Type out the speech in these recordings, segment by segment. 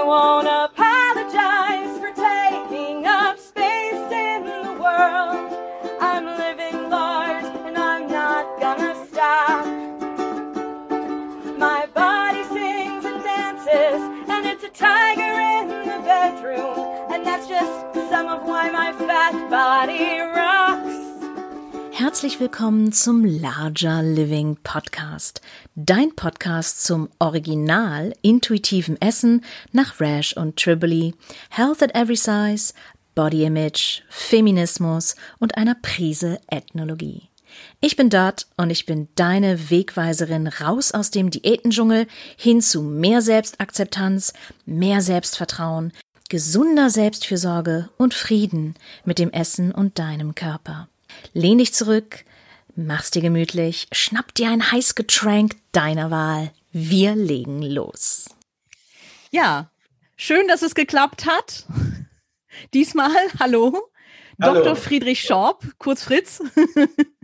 I won't apologize for taking up space in the world. I'm living large and I'm not gonna stop. My body sings and dances, and it's a tiger in the bedroom. And that's just some of why my fat body rocks. Herzlich willkommen zum Larger Living Podcast, dein Podcast zum original intuitiven Essen nach Rash und Triboli, Health at Every Size, Body Image, Feminismus und einer Prise Ethnologie. Ich bin Dot und ich bin deine Wegweiserin raus aus dem Diätendschungel hin zu mehr Selbstakzeptanz, mehr Selbstvertrauen, gesunder Selbstfürsorge und Frieden mit dem Essen und deinem Körper. Lehn dich zurück, mach's dir gemütlich, schnapp dir ein Heißgetränk deiner Wahl. Wir legen los. Ja, schön, dass es geklappt hat. Diesmal, hallo, Hallo. Dr. Friedrich Schorb, kurz Fritz,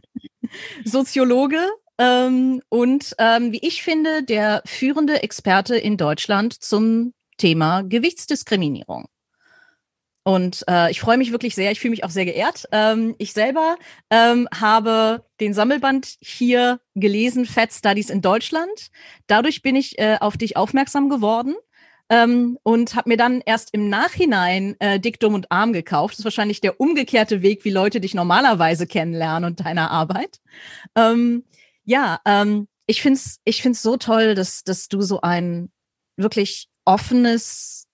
Soziologe ähm, und ähm, wie ich finde, der führende Experte in Deutschland zum Thema Gewichtsdiskriminierung. Und äh, ich freue mich wirklich sehr, ich fühle mich auch sehr geehrt. Ähm, ich selber ähm, habe den Sammelband hier gelesen, Fat Studies in Deutschland. Dadurch bin ich äh, auf dich aufmerksam geworden ähm, und habe mir dann erst im Nachhinein äh, Dick, Dumm und Arm gekauft. Das ist wahrscheinlich der umgekehrte Weg, wie Leute dich normalerweise kennenlernen und deiner Arbeit. Ähm, ja, ähm, ich find's, ich find's so toll, dass, dass du so ein wirklich offenes,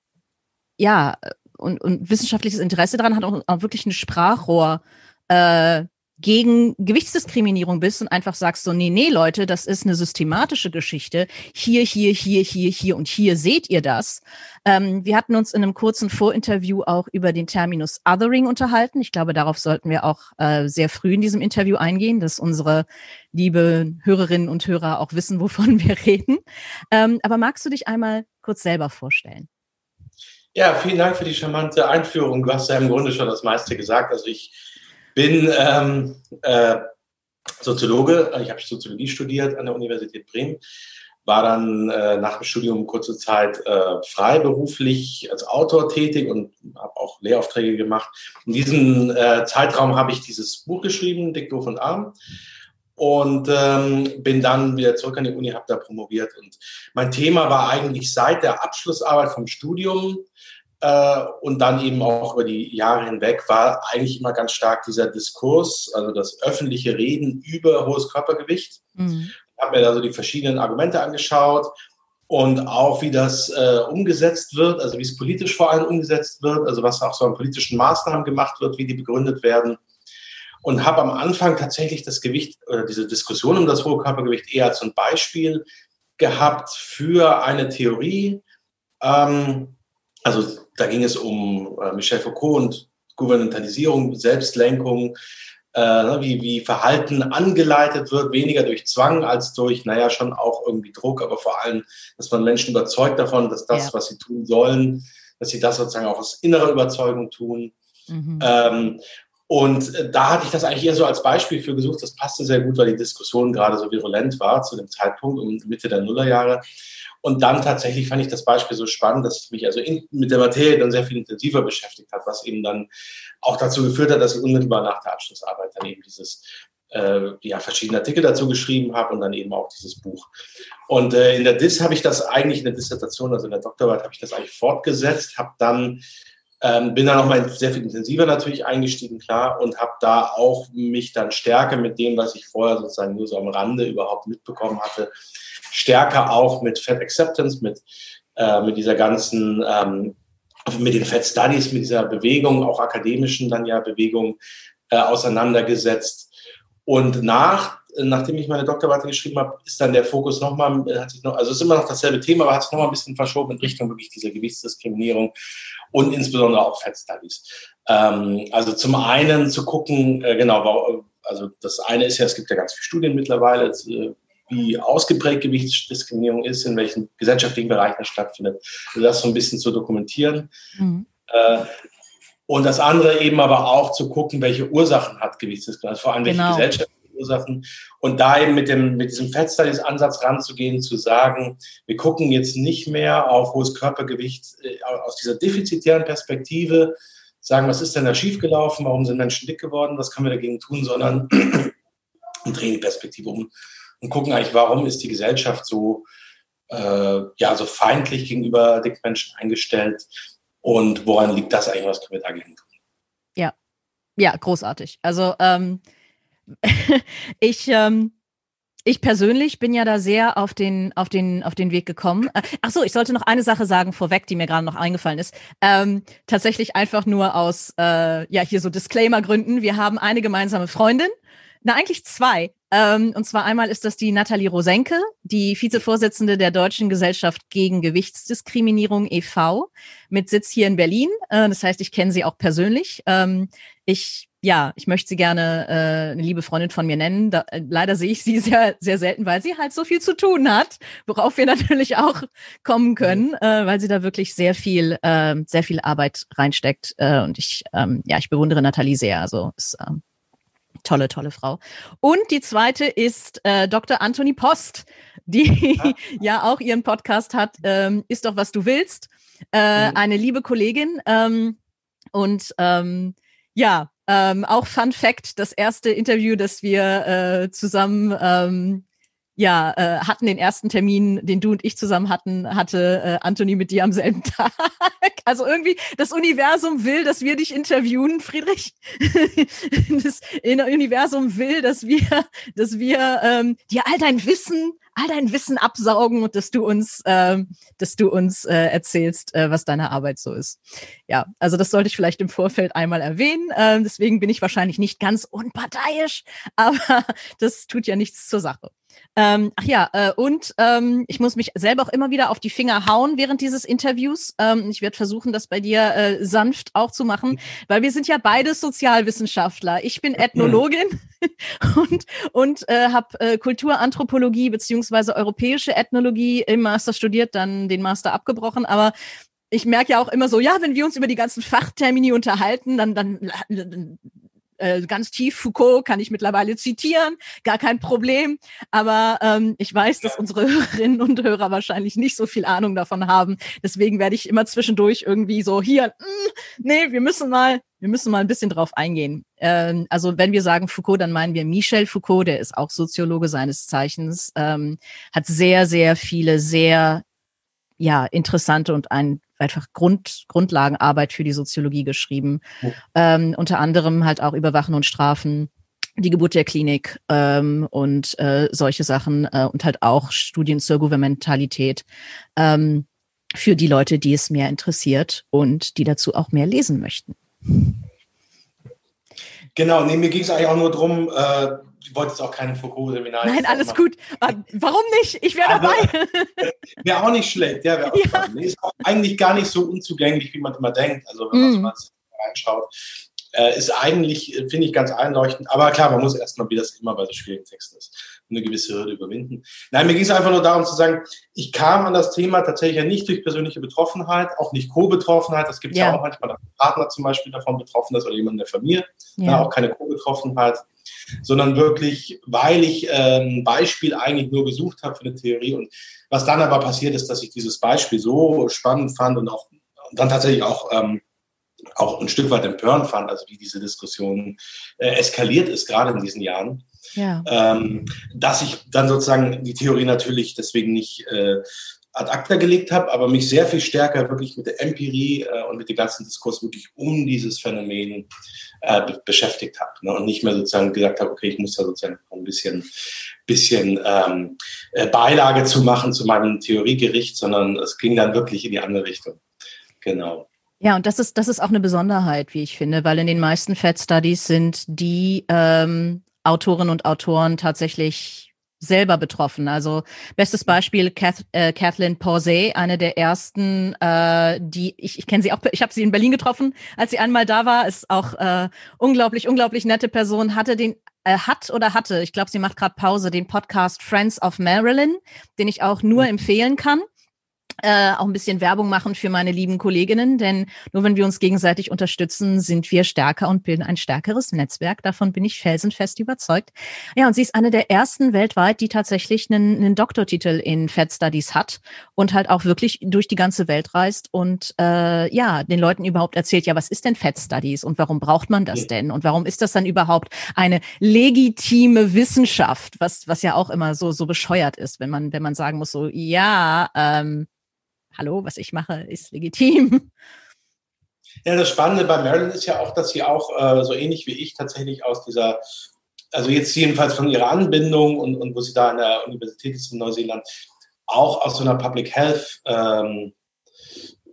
ja, und, und wissenschaftliches Interesse daran hat, auch, auch wirklich ein Sprachrohr äh, gegen Gewichtsdiskriminierung bist und einfach sagst so, nee, nee, Leute, das ist eine systematische Geschichte. Hier, hier, hier, hier, hier und hier seht ihr das. Ähm, wir hatten uns in einem kurzen Vorinterview auch über den Terminus Othering unterhalten. Ich glaube, darauf sollten wir auch äh, sehr früh in diesem Interview eingehen, dass unsere liebe Hörerinnen und Hörer auch wissen, wovon wir reden. Ähm, aber magst du dich einmal kurz selber vorstellen? Ja, vielen Dank für die charmante Einführung. Du hast ja im Grunde schon das meiste gesagt. Also ich bin ähm, äh, Soziologe. Ich habe Soziologie studiert an der Universität Bremen. War dann äh, nach dem Studium kurze Zeit äh, freiberuflich als Autor tätig und habe auch Lehraufträge gemacht. In diesem äh, Zeitraum habe ich dieses Buch geschrieben, Dick, Doof und Arm. Und ähm, bin dann wieder zurück an die Uni, habe da promoviert. Und mein Thema war eigentlich seit der Abschlussarbeit vom Studium äh, und dann eben auch über die Jahre hinweg war eigentlich immer ganz stark dieser Diskurs, also das öffentliche Reden über hohes Körpergewicht. Mhm. Habe mir da so die verschiedenen Argumente angeschaut und auch wie das äh, umgesetzt wird, also wie es politisch vor allem umgesetzt wird, also was auch so an politischen Maßnahmen gemacht wird, wie die begründet werden. Und habe am Anfang tatsächlich das Gewicht oder diese Diskussion um das hohe Körpergewicht eher als ein Beispiel gehabt für eine Theorie. Ähm, also da ging es um äh, Michel Foucault und Gouvernementalisierung, Selbstlenkung, äh, wie, wie Verhalten angeleitet wird, weniger durch Zwang als durch, naja, schon auch irgendwie Druck, aber vor allem, dass man Menschen überzeugt davon, dass das, Ja. was sie tun sollen, dass sie das sozusagen auch aus innerer Überzeugung tun. Mhm. Ähm, und äh, da hatte ich das eigentlich eher so als Beispiel für gesucht. Das passte sehr gut, weil die Diskussion gerade so virulent war zu dem Zeitpunkt um Mitte der Nullerjahre. Und dann tatsächlich fand ich das Beispiel so spannend, dass ich mich also in, mit der Materie dann sehr viel intensiver beschäftigt hat, was eben dann auch dazu geführt hat, dass ich unmittelbar nach der Abschlussarbeit dann eben dieses äh, ja, verschiedene Artikel dazu geschrieben habe und dann eben auch dieses Buch. Und äh, in der Dis habe ich das eigentlich in der Dissertation, also in der Doktorarbeit, habe ich das eigentlich fortgesetzt, habe dann ähm, bin dann nochmal sehr viel intensiver natürlich eingestiegen, klar, und habe da auch mich dann stärker mit dem, was ich vorher sozusagen nur so am Rande überhaupt mitbekommen hatte, stärker auch mit Fat Acceptance, mit, äh, mit dieser ganzen, ähm, mit den Fat Studies, mit dieser Bewegung, auch akademischen dann ja Bewegung äh, auseinandergesetzt. Und nach, nachdem ich meine Doktorarbeit geschrieben habe, ist dann der Fokus nochmal, hat sich noch, also es ist immer noch dasselbe Thema, aber hat sich nochmal ein bisschen verschoben in Richtung wirklich dieser Gewichtsdiskriminierung und insbesondere auch Fat Studies. Ähm, also zum einen zu gucken, äh, genau, also das eine ist ja, es gibt ja ganz viele Studien mittlerweile, äh, wie ausgeprägt Gewichtsdiskriminierung ist, in welchen gesellschaftlichen Bereichen es stattfindet, also das so ein bisschen zu dokumentieren. Mhm. Äh, und das andere eben aber auch zu gucken, welche Ursachen hat Gewichtsdiskriminierung, also vor allem welche Genau. gesellschaftlichen verursachen. Und da eben mit, dem, mit diesem Fat Studies Ansatz ranzugehen, zu sagen, wir gucken jetzt nicht mehr auf hohes Körpergewicht äh, aus dieser defizitären Perspektive, sagen, was ist denn da schiefgelaufen, warum sind Menschen dick geworden, was können wir dagegen tun, sondern drehen die Perspektive um und gucken eigentlich, warum ist die Gesellschaft so, äh, ja, so feindlich gegenüber dicken Menschen eingestellt und woran liegt das eigentlich, was können wir dagegen tun? Ja, ja, großartig. Also ähm, ich, ähm, ich persönlich bin ja da sehr auf den, auf den, auf den Weg gekommen. Äh, ach so, ich sollte noch eine Sache sagen vorweg, die mir gerade noch eingefallen ist. Ähm, tatsächlich einfach nur aus, äh, ja, hier so Disclaimer-Gründen. Wir haben eine gemeinsame Freundin. Na, eigentlich zwei. Ähm, und zwar einmal ist das die Nathalie Rosenke, die Vizevorsitzende der Deutschen Gesellschaft gegen Gewichtsdiskriminierung e.V. mit Sitz hier in Berlin. Äh, das heißt, ich kenne sie auch persönlich. Ähm, ich ja, ich möchte sie gerne äh, eine liebe Freundin von mir nennen. Da, äh, leider sehe ich sie sehr, sehr selten, weil sie halt so viel zu tun hat, worauf wir natürlich auch kommen können, äh, weil sie da wirklich sehr viel, äh, sehr viel Arbeit reinsteckt. Äh, und ich, ähm, ja, ich bewundere Nathalie sehr. Also ist ähm, tolle, tolle Frau. Und die zweite ist äh, Dr. Anthony Post, die ja. ja auch ihren Podcast hat, ähm, ist doch was du willst. Äh, mhm. Eine liebe Kollegin. Ähm, und ähm, ja, ähm, auch Fun Fact, das erste Interview, das wir äh, zusammen ähm, ja, äh, hatten den ersten Termin, den du und ich zusammen hatten, hatte äh, Anthony mit dir am selben Tag. Also irgendwie das Universum will, dass wir dich interviewen, Friedrich. das Universum will, dass wir, dass wir ähm, dir all dein Wissen all dein Wissen absaugen und dass du uns, äh, dass du uns äh, erzählst, äh, was deine Arbeit so ist. Ja, also das sollte ich vielleicht im Vorfeld einmal erwähnen. Äh, deswegen bin ich wahrscheinlich nicht ganz unparteiisch, aber das tut ja nichts zur Sache. Ähm, ach ja, äh, und ähm, ich muss mich selber auch immer wieder auf die Finger hauen während dieses Interviews. Ähm, ich werde versuchen, das bei dir äh, sanft auch zu machen, weil wir sind ja beide Sozialwissenschaftler. Ich bin Ethnologin und, und äh, habe äh, Kulturanthropologie beziehungsweise europäische Ethnologie im Master studiert, dann den Master abgebrochen. Aber ich merke ja auch immer so, ja, wenn wir uns über die ganzen Fachtermini unterhalten, dann, dann, dann äh, ganz tief Foucault kann ich mittlerweile zitieren, gar kein Problem. Aber ähm, ich weiß, dass unsere Hörerinnen und Hörer wahrscheinlich nicht so viel Ahnung davon haben. Deswegen werde ich immer zwischendurch irgendwie so hier, mh, mm, nee, wir müssen mal, wir müssen mal ein bisschen drauf eingehen. Ähm, also wenn wir sagen Foucault, dann meinen wir Michel Foucault, der ist auch Soziologe seines Zeichens, ähm, hat sehr, sehr viele, sehr ja, interessante und ein einfach Grund, Grundlagenarbeit für die Soziologie geschrieben. Oh. Ähm, unter anderem halt auch Überwachen und Strafen, die Geburt der Klinik ähm, und äh, solche Sachen äh, und halt auch Studien zur Gouvernementalität ähm, für die Leute, die es mehr interessiert und die dazu auch mehr lesen möchten. Genau, nee, mir ging es eigentlich auch nur darum, äh, ich wollte jetzt auch kein Foucault-Seminar. Nein, alles machen. gut. Warum nicht? Ich wäre dabei. wäre auch nicht schlecht. Ja, auch ja. Nee, ist auch eigentlich gar nicht so unzugänglich, wie man immer denkt. Also wenn man mm. mal reinschaut, äh, ist eigentlich, äh, finde ich, ganz einleuchtend. Aber klar, man muss erstmal, wie das immer bei so schwierigen Texten ist, eine gewisse Hürde überwinden. Nein, mir ging es einfach nur darum zu sagen, ich kam an das Thema tatsächlich ja nicht durch persönliche Betroffenheit, auch nicht Co-Betroffenheit. Das gibt es ja. ja. auch manchmal, dass ein Partner zum Beispiel davon betroffen ist oder jemand in der Familie. Ja. ja auch keine Co-Betroffenheit sondern wirklich, weil ich äh, ein Beispiel eigentlich nur gesucht habe für eine Theorie. Und was dann aber passiert ist, dass ich dieses Beispiel so spannend fand und auch und dann tatsächlich auch, ähm, auch ein Stück weit empörend fand, also wie diese Diskussion äh, eskaliert ist, gerade in diesen Jahren. Ja. Ähm, dass ich dann sozusagen die Theorie natürlich deswegen nicht äh, ad acta gelegt habe, aber mich sehr viel stärker wirklich mit der Empirie äh, und mit dem ganzen Diskurs wirklich um dieses Phänomen äh, be beschäftigt habe ne? und nicht mehr sozusagen gesagt habe, okay, ich muss da sozusagen ein bisschen, bisschen ähm, äh, Beilage zu machen zu meinem Theoriegericht, sondern es ging dann wirklich in die andere Richtung. Genau. Ja, und das ist, das ist auch eine Besonderheit, wie ich finde, weil in den meisten Fed Studies sind die ähm, Autorinnen und Autoren tatsächlich selber betroffen. Also bestes Beispiel Kath, äh, Kathleen Porsey, eine der ersten, äh, die ich, ich kenne sie auch, ich habe sie in Berlin getroffen, als sie einmal da war, ist auch äh, unglaublich, unglaublich nette Person, hatte den äh, hat oder hatte, ich glaube, sie macht gerade Pause, den Podcast Friends of Marilyn, den ich auch nur empfehlen kann. Äh, auch ein bisschen Werbung machen für meine lieben Kolleginnen, denn nur wenn wir uns gegenseitig unterstützen, sind wir stärker und bilden ein stärkeres Netzwerk. Davon bin ich felsenfest überzeugt. Ja, und sie ist eine der ersten weltweit, die tatsächlich einen, einen Doktortitel in Fed Studies hat und halt auch wirklich durch die ganze Welt reist und äh, ja, den Leuten überhaupt erzählt, ja, was ist denn Fed Studies und warum braucht man das denn und warum ist das dann überhaupt eine legitime Wissenschaft, was, was ja auch immer so, so bescheuert ist, wenn man, wenn man sagen muss, so, ja, ähm, hallo, was ich mache, ist legitim. Ja, das Spannende bei Marilyn ist ja auch, dass sie auch äh, so ähnlich wie ich tatsächlich aus dieser, also jetzt jedenfalls von ihrer Anbindung und, und wo sie da an der Universität ist in Neuseeland, auch aus so einer Public Health ähm,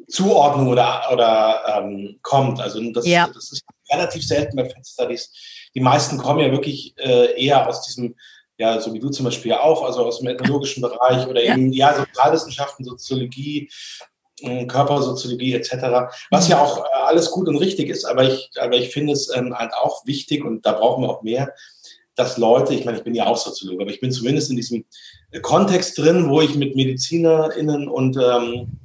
Zuordnung oder, oder ähm, kommt. Also das, ja. das ist relativ selten bei Fed Studies. Die meisten kommen ja wirklich äh, eher aus diesem ja, so wie du zum Beispiel auch, also aus dem ethnologischen Bereich oder ja. eben, ja, Sozialwissenschaften, Soziologie, hm, Körpersoziologie etc., was ja auch äh, alles gut und richtig ist, aber ich, aber ich finde es ähm, halt auch wichtig und da brauchen wir auch mehr, dass Leute, ich meine, ich bin ja auch Soziologe, aber ich bin zumindest in diesem Kontext drin, wo ich mit MedizinerInnen und, ähm,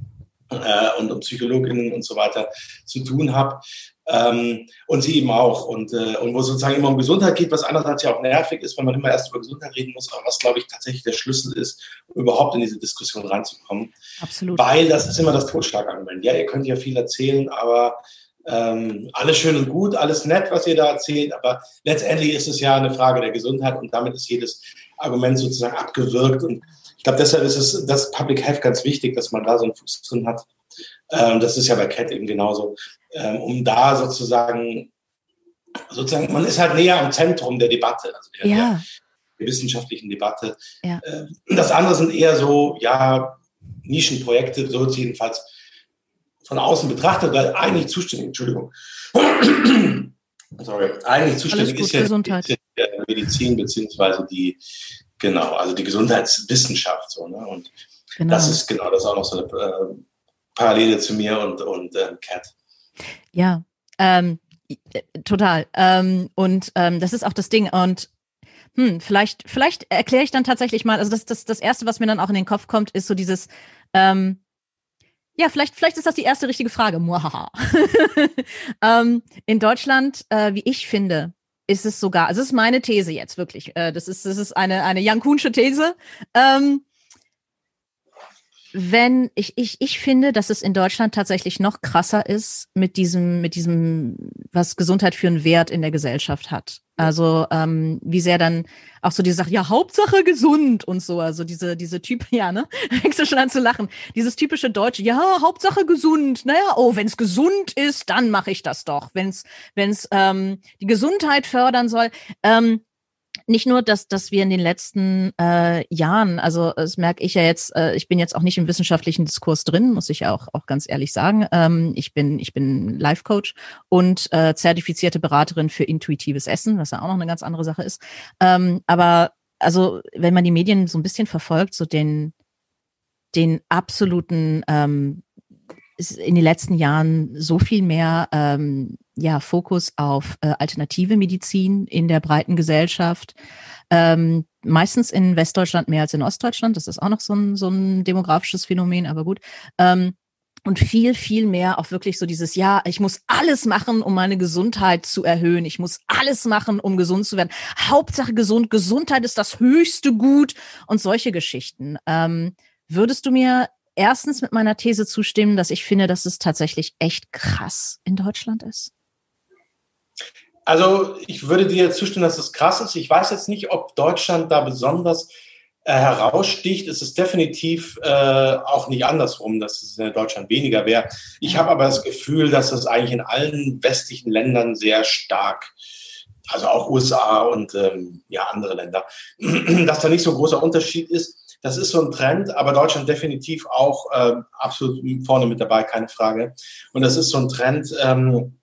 äh, und, und PsychologInnen und so weiter zu tun habe, ähm, und sie eben auch. Und, äh, und wo es sozusagen immer um Gesundheit geht, was andererseits ja auch nervig ist, weil man immer erst über Gesundheit reden muss, aber was, glaube ich, tatsächlich der Schlüssel ist, um überhaupt in diese Diskussion reinzukommen. Absolut. Weil das ist immer das Totschlagargument. Ja, ihr könnt ja viel erzählen, aber ähm, alles schön und gut, alles nett, was ihr da erzählt, aber letztendlich ist es ja eine Frage der Gesundheit und damit ist jedes Argument sozusagen abgewirkt. Und ich glaube, deshalb ist es das Public Health ganz wichtig, dass man da so einen Fuß drin hat. Ähm, das ist ja bei Cat eben genauso ähm, um da sozusagen, sozusagen, man ist halt näher am Zentrum der Debatte, also der, ja. der wissenschaftlichen Debatte. Ja. Äh, das andere sind eher so, ja, Nischenprojekte, so jedenfalls von außen betrachtet, weil eigentlich zuständig, Entschuldigung, sorry, eigentlich zuständig gut, ist, ja, Gesundheit. ist ja Medizin beziehungsweise die, genau, also die Gesundheitswissenschaft so, ne? Und genau. das ist genau, das ist auch noch so eine äh, Parallele zu mir und, und äh, Cat. Ja, ähm, äh, total. Ähm, und ähm, das ist auch das Ding. Und hm, vielleicht, vielleicht erkläre ich dann tatsächlich mal, also das, das, das Erste, was mir dann auch in den Kopf kommt, ist so dieses, ähm, ja, vielleicht, vielleicht ist das die erste richtige Frage. ähm, in Deutschland, äh, wie ich finde, ist es sogar, also das ist meine These jetzt wirklich. Äh, das ist, das ist eine, eine Jan Kuhnsche These. Ähm, wenn ich, ich, ich finde, dass es in Deutschland tatsächlich noch krasser ist mit diesem, mit diesem, was Gesundheit für einen Wert in der Gesellschaft hat. Also ähm, wie sehr dann auch so diese Sache, ja, Hauptsache gesund und so, also diese, diese Typ, ja, ne? Fängst du schon an zu lachen. Dieses typische Deutsche, ja, Hauptsache gesund, naja, oh, wenn es gesund ist, dann mache ich das doch. Wenn es wenn's, ähm, die Gesundheit fördern soll. Ähm, nicht nur, dass, dass wir in den letzten äh, Jahren, also das merke ich ja jetzt, äh, ich bin jetzt auch nicht im wissenschaftlichen Diskurs drin, muss ich auch, auch ganz ehrlich sagen. Ähm, ich bin, ich bin Life-Coach und äh, zertifizierte Beraterin für intuitives Essen, was ja auch noch eine ganz andere Sache ist. Ähm, aber also, wenn man die Medien so ein bisschen verfolgt, so den, den absoluten ähm, in den letzten Jahren so viel mehr ähm, ja, Fokus auf äh, alternative Medizin in der breiten Gesellschaft. Ähm, meistens in Westdeutschland mehr als in Ostdeutschland. Das ist auch noch so ein, so ein demografisches Phänomen, aber gut. Ähm, und viel, viel mehr auch wirklich so dieses, ja, ich muss alles machen, um meine Gesundheit zu erhöhen. Ich muss alles machen, um gesund zu werden. Hauptsache gesund. Gesundheit ist das höchste Gut und solche Geschichten. Ähm, würdest du mir erstens mit meiner These zustimmen, dass ich finde, dass es tatsächlich echt krass in Deutschland ist? Also ich würde dir zustimmen, dass es krass ist. Ich weiß jetzt nicht, ob Deutschland da besonders äh, heraussticht. Es ist definitiv äh, auch nicht andersrum, dass es in Deutschland weniger wäre. Ich habe aber das Gefühl, dass es eigentlich in allen westlichen Ländern sehr stark, also auch USA und ähm, ja andere Länder, dass da nicht so ein großer Unterschied ist. Das ist so ein Trend, aber Deutschland definitiv auch äh, absolut vorne mit dabei, keine Frage. Und das ist so ein Trend, ähm,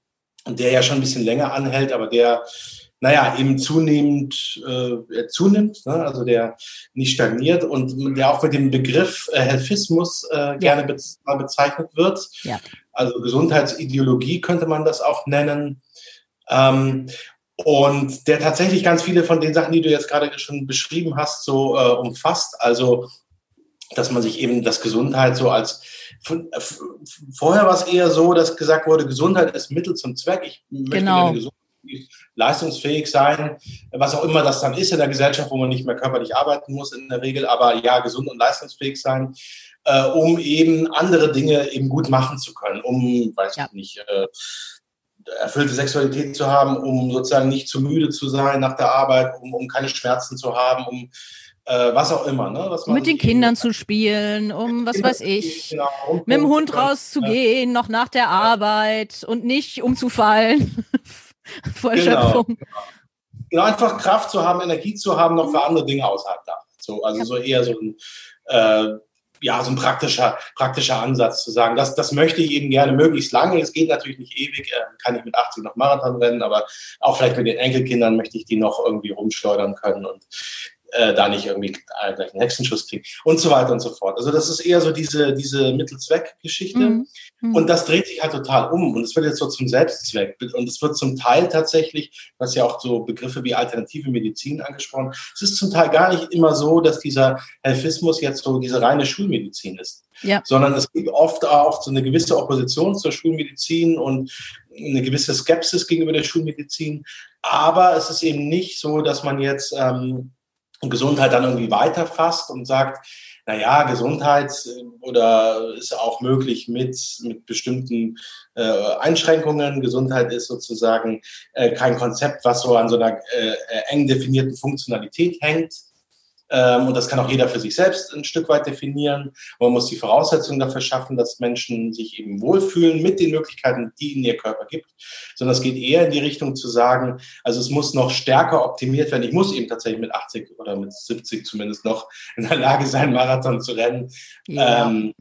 der ja schon ein bisschen länger anhält, aber der, naja, eben zunehmend äh, zunimmt, ne? also der nicht stagniert und der auch mit dem Begriff äh, Helfismus äh, ja. gerne be bezeichnet wird. Ja. Also Gesundheitsideologie könnte man das auch nennen. Ähm, und der tatsächlich ganz viele von den Sachen, die du jetzt gerade schon beschrieben hast, so äh, umfasst. Also dass man sich eben das Gesundheit so als vorher war es eher so, dass gesagt wurde, Gesundheit ist Mittel zum Zweck. Ich möchte genau. gesund leistungsfähig sein, was auch immer das dann ist in der Gesellschaft, wo man nicht mehr körperlich arbeiten muss in der Regel, aber ja, gesund und leistungsfähig sein, äh, um eben andere Dinge eben gut machen zu können, um, weiß ja. ich nicht, äh, erfüllte Sexualität zu haben, um sozusagen nicht zu müde zu sein nach der Arbeit, um, um keine Schmerzen zu haben, um äh, was auch immer. Ne? Um mit den Kindern zu spielen, um was weiß ich, genau, um, mit dem Hund rauszugehen, ja. noch nach der Arbeit und nicht umzufallen vor genau, Erschöpfung. Genau. genau. einfach Kraft zu haben, Energie zu haben, noch für andere Dinge außerhalb da. So, also ja. so eher so ein äh, ja, so ein praktischer, praktischer Ansatz zu sagen, das, das möchte ich eben gerne möglichst lange. Es geht natürlich nicht ewig, äh, kann ich mit 80 noch Marathon rennen, aber auch vielleicht mit den Enkelkindern möchte ich die noch irgendwie rumschleudern können und äh, da nicht irgendwie äh, gleich einen Hexenschuss kriegen und so weiter und so fort. Also das ist eher so diese, diese Mittelzweck-Geschichte. Mhm. Mhm. Und das dreht sich halt total um und es wird jetzt so zum Selbstzweck. Und es wird zum Teil tatsächlich, was ja auch so Begriffe wie alternative Medizin angesprochen, es ist zum Teil gar nicht immer so, dass dieser Helfismus jetzt so diese reine Schulmedizin ist. Ja. Sondern es gibt oft auch so eine gewisse Opposition zur Schulmedizin und eine gewisse Skepsis gegenüber der Schulmedizin. Aber es ist eben nicht so, dass man jetzt ähm, Gesundheit dann irgendwie weiterfasst und sagt, na ja, Gesundheit äh, oder ist auch möglich mit, mit bestimmten äh, Einschränkungen. Gesundheit ist sozusagen äh, kein Konzept, was so an so einer äh, äh eng definierten Funktionalität hängt, und das kann auch jeder für sich selbst ein Stück weit definieren. Man muss die Voraussetzungen dafür schaffen, dass Menschen sich eben wohlfühlen mit den Möglichkeiten, die ihnen ihr Körper gibt. Sondern es geht eher in die Richtung zu sagen, also es muss noch stärker optimiert werden. Ich muss eben tatsächlich mit 80 oder mit 70 zumindest noch in der Lage sein, Marathon zu rennen. Ja. Ähm,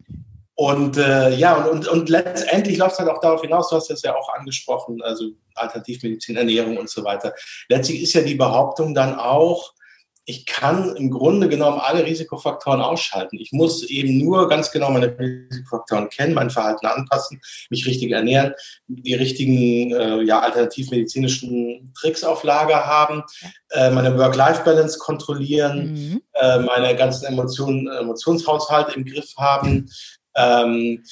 und äh, ja, und, und, und letztendlich läuft es halt auch darauf hinaus, du hast das ja auch angesprochen, also Alternativmedizin, Ernährung und so weiter. Letztlich ist ja die Behauptung dann auch, ich kann im Grunde genommen alle Risikofaktoren ausschalten. Ich muss eben nur ganz genau meine Risikofaktoren kennen, mein Verhalten anpassen, mich richtig ernähren, die richtigen äh, ja, alternativmedizinischen Tricks auf Lager haben, äh, meine Work-Life-Balance kontrollieren, mhm. äh, meine ganzen Emotionen, Emotionshaushalte im Griff haben. Ähm,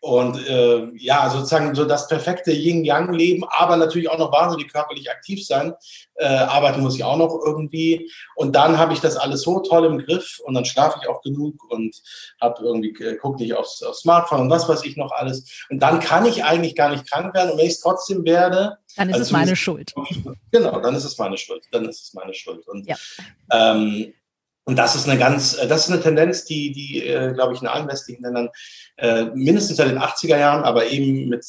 und äh, ja, sozusagen so das perfekte Yin-Yang-Leben, aber natürlich auch noch wahnsinnig körperlich aktiv sein. Äh, arbeiten muss ich auch noch irgendwie. Und dann habe ich das alles so toll im Griff und dann schlafe ich auch genug und habe irgendwie, äh, gucke nicht aufs, aufs Smartphone und was weiß ich noch alles. Und dann kann ich eigentlich gar nicht krank werden. Und wenn ich es trotzdem werde. Dann ist also es meine Schuld. Genau, dann ist es meine Schuld. Dann ist es meine Schuld. Und ja. ähm, und das ist eine ganz, äh, das ist eine Tendenz, die, die äh, glaube ich, in allen westlichen Ländern äh, mindestens seit den 80er Jahren, aber eben mit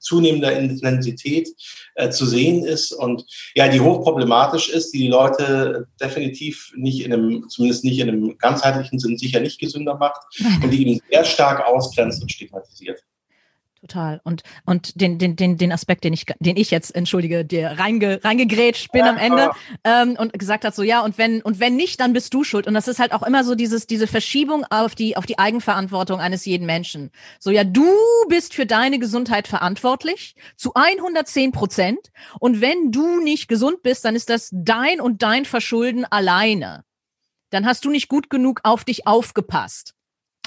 zunehmender Intensität äh, zu sehen ist und ja, die hochproblematisch ist, die die Leute definitiv nicht in einem, zumindest nicht in einem ganzheitlichen Sinn sicher nicht gesünder macht und die eben sehr stark ausgrenzt und stigmatisiert. Total. Und, und den, den, den, den Aspekt, den ich, den ich jetzt, entschuldige, dir reinge, reingegrätscht bin ja, am Ende ähm, und gesagt hat, so ja, und wenn, und wenn nicht, dann bist du schuld. Und das ist halt auch immer so dieses, diese Verschiebung auf die, auf die Eigenverantwortung eines jeden Menschen. So ja, du bist für deine Gesundheit verantwortlich zu 110 Prozent. Und wenn du nicht gesund bist, dann ist das dein und dein Verschulden alleine. Dann hast du nicht gut genug auf dich aufgepasst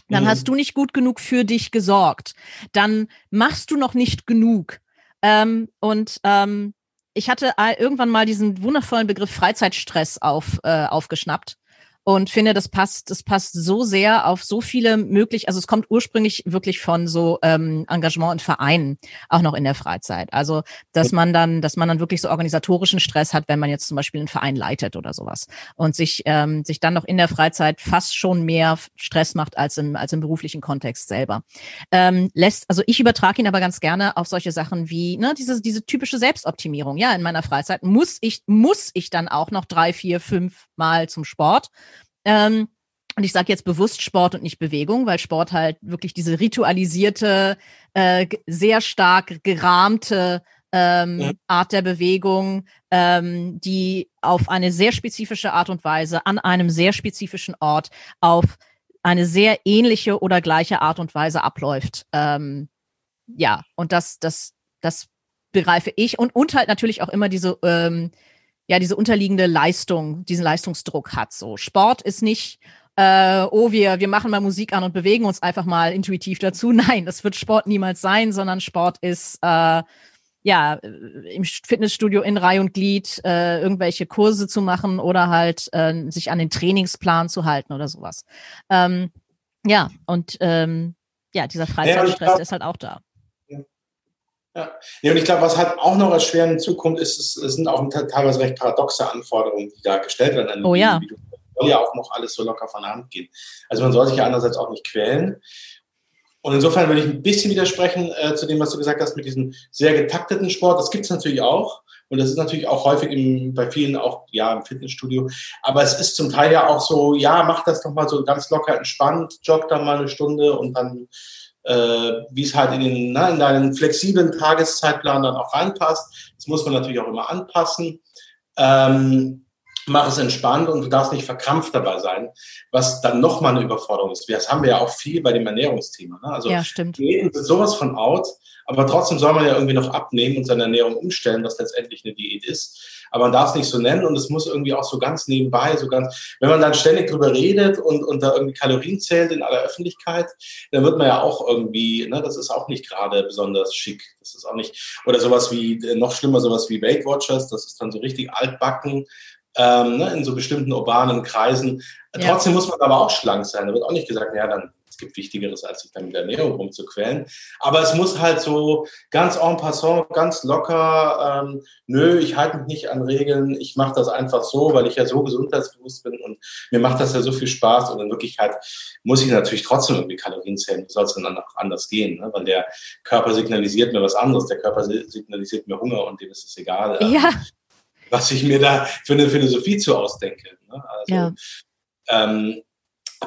dann mhm. hast du nicht gut genug für dich gesorgt, dann machst du noch nicht genug. Ähm, und ähm, ich hatte irgendwann mal diesen wundervollen Begriff Freizeitstress auf, äh, aufgeschnappt und finde, das passt, das passt so sehr auf so viele möglich. Also es kommt ursprünglich wirklich von so ähm, Engagement in Vereinen, auch noch in der Freizeit. Also dass man dann, dass man dann wirklich so organisatorischen Stress hat, wenn man jetzt zum Beispiel einen Verein leitet oder sowas und sich ähm, sich dann noch in der Freizeit fast schon mehr Stress macht als im als im beruflichen Kontext selber. Ähm, lässt, also ich übertrage ihn aber ganz gerne auf solche Sachen wie ne diese diese typische Selbstoptimierung. Ja, in meiner Freizeit muss ich muss ich dann auch noch drei, vier, fünf Mal zum Sport ähm, und ich sage jetzt bewusst Sport und nicht Bewegung, weil Sport halt wirklich diese ritualisierte, äh, sehr stark gerahmte ähm, ja. Art der Bewegung, ähm, die auf eine sehr spezifische Art und Weise an einem sehr spezifischen Ort auf eine sehr ähnliche oder gleiche Art und Weise abläuft. Ähm, ja, und das, das, das begreife ich und, und halt natürlich auch immer diese ähm, ja diese unterliegende Leistung, diesen Leistungsdruck hat. So Sport ist nicht äh, oh, wir, wir machen mal Musik an und bewegen uns einfach mal intuitiv dazu. Nein, das wird Sport niemals sein, sondern Sport ist äh, ja im Fitnessstudio in Reihe und Glied äh, irgendwelche Kurse zu machen oder halt äh, sich an den Trainingsplan zu halten oder sowas. Ähm, ja, und ähm, ja, dieser Freizeitstress ja, ist halt auch da. Ja. ja, und ich glaube, was halt auch noch erschwerend hinzukommt, ist, es, es sind auch teilweise recht paradoxe Anforderungen, die da gestellt werden an oh, ja. soll ja auch noch alles so locker von der Hand gehen. Also man soll sich ja einerseits auch nicht quälen. Und insofern würde ich ein bisschen widersprechen äh, zu dem, was du gesagt hast mit diesem sehr getakteten Sport. Das gibt es natürlich auch. Und das ist natürlich auch häufig im, bei vielen auch, ja, im Fitnessstudio. Aber es ist zum Teil ja auch so, ja, mach das doch mal so ganz locker entspannt, jogg dann mal eine Stunde und dann äh, wie es halt in, den, na, in deinen flexiblen Tageszeitplan dann auch reinpasst. Das muss man natürlich auch immer anpassen. Ähm, mach es entspannt und du darfst nicht verkrampft dabei sein, was dann nochmal eine Überforderung ist. Das haben wir ja auch viel bei dem Ernährungsthema. Ne? Also ja, stimmt. Diäten sind sowas von out, aber trotzdem soll man ja irgendwie noch abnehmen und seine Ernährung umstellen, was letztendlich eine Diät ist aber man darf es nicht so nennen und es muss irgendwie auch so ganz nebenbei, so ganz, wenn man dann ständig drüber redet und, und da irgendwie Kalorien zählt in aller Öffentlichkeit, dann wird man ja auch irgendwie, ne, das ist auch nicht gerade besonders schick. Das ist auch nicht, oder sowas wie, noch schlimmer, sowas wie Weight Watchers, das ist dann so richtig altbacken, ähm, ne, in so bestimmten urbanen Kreisen. Ja. Trotzdem muss man aber auch schlank sein. Da wird auch nicht gesagt, ja, dann es gibt Wichtigeres, als sich dann mit der Ernährung rumzuquälen. Aber es muss halt so ganz en passant, ganz locker, ähm, nö, ich halte mich nicht an Regeln, ich mache das einfach so, weil ich ja so gesundheitsbewusst bin und mir macht das ja so viel Spaß. Und in Wirklichkeit muss ich natürlich trotzdem irgendwie Kalorien zählen. Wie soll es denn dann auch anders gehen? Ne? Weil der Körper signalisiert mir was anderes. Der Körper signalisiert mir Hunger und dem ist es egal. Ähm, ja. Was ich mir da für eine Philosophie zu ausdenke. Ne? Also, ja. Ähm,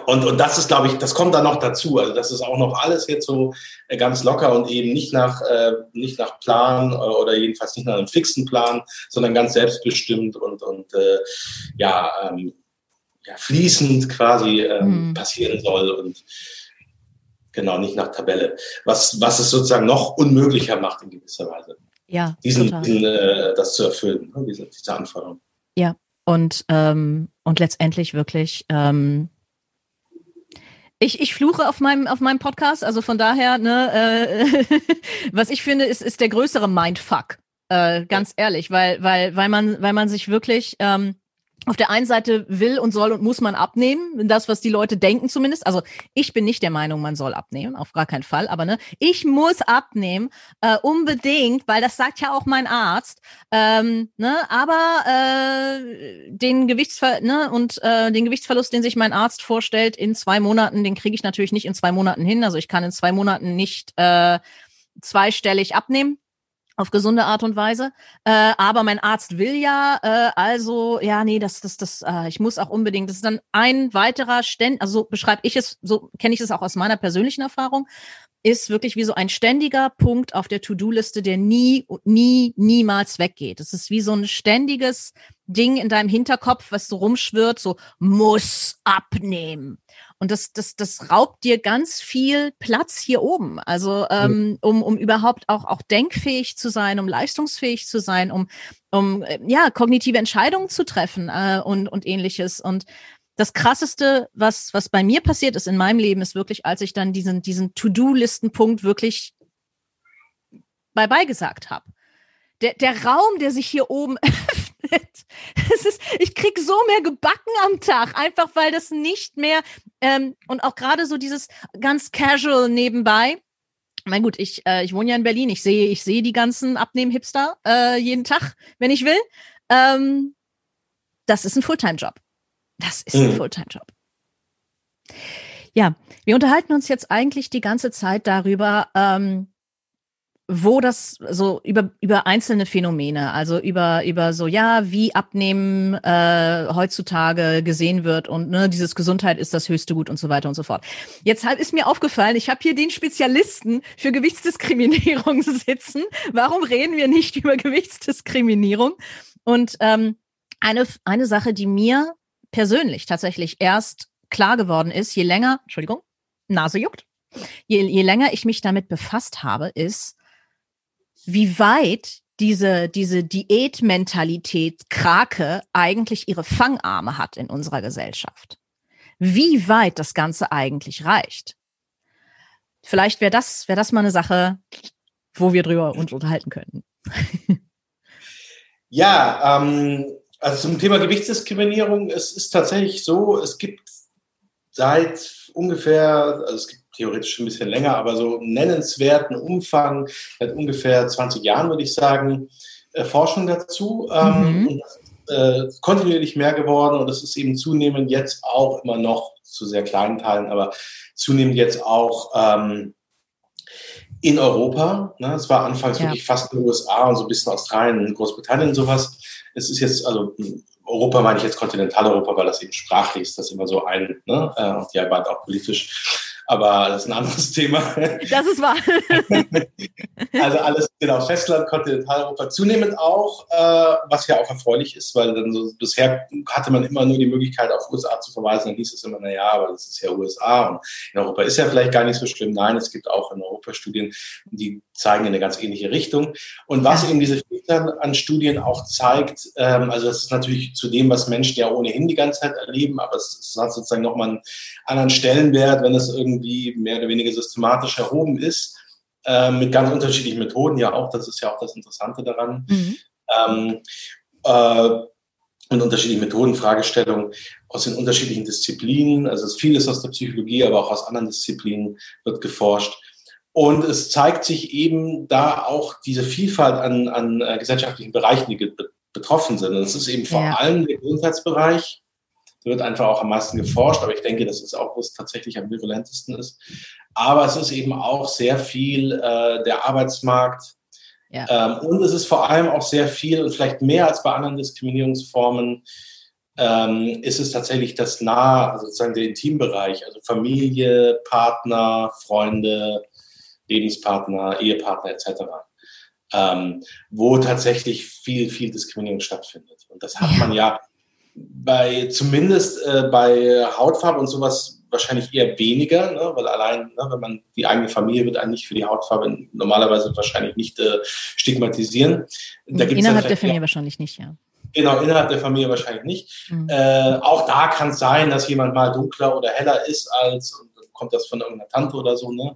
und, und das ist, glaube ich, das kommt dann noch dazu. Also das ist auch noch alles jetzt so äh, ganz locker und eben nicht nach, äh, nicht nach Plan oder jedenfalls nicht nach einem fixen Plan, sondern ganz selbstbestimmt und, und äh, ja, ähm, ja, fließend quasi ähm, mhm. passieren soll und genau, nicht nach Tabelle. Was, was es sozusagen noch unmöglicher macht in gewisser Weise. Ja, diesen, diesen äh, das zu erfüllen, ne, diese, diese Anforderung. Ja, und, ähm, und letztendlich wirklich ähm, ich, ich fluche auf meinem, auf meinem Podcast, also von daher, ne, äh, was ich finde, ist, ist der größere Mindfuck. Äh, ganz ehrlich, weil, weil, weil man, weil man sich wirklich, ähm, auf der einen Seite will und soll und muss man abnehmen, das, was die Leute denken zumindest. Also ich bin nicht der Meinung, man soll abnehmen, auf gar keinen Fall. Aber ne, ich muss abnehmen, äh, unbedingt, weil das sagt ja auch mein Arzt. Ähm, ne, aber äh, den Gewichtsver ne, und äh, den Gewichtsverlust, den sich mein Arzt vorstellt in zwei Monaten, den kriege ich natürlich nicht in zwei Monaten hin. Also ich kann in zwei Monaten nicht äh, zweistellig abnehmen auf gesunde Art und Weise. Äh, aber mein Arzt will ja, äh, also, ja, nee, das, das, das, äh, ich muss auch unbedingt. Das ist dann ein weiterer Ständ, also so beschreibe ich es, so kenne ich es auch aus meiner persönlichen Erfahrung, ist wirklich wie so ein ständiger Punkt auf der To-Do-Liste, der nie, nie, niemals weggeht. Das ist wie so ein ständiges Ding in deinem Hinterkopf, was so rumschwirrt, so muss abnehmen. Und das, das, das raubt dir ganz viel Platz hier oben. Also ähm, um, um überhaupt auch, auch denkfähig zu sein, um leistungsfähig zu sein, um, um äh, ja, kognitive Entscheidungen zu treffen äh, und, und ähnliches. Und das krasseste, was, was bei mir passiert ist in meinem Leben, ist wirklich, als ich dann diesen, diesen To-Do-Listenpunkt wirklich bye-bye gesagt habe. Der, der Raum, der sich hier oben öffnet, es ist, ich krieg so mehr gebacken am Tag, einfach weil das nicht mehr, ähm, und auch gerade so dieses ganz casual nebenbei, mein gut, ich, äh, ich wohne ja in Berlin, ich sehe, ich sehe die ganzen Abnehmen-Hipster äh, jeden Tag, wenn ich will. Ähm, das ist ein Fulltime-Job. Das ist ein mhm. Fulltime-Job. Ja, wir unterhalten uns jetzt eigentlich die ganze Zeit darüber, ähm, wo das so über über einzelne Phänomene, also über über so ja, wie Abnehmen äh, heutzutage gesehen wird und ne, dieses Gesundheit ist das höchste Gut und so weiter und so fort. Jetzt halt ist mir aufgefallen, ich habe hier den Spezialisten für Gewichtsdiskriminierung sitzen. Warum reden wir nicht über Gewichtsdiskriminierung? Und ähm, eine eine Sache, die mir persönlich tatsächlich erst klar geworden ist, je länger, Entschuldigung, Nase juckt, je, je länger ich mich damit befasst habe, ist wie weit diese, diese Diätmentalität Krake eigentlich ihre Fangarme hat in unserer Gesellschaft. wie weit das Ganze eigentlich reicht. Vielleicht wäre das, wäre das mal eine Sache, wo wir drüber uns unterhalten könnten. ja, ähm, also zum Thema Gewichtsdiskriminierung, es ist tatsächlich so, es gibt seit ungefähr, also es gibt theoretisch ein bisschen länger, aber so nennenswerten Umfang, seit ungefähr 20 Jahren würde ich sagen, äh, Forschung dazu. Ähm, mhm. äh, kontinuierlich mehr geworden und es ist eben zunehmend jetzt auch immer noch zu sehr kleinen Teilen, aber zunehmend jetzt auch ähm, in Europa. Ne? Es war anfangs ja. wirklich fast in den USA und so ein bisschen Australien, Großbritannien und sowas. Es ist jetzt, also Europa meine ich jetzt Kontinentaleuropa, weil das eben sprachlich ist, das immer so ein, ne? Äh, und ja, bald auch politisch aber das ist ein anderes Thema. Das ist wahr. also alles, genau, Festland, Kontinentaleuropa, zunehmend auch, äh, was ja auch erfreulich ist, weil dann so, bisher hatte man immer nur die Möglichkeit, auf USA zu verweisen, dann hieß es immer, naja, aber das ist ja USA und in Europa ist ja vielleicht gar nicht so schlimm. Nein, es gibt auch in Europa Studien, die zeigen in eine ganz ähnliche Richtung. Und was eben diese Vielzahl an Studien auch zeigt, ähm, also das ist natürlich zu dem, was Menschen ja ohnehin die ganze Zeit erleben, aber es, es hat sozusagen nochmal einen anderen Stellenwert, wenn es irgendwie mehr oder weniger systematisch erhoben ist, äh, mit ganz unterschiedlichen Methoden ja auch, das ist ja auch das Interessante daran. Mhm. Ähm, äh, und unterschiedliche Methoden, Fragestellungen aus den unterschiedlichen Disziplinen. Also es ist vieles aus der Psychologie, aber auch aus anderen Disziplinen wird geforscht. Und es zeigt sich eben da auch diese Vielfalt an, an äh, gesellschaftlichen Bereichen, die betroffen sind. Und es ist eben vor ja. allem der Gesundheitsbereich, wird einfach auch am meisten geforscht, aber ich denke, das ist auch, wo es tatsächlich am virulentesten ist. Aber es ist eben auch sehr viel äh, der Arbeitsmarkt. Ja. Ähm, und es ist vor allem auch sehr viel und vielleicht mehr als bei anderen Diskriminierungsformen ähm, ist es tatsächlich das nahe, also sozusagen der Intimbereich, also Familie, Partner, Freunde, Lebenspartner, Ehepartner etc. Ähm, wo tatsächlich viel, viel Diskriminierung stattfindet. Und das hat ja. man ja bei zumindest äh, bei Hautfarbe und sowas wahrscheinlich eher weniger, ne? weil allein, ne, wenn man die eigene Familie wird eigentlich für die Hautfarbe normalerweise wahrscheinlich nicht äh, stigmatisieren. Da gibt's innerhalb der Familie wahrscheinlich nicht, ja. Genau, innerhalb der Familie wahrscheinlich nicht. Mhm. Äh, auch da kann es sein, dass jemand mal dunkler oder heller ist als, kommt das von irgendeiner Tante oder so, ne?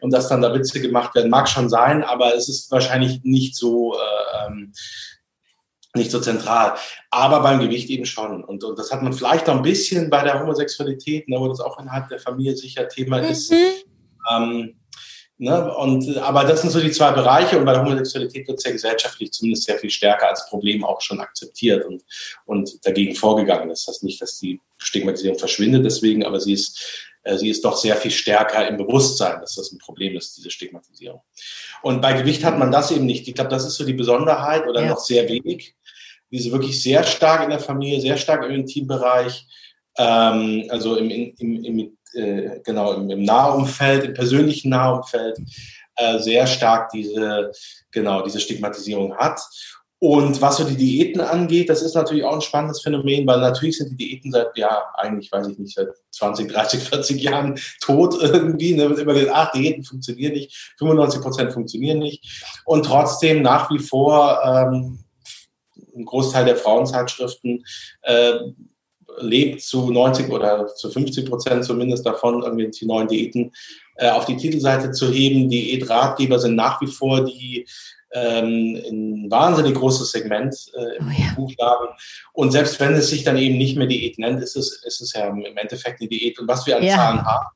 Und dass dann da Witze gemacht werden, mag schon sein, aber es ist wahrscheinlich nicht so äh, ähm, nicht so zentral. Aber beim Gewicht eben schon. Und, und das hat man vielleicht auch ein bisschen bei der Homosexualität, ne, wo das auch innerhalb der Familie sicher Thema mhm. ist. Ähm, ne, und, aber das sind so die zwei Bereiche. Und bei der Homosexualität wird es ja gesellschaftlich zumindest sehr viel stärker als Problem auch schon akzeptiert und, und dagegen vorgegangen. Das heißt nicht, dass die Stigmatisierung verschwindet deswegen, aber sie ist sie ist doch sehr viel stärker im Bewusstsein, dass das ein Problem ist, diese Stigmatisierung. Und bei Gewicht hat man das eben nicht. Ich glaube, das ist so die Besonderheit oder ja. noch sehr wenig diese wirklich sehr stark in der Familie, sehr stark im Intimbereich, ähm, also im, im, im äh, genau, im, im Nahumfeld, im persönlichen Nahumfeld, äh, sehr stark diese, genau, diese Stigmatisierung hat. Und was so die Diäten angeht, das ist natürlich auch ein spannendes Phänomen, weil natürlich sind die Diäten seit, ja, eigentlich weiß ich nicht, seit 20, 30, 40 Jahren tot irgendwie. Da wird immer gesagt, ach, Diäten funktionieren nicht, 95 Prozent funktionieren nicht. Und trotzdem nach wie vor ähm, ein Großteil der Frauenzeitschriften äh, lebt zu 90 oder zu 50 Prozent zumindest davon, irgendwie die neuen Diäten äh, auf die Titelseite zu heben. Diätratgeber sind nach wie vor die ähm, ein wahnsinnig großes Segment äh, im oh ja. Buchladen. Und selbst wenn es sich dann eben nicht mehr Diät nennt, ist es, ist es ja im Endeffekt eine Diät. Und was wir an ja. Zahlen haben,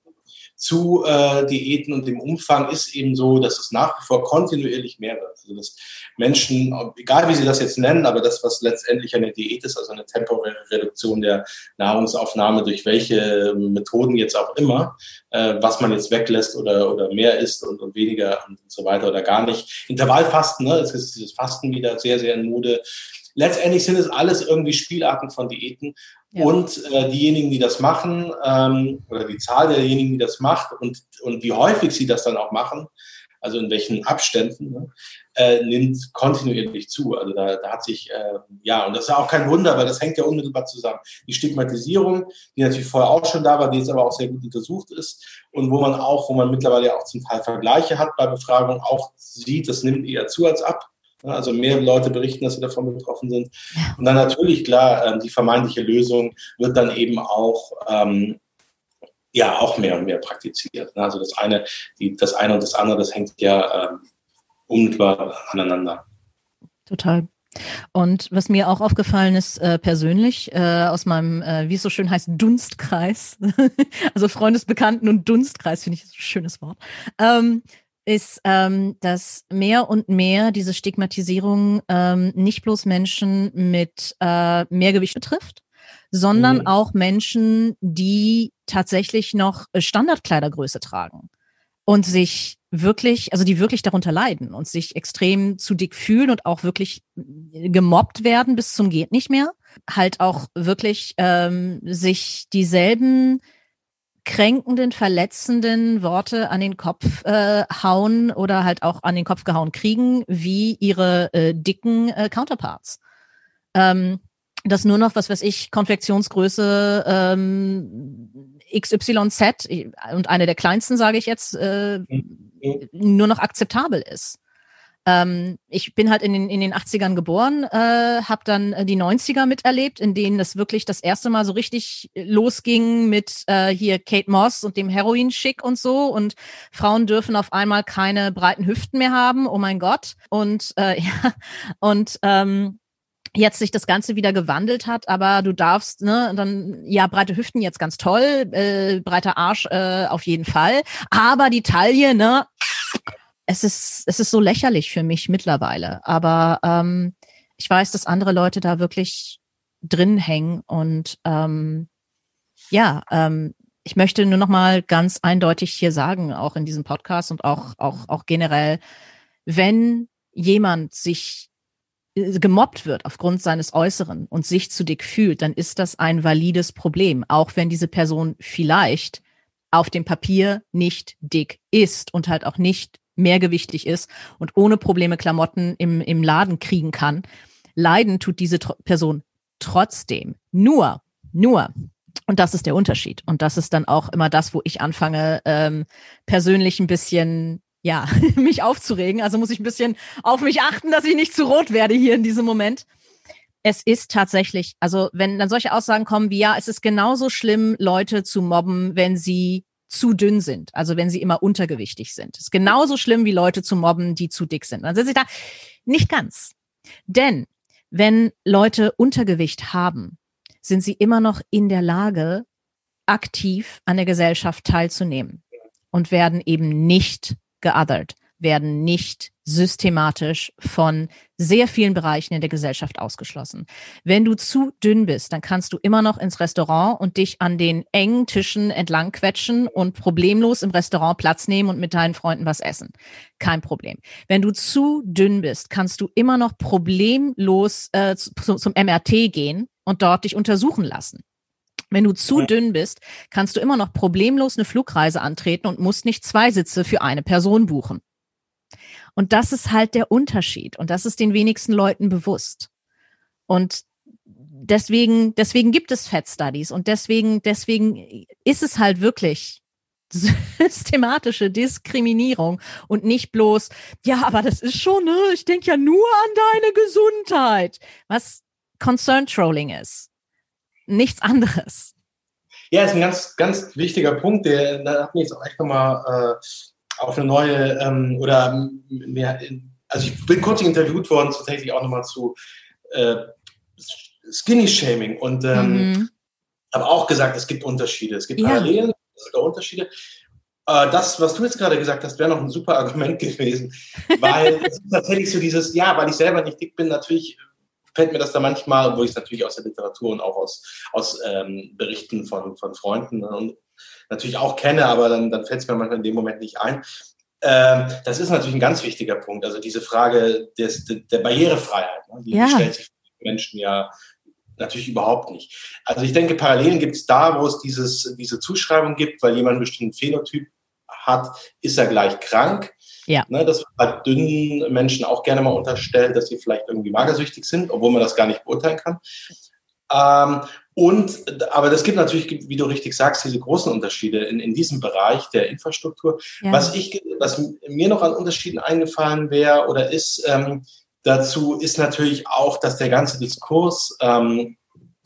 zu äh, Diäten und dem Umfang ist eben so, dass es nach wie vor kontinuierlich mehr wird. Also dass Menschen, egal wie sie das jetzt nennen, aber das, was letztendlich eine Diät ist, also eine temporäre Reduktion der Nahrungsaufnahme durch welche Methoden jetzt auch immer, äh, was man jetzt weglässt oder, oder mehr isst und, und weniger und so weiter oder gar nicht. Intervallfasten, ne? es ist dieses Fasten wieder sehr, sehr in Mode letztendlich sind es alles irgendwie Spielarten von Diäten. Und äh, diejenigen, die das machen, ähm, oder die Zahl derjenigen, die das macht und, und wie häufig sie das dann auch machen, also in welchen Abständen, ne, äh, nimmt kontinuierlich zu. Also da, da hat sich, äh, ja, und das ist ja auch kein Wunder, weil das hängt ja unmittelbar zusammen. Die Stigmatisierung, die natürlich vorher auch schon da war, die jetzt aber auch sehr gut untersucht ist und wo man auch, wo man mittlerweile auch zum Teil Vergleiche hat bei Befragungen, auch sieht, das nimmt eher zu als ab. Also mehr Leute berichten, dass sie davon betroffen sind. Und dann natürlich, klar, ähm, die vermeintliche Lösung wird dann eben auch ähm, ja auch mehr und mehr praktiziert. Ne? Also das eine, die, das eine und das andere, das hängt ja ähm, unmittelbar aneinander. Total. Und was mir auch aufgefallen ist äh, persönlich äh, aus meinem, äh, wie es so schön heißt, Dunstkreis, also Freundesbekannten und Dunstkreis finde ich ein schönes Wort, ähm, ist, ähm, dass mehr und mehr diese Stigmatisierung ähm, nicht bloß Menschen mit äh, Mehrgewicht betrifft, sondern mhm. auch Menschen, die tatsächlich noch Standardkleidergröße tragen und sich wirklich, also die wirklich darunter leiden und sich extrem zu dick fühlen und auch wirklich gemobbt werden bis zum geht nicht mehr, halt auch wirklich ähm, sich dieselben kränkenden, verletzenden Worte an den Kopf äh, hauen oder halt auch an den Kopf gehauen kriegen, wie ihre äh, dicken äh, Counterparts. Ähm, das nur noch, was weiß ich, Konfektionsgröße ähm, XYZ und eine der kleinsten, sage ich jetzt, äh, mhm. nur noch akzeptabel ist. Ähm, ich bin halt in den, in den 80ern geboren, äh, habe dann äh, die 90er miterlebt, in denen es wirklich das erste Mal so richtig losging mit äh, hier Kate Moss und dem Heroin-Schick und so. Und Frauen dürfen auf einmal keine breiten Hüften mehr haben, oh mein Gott. Und äh, ja, und ähm, jetzt sich das Ganze wieder gewandelt hat, aber du darfst, ne, dann, ja, breite Hüften jetzt ganz toll, äh, breiter Arsch äh, auf jeden Fall, aber die Taille, ne, es ist, es ist so lächerlich für mich mittlerweile. Aber ähm, ich weiß, dass andere Leute da wirklich drin hängen und ähm, ja, ähm, ich möchte nur noch mal ganz eindeutig hier sagen, auch in diesem Podcast und auch auch auch generell, wenn jemand sich äh, gemobbt wird aufgrund seines Äußeren und sich zu dick fühlt, dann ist das ein valides Problem, auch wenn diese Person vielleicht auf dem Papier nicht dick ist und halt auch nicht mehrgewichtig ist und ohne Probleme Klamotten im, im Laden kriegen kann. Leiden tut diese Person trotzdem. Nur, nur, und das ist der Unterschied. Und das ist dann auch immer das, wo ich anfange, ähm, persönlich ein bisschen, ja, mich aufzuregen. Also muss ich ein bisschen auf mich achten, dass ich nicht zu rot werde hier in diesem Moment. Es ist tatsächlich, also wenn dann solche Aussagen kommen wie, ja, es ist genauso schlimm, Leute zu mobben, wenn sie zu dünn sind, also wenn sie immer untergewichtig sind. Das ist genauso schlimm wie Leute zu mobben, die zu dick sind. Dann sind sie da nicht ganz. Denn wenn Leute Untergewicht haben, sind sie immer noch in der Lage, aktiv an der Gesellschaft teilzunehmen und werden eben nicht geothert, werden nicht systematisch von sehr vielen Bereichen in der Gesellschaft ausgeschlossen. Wenn du zu dünn bist, dann kannst du immer noch ins Restaurant und dich an den engen Tischen entlang quetschen und problemlos im Restaurant Platz nehmen und mit deinen Freunden was essen. Kein Problem. Wenn du zu dünn bist, kannst du immer noch problemlos äh, zu, zum MRT gehen und dort dich untersuchen lassen. Wenn du zu dünn bist, kannst du immer noch problemlos eine Flugreise antreten und musst nicht zwei Sitze für eine Person buchen. Und das ist halt der Unterschied. Und das ist den wenigsten Leuten bewusst. Und deswegen, deswegen gibt es Fat Studies und deswegen, deswegen ist es halt wirklich systematische Diskriminierung und nicht bloß, ja, aber das ist schon, ne, ich denke ja nur an deine Gesundheit, was Concern Trolling ist. Nichts anderes. Ja, ist ein ganz, ganz wichtiger Punkt, der da hat mich jetzt auch echt nochmal äh, auf eine neue ähm, oder mehr, also ich bin kurz interviewt worden, tatsächlich auch nochmal zu äh, Skinny-Shaming und ähm, mhm. habe auch gesagt, es gibt Unterschiede, es gibt Parallelen, ja. sogar Unterschiede. Äh, das, was du jetzt gerade gesagt hast, wäre noch ein super Argument gewesen, weil es ist tatsächlich so dieses, ja, weil ich selber nicht dick bin, natürlich fällt mir das da manchmal, wo ich es natürlich aus der Literatur und auch aus, aus ähm, Berichten von, von Freunden und natürlich auch kenne, aber dann, dann fällt es mir manchmal in dem Moment nicht ein. Ähm, das ist natürlich ein ganz wichtiger Punkt. Also diese Frage des, der Barrierefreiheit, ne? die, ja. stellt sich Menschen ja natürlich überhaupt nicht. Also ich denke, Parallelen gibt es da, wo es dieses, diese Zuschreibung gibt, weil jemand einen bestimmten Phänotyp hat, ist er gleich krank. Ja. Ne, das wird halt dünnen Menschen auch gerne mal unterstellt, dass sie vielleicht irgendwie magersüchtig sind, obwohl man das gar nicht beurteilen kann. Ähm, und, aber das gibt natürlich, wie du richtig sagst, diese großen Unterschiede in, in diesem Bereich der Infrastruktur. Ja. Was ich, was mir noch an Unterschieden eingefallen wäre oder ist, ähm, dazu ist natürlich auch, dass der ganze Diskurs ähm,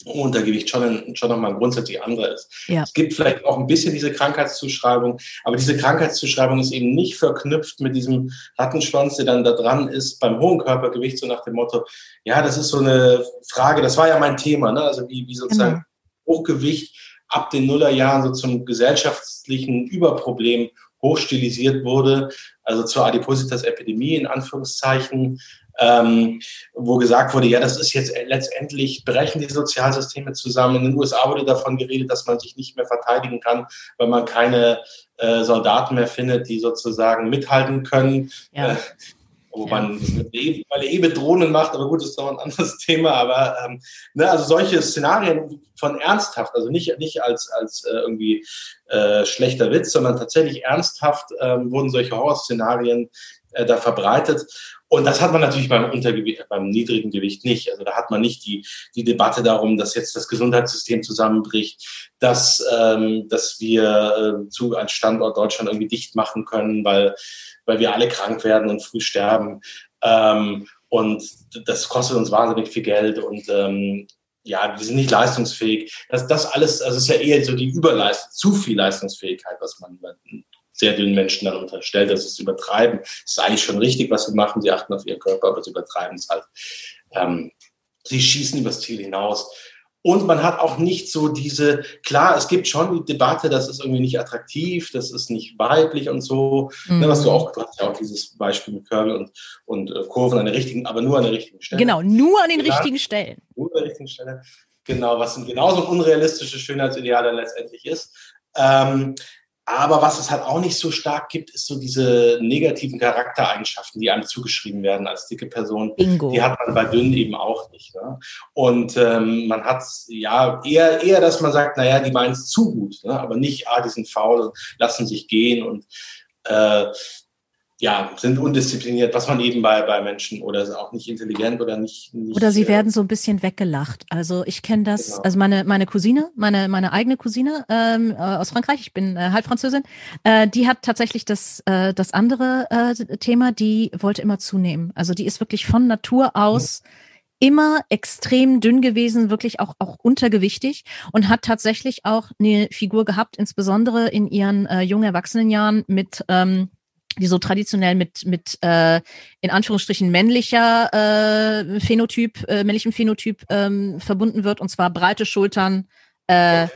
Untergewicht schon, ein, schon nochmal ein grundsätzlich anderer ist. Ja. Es gibt vielleicht auch ein bisschen diese Krankheitszuschreibung, aber diese Krankheitszuschreibung ist eben nicht verknüpft mit diesem Rattenschwanz, der dann da dran ist beim hohen Körpergewicht, so nach dem Motto, ja, das ist so eine Frage, das war ja mein Thema, ne? also wie, wie sozusagen genau. Hochgewicht ab den Nullerjahren so zum gesellschaftlichen Überproblem hochstilisiert wurde, also zur Adipositas-Epidemie in Anführungszeichen, ähm, wo gesagt wurde, ja, das ist jetzt letztendlich, brechen die Sozialsysteme zusammen. In den USA wurde davon geredet, dass man sich nicht mehr verteidigen kann, weil man keine äh, Soldaten mehr findet, die sozusagen mithalten können. Ja. Äh, wo ja. man weil er eh mit Drohnen macht, aber gut, das ist noch ein anderes Thema. Aber ähm, ne, also solche Szenarien von ernsthaft, also nicht, nicht als, als äh, irgendwie äh, schlechter Witz, sondern tatsächlich ernsthaft ähm, wurden solche Horrorszenarien äh, da verbreitet. Und das hat man natürlich beim Untergewicht, beim niedrigen Gewicht nicht. Also da hat man nicht die, die Debatte darum, dass jetzt das Gesundheitssystem zusammenbricht, dass, ähm, dass wir äh, zu als Standort Deutschland irgendwie dicht machen können, weil, weil wir alle krank werden und früh sterben. Ähm, und das kostet uns wahnsinnig viel Geld und ähm, ja, wir sind nicht leistungsfähig. Das, das alles, also es ist ja eher so die Überleistung, zu viel Leistungsfähigkeit, was man sehr dünnen Menschen dann unterstellt, dass sie es übertreiben. Das ist eigentlich schon richtig, was sie machen. Sie achten auf ihren Körper, aber sie übertreiben es halt. Ähm, sie schießen übers Ziel hinaus. Und man hat auch nicht so diese, klar, es gibt schon die Debatte, das ist irgendwie nicht attraktiv, das ist nicht weiblich und so. Mhm. Was du auch, du hast ja auch dieses Beispiel mit Curl und, und äh, Kurven an der richtigen, aber nur an der richtigen Stelle. Genau, nur an den klar, richtigen Stellen. Nur an der richtigen Stelle. Genau, was ein genauso unrealistisches Schönheitsideal dann letztendlich ist. Ähm, aber was es halt auch nicht so stark gibt, ist so diese negativen Charaktereigenschaften, die einem zugeschrieben werden als dicke Person. Bingo. Die hat man bei dünn eben auch nicht. Ne? Und ähm, man hat ja eher, eher, dass man sagt, naja, die meinen es zu gut, ne? aber nicht, ah, die sind faul und lassen sich gehen und äh, ja, sind undiszipliniert, was man eben bei, bei Menschen oder auch nicht intelligent oder nicht. nicht oder sie äh, werden so ein bisschen weggelacht. Also ich kenne das, genau. also meine, meine Cousine, meine, meine eigene Cousine ähm, äh, aus Frankreich, ich bin äh, Halbfranzösin, äh, die hat tatsächlich das, äh, das andere äh, Thema, die wollte immer zunehmen. Also die ist wirklich von Natur aus. Mhm immer extrem dünn gewesen, wirklich auch, auch untergewichtig und hat tatsächlich auch eine Figur gehabt, insbesondere in ihren äh, jungen Erwachsenenjahren mit ähm, die so traditionell mit mit äh, in Anführungsstrichen männlicher äh, Phänotyp, äh, männlichem Phänotyp ähm, verbunden wird, und zwar breite Schultern äh,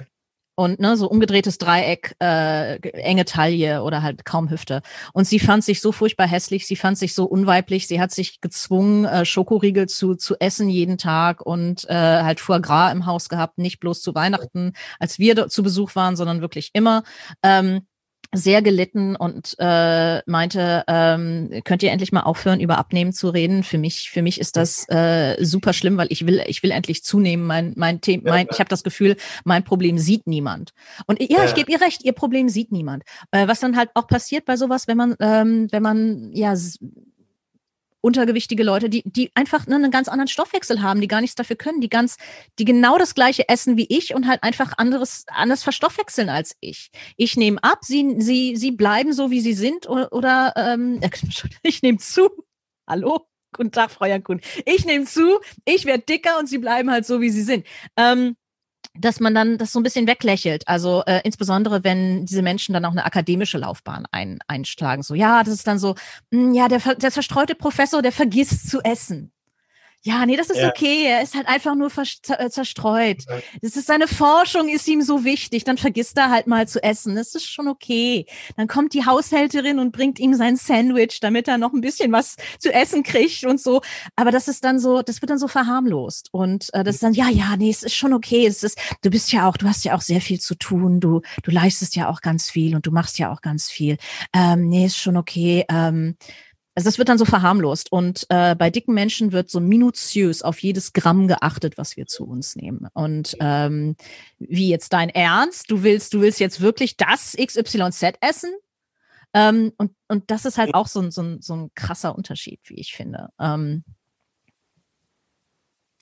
und ne, so umgedrehtes Dreieck, äh, enge Taille oder halt kaum Hüfte. Und sie fand sich so furchtbar hässlich, sie fand sich so unweiblich, sie hat sich gezwungen, äh, Schokoriegel zu, zu essen jeden Tag und äh, halt Foie Gras im Haus gehabt, nicht bloß zu Weihnachten, als wir zu Besuch waren, sondern wirklich immer. Ähm, sehr gelitten und äh, meinte, ähm, könnt ihr endlich mal aufhören, über Abnehmen zu reden? Für mich, für mich ist das äh, super schlimm, weil ich will, ich will endlich zunehmen. Mein, mein Thema, mein, ich habe das Gefühl, mein Problem sieht niemand. Und ja, ich gebe ihr recht, ihr Problem sieht niemand. Äh, was dann halt auch passiert bei sowas, wenn man, ähm, wenn man ja untergewichtige Leute, die, die einfach ne, einen ganz anderen Stoffwechsel haben, die gar nichts dafür können, die ganz, die genau das gleiche essen wie ich und halt einfach anderes, anders verstoffwechseln als ich. Ich nehme ab, sie, sie, sie bleiben so, wie sie sind oder, oder ähm, ich nehme zu. Hallo? Guten Tag, Frau Jankun. Ich nehme zu, ich werde dicker und sie bleiben halt so, wie sie sind. Ähm, dass man dann das so ein bisschen weglächelt. Also äh, insbesondere, wenn diese Menschen dann auch eine akademische Laufbahn ein, einschlagen. So, ja, das ist dann so, mh, hm, ja, der, der zerstreute Professor, der vergisst zu essen. Ja, nee, das ist ja. okay. Er ist halt einfach nur äh, zerstreut. Das ist seine Forschung ist ihm so wichtig. Dann vergisst er halt mal zu essen. Das ist schon okay. Dann kommt die Haushälterin und bringt ihm sein Sandwich, damit er noch ein bisschen was zu essen kriegt und so. Aber das ist dann so, das wird dann so verharmlost. Und äh, das ist dann, ja, ja, nee, es ist schon okay. Es ist, du bist ja auch, du hast ja auch sehr viel zu tun. Du, du leistest ja auch ganz viel und du machst ja auch ganz viel. Ähm, nee, ist schon okay. Ähm, also das wird dann so verharmlost. Und äh, bei dicken Menschen wird so minutiös auf jedes Gramm geachtet, was wir zu uns nehmen. Und ähm, wie jetzt dein Ernst? Du willst, du willst jetzt wirklich das XYZ essen? Ähm, und, und das ist halt auch so ein, so, ein, so ein krasser Unterschied, wie ich finde. Ähm,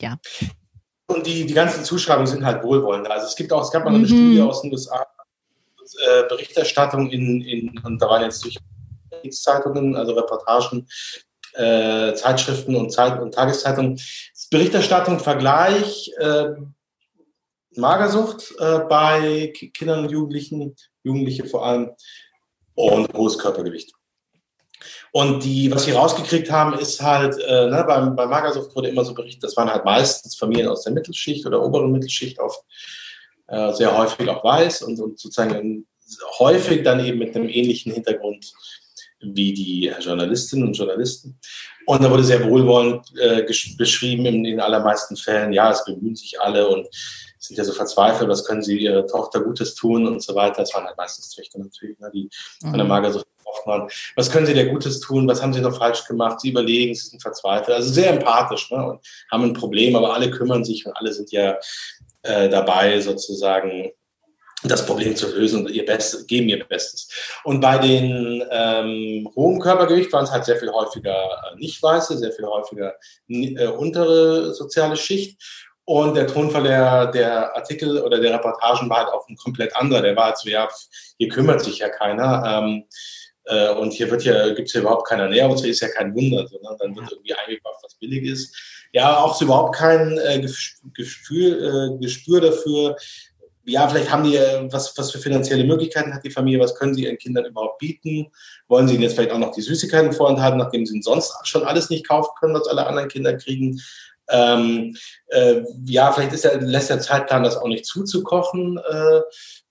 ja. Und die, die ganzen Zuschreibungen sind halt wohlwollend. Also es gibt auch, es gab mal eine mhm. Studie aus den USA, äh, Berichterstattung in, in, und da waren jetzt durch Zeitungen, also Reportagen, äh, Zeitschriften und, Zeit und Tageszeitungen. Berichterstattung, Vergleich, äh, Magersucht äh, bei Kindern und Jugendlichen, Jugendliche vor allem, und hohes Körpergewicht. Und die, was sie rausgekriegt haben, ist halt, äh, ne, beim, bei Magersucht wurde immer so berichtet, das waren halt meistens Familien aus der Mittelschicht oder oberen Mittelschicht, oft äh, sehr häufig auch weiß und, und sozusagen häufig dann eben mit einem ähnlichen Hintergrund wie die Journalistinnen und Journalisten. Und da wurde sehr wohlwollend äh, beschrieben in den allermeisten Fällen, ja, es bemühen sich alle und sind ja so verzweifelt, was können sie ihrer Tochter Gutes tun und so weiter. Das waren halt meistens Töchter natürlich, ne, die von der mhm. Magersucht betroffen waren. Was können sie dir Gutes tun? Was haben sie noch falsch gemacht? Sie überlegen, sie sind verzweifelt. Also sehr empathisch ne, und haben ein Problem, aber alle kümmern sich und alle sind ja äh, dabei, sozusagen das Problem zu lösen und ihr Bestes, geben ihr Bestes. Und bei den ähm, hohen Körpergewicht waren es halt sehr viel häufiger äh, Nicht-Weiße, sehr viel häufiger äh, untere soziale Schicht. Und der Tonfall der, der Artikel oder der Reportagen war halt auch ein komplett anderer. Der war halt so, ja, hier kümmert sich ja keiner. Ähm, äh, und hier wird ja, gibt es ja überhaupt keine Ernährung, das ist ja kein Wunder, sondern dann wird irgendwie eingekauft, was billig ist. Ja, auch so überhaupt kein äh, Gespür, äh, Gespür dafür, ja, vielleicht haben die, äh, was, was für finanzielle Möglichkeiten hat die Familie, was können sie ihren Kindern überhaupt bieten? Wollen sie ihnen jetzt vielleicht auch noch die Süßigkeiten vorenthalten, nachdem sie sonst schon alles nicht kaufen können, was alle anderen Kinder kriegen? Ähm, äh, ja, vielleicht ist der, lässt der Zeitplan das auch nicht zuzukochen, äh,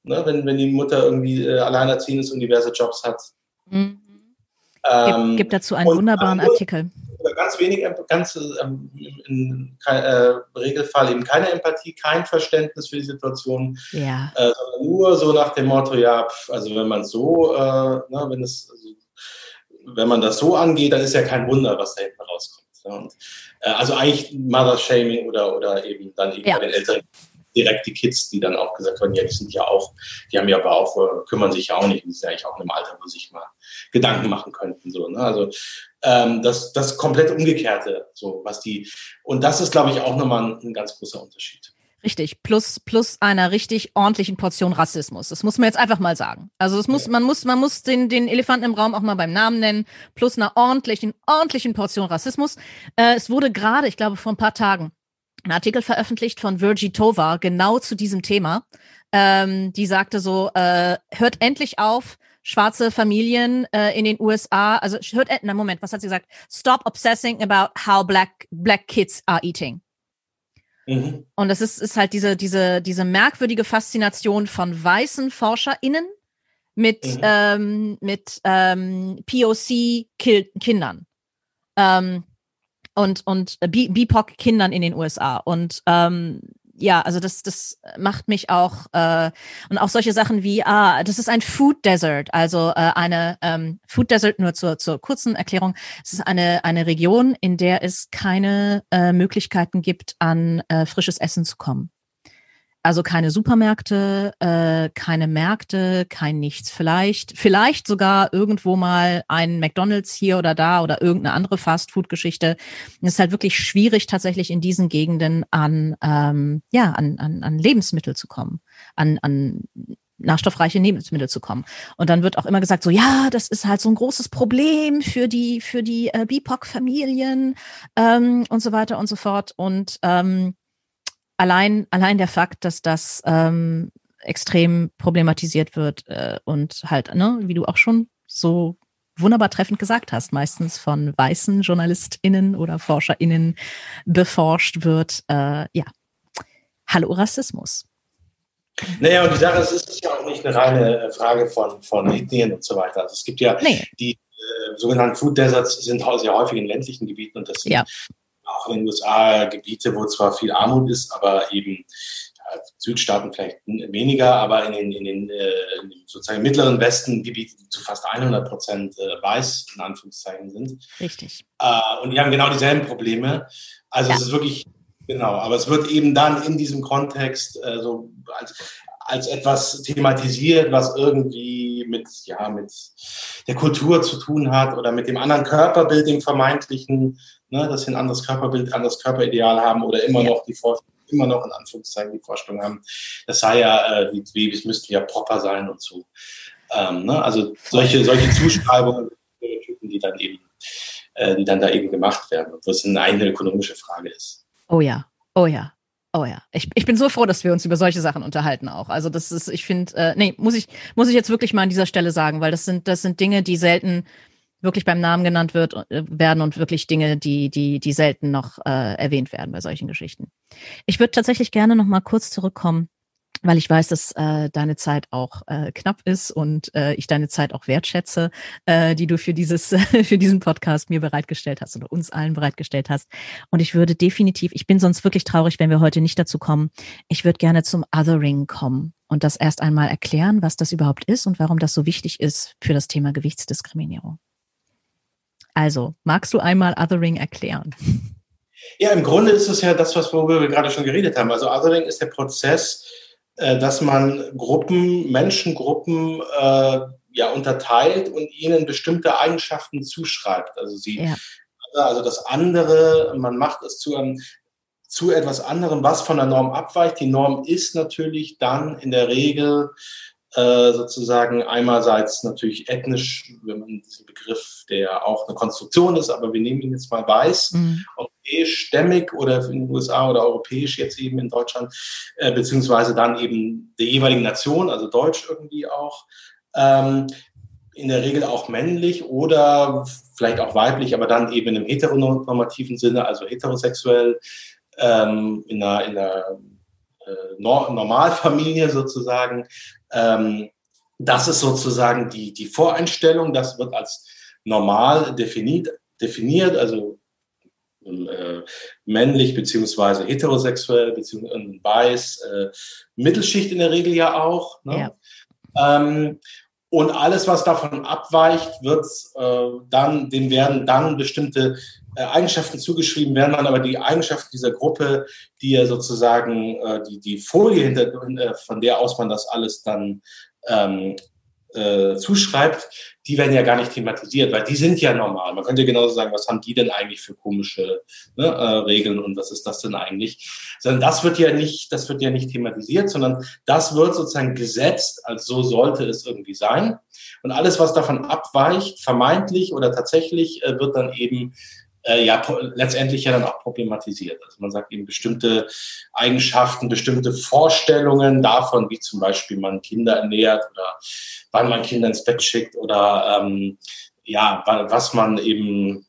ne, wenn, wenn die Mutter irgendwie äh, alleinerziehend ist und diverse Jobs hat. Mhm. Ähm, gibt, gibt dazu einen wunderbaren Artikel ganz wenig, ganz ähm, im äh, Regelfall eben keine Empathie, kein Verständnis für die Situation, ja. äh, sondern nur so nach dem Motto, ja, pf, also wenn man so, äh, na, wenn es, also, wenn man das so angeht, dann ist ja kein Wunder, was da hinten rauskommt. Ja. Und, äh, also eigentlich Mother Shaming oder, oder eben dann eben ja. bei den Eltern direkt die Kids, die dann auch gesagt haben, ja, die sind ja auch, die haben ja aber auch, äh, kümmern sich ja auch nicht, die sind ja eigentlich auch in einem Alter, wo sie sich mal Gedanken machen könnten. So, ne? Also ähm, das, das komplett Umgekehrte, so was die, und das ist, glaube ich, auch nochmal ein, ein ganz großer Unterschied. Richtig, plus, plus einer richtig ordentlichen Portion Rassismus. Das muss man jetzt einfach mal sagen. Also es muss, man muss, man muss den, den Elefanten im Raum auch mal beim Namen nennen, plus einer ordentlichen, ordentlichen Portion Rassismus. Äh, es wurde gerade, ich glaube, vor ein paar Tagen ein Artikel veröffentlicht von Virgie Tova genau zu diesem Thema. Ähm, die sagte so, äh, hört endlich auf, schwarze Familien äh, in den USA, also hört, na Moment, was hat sie gesagt? Stop obsessing about how black, black kids are eating. Mhm. Und das ist, ist halt diese, diese, diese merkwürdige Faszination von weißen ForscherInnen mit, mhm. ähm, mit ähm, POC-Kindern. Ähm, und, und BIPOC-Kindern in den USA. Und ähm, ja, also das, das macht mich auch äh, und auch solche Sachen wie, ah, das ist ein Food Desert, also äh, eine ähm, Food Desert, nur zur, zur kurzen Erklärung, es ist eine, eine Region, in der es keine äh, Möglichkeiten gibt, an äh, frisches Essen zu kommen. Also keine Supermärkte, äh, keine Märkte, kein nichts. Vielleicht, vielleicht sogar irgendwo mal ein McDonalds hier oder da oder irgendeine andere Fastfood-Geschichte. Es ist halt wirklich schwierig, tatsächlich in diesen Gegenden an, ähm, ja, an, an, an Lebensmittel zu kommen, an, an nährstoffreiche Lebensmittel zu kommen. Und dann wird auch immer gesagt, so ja, das ist halt so ein großes Problem für die für die äh, BIPOC-Familien ähm, und so weiter und so fort. Und ähm, allein, allein der Fakt, dass das ähm, extrem problematisiert wird äh, und halt, ne, wie du auch schon so wunderbar treffend gesagt hast, meistens von weißen JournalistInnen oder ForscherInnen beforscht wird, äh, ja. Hallo Rassismus. Naja, und die Sache ist, es ist ja auch nicht eine reine äh, Frage von, von Ethnien und so weiter. Also es gibt ja nee. die äh, sogenannten Food Deserts sind sehr häufig in ländlichen Gebieten und das sind ja auch in den USA Gebiete, wo zwar viel Armut ist, aber eben Südstaaten vielleicht weniger, aber in den, in den, äh, in den sozusagen mittleren Westen Gebiete, die zu fast 100 Prozent äh, weiß in Anführungszeichen sind. Richtig. Äh, und die haben genau dieselben Probleme. Also ja. es ist wirklich Genau, aber es wird eben dann in diesem Kontext äh, so als, als etwas thematisiert, was irgendwie mit, ja, mit der Kultur zu tun hat oder mit dem anderen Körperbild, dem vermeintlichen, ne, dass sie ein anderes Körperbild, anderes Körperideal haben oder immer ja. noch die Vorstellung, immer noch in Anführungszeichen die Vorstellung haben, das sei ja, äh, die Babys müssten ja proper sein und so. Ähm, ne? Also solche, solche Zuschreibungen, die dann eben, äh, die dann da eben gemacht werden, was eine ökonomische Frage ist. Oh ja, oh ja. Oh ja, ich, ich bin so froh, dass wir uns über solche Sachen unterhalten auch. Also das ist, ich finde, äh, nee, muss ich, muss ich jetzt wirklich mal an dieser Stelle sagen, weil das sind, das sind Dinge, die selten wirklich beim Namen genannt wird, äh, werden und wirklich Dinge, die, die, die selten noch äh, erwähnt werden bei solchen Geschichten. Ich würde tatsächlich gerne noch mal kurz zurückkommen weil ich weiß, dass äh, deine Zeit auch äh, knapp ist und äh, ich deine Zeit auch wertschätze, äh, die du für dieses für diesen Podcast mir bereitgestellt hast oder uns allen bereitgestellt hast. Und ich würde definitiv, ich bin sonst wirklich traurig, wenn wir heute nicht dazu kommen. Ich würde gerne zum Othering kommen und das erst einmal erklären, was das überhaupt ist und warum das so wichtig ist für das Thema Gewichtsdiskriminierung. Also, magst du einmal Othering erklären? Ja, im Grunde ist es ja das, was worüber wir gerade schon geredet haben. Also Othering ist der Prozess, äh, dass man Gruppen, Menschengruppen äh, ja unterteilt und ihnen bestimmte Eigenschaften zuschreibt. Also sie, ja. also das andere, man macht es zu einem zu etwas anderem, was von der Norm abweicht. Die Norm ist natürlich dann in der Regel sozusagen einerseits natürlich ethnisch, wenn man diesen Begriff, der auch eine Konstruktion ist, aber wir nehmen ihn jetzt mal weiß, mhm. europäisch, stämmig oder in den USA oder europäisch jetzt eben in Deutschland, äh, beziehungsweise dann eben der jeweiligen Nation, also Deutsch irgendwie auch. Ähm, in der Regel auch männlich oder vielleicht auch weiblich, aber dann eben im heteronormativen Sinne, also heterosexuell, ähm, in einer, in einer äh, Normalfamilie sozusagen. Ähm, das ist sozusagen die, die Voreinstellung, das wird als normal definiert, definiert also äh, männlich beziehungsweise heterosexuell beziehungsweise weiß, äh, Mittelschicht in der Regel ja auch. Ne? Ja. Ähm, und alles, was davon abweicht, wird äh, dann, dem werden dann bestimmte äh, Eigenschaften zugeschrieben werden, dann aber die Eigenschaften dieser Gruppe, die ja sozusagen äh, die, die Folie, hinter, äh, von der aus man das alles dann ähm, äh, zuschreibt, die werden ja gar nicht thematisiert, weil die sind ja normal. Man könnte genauso sagen, was haben die denn eigentlich für komische ne, äh, Regeln und was ist das denn eigentlich? Sondern das wird ja nicht, das wird ja nicht thematisiert, sondern das wird sozusagen gesetzt, als so sollte es irgendwie sein. Und alles, was davon abweicht, vermeintlich oder tatsächlich, äh, wird dann eben äh, ja letztendlich ja dann auch problematisiert. Also man sagt eben bestimmte Eigenschaften, bestimmte Vorstellungen davon, wie zum Beispiel man Kinder ernährt oder wann man Kinder ins Bett schickt oder ähm, ja, was man eben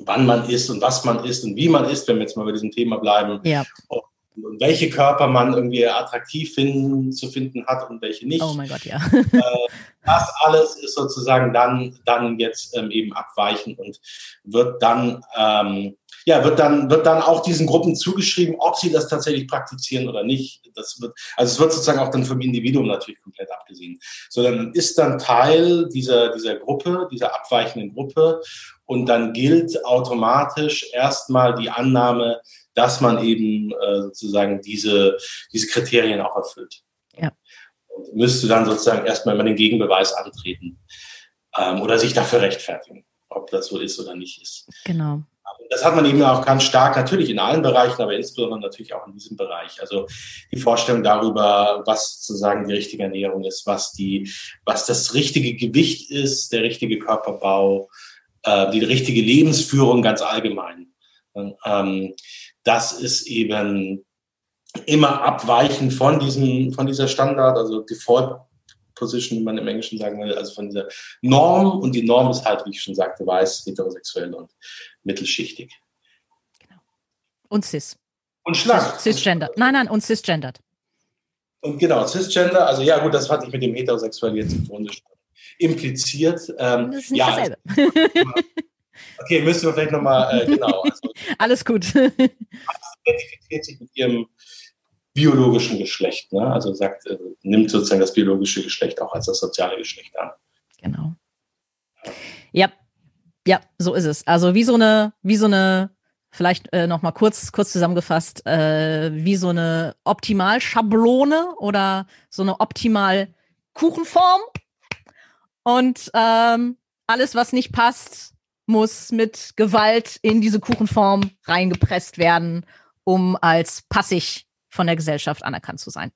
wann man isst und was man isst und wie man isst, wenn wir jetzt mal bei diesem Thema bleiben. Ja. Und welche Körper man irgendwie attraktiv finden, zu finden hat und welche nicht. Oh mein Gott, ja. Äh, das alles ist sozusagen dann, dann jetzt ähm, eben abweichen und wird dann, ähm, ja, wird dann, wird dann auch diesen Gruppen zugeschrieben, ob sie das tatsächlich praktizieren oder nicht. Das wird, also es wird sozusagen auch dann vom Individuum natürlich komplett abgesehen. Sondern ist dann Teil dieser, dieser Gruppe, dieser abweichenden Gruppe und dann gilt automatisch erstmal die Annahme, dass man eben äh, sozusagen diese, diese Kriterien auch erfüllt. Ja. Und müsste dann sozusagen erstmal immer den Gegenbeweis antreten ähm, oder sich dafür rechtfertigen, ob das so ist oder nicht ist. Genau. Das hat man eben auch ganz stark, natürlich in allen Bereichen, aber insbesondere natürlich auch in diesem Bereich. Also die Vorstellung darüber, was sozusagen die richtige Ernährung ist, was die, was das richtige Gewicht ist, der richtige Körperbau, äh, die richtige Lebensführung ganz allgemein. Ähm, das ist eben immer abweichend von diesem, von dieser Standard, also Default Position, wie man im Englischen sagen will, also von dieser Norm. Und die Norm ist halt, wie ich schon sagte, weiß, heterosexuell und mittelschichtig. Genau. Und cis. Und schlank. Cisgender. Nein, nein, und cisgendered. Und genau, cisgender, also ja, gut, das hatte ich mit dem heterosexuell jetzt im Grunde schon impliziert. Ähm, das ist nicht ja, dasselbe. Okay, müssen wir vielleicht nochmal, äh, genau. Also, Alles gut. identifiziert sich mit ihrem biologischen Geschlecht, ne? also sagt, äh, nimmt sozusagen das biologische Geschlecht auch als das soziale Geschlecht an. Genau. Ja, ja, so ist es. Also wie so eine, wie so eine, vielleicht äh, noch mal kurz, kurz zusammengefasst, äh, wie so eine Optimalschablone oder so eine optimal Kuchenform. Und ähm, alles, was nicht passt, muss mit Gewalt in diese Kuchenform reingepresst werden, um als passig von der Gesellschaft anerkannt zu sein.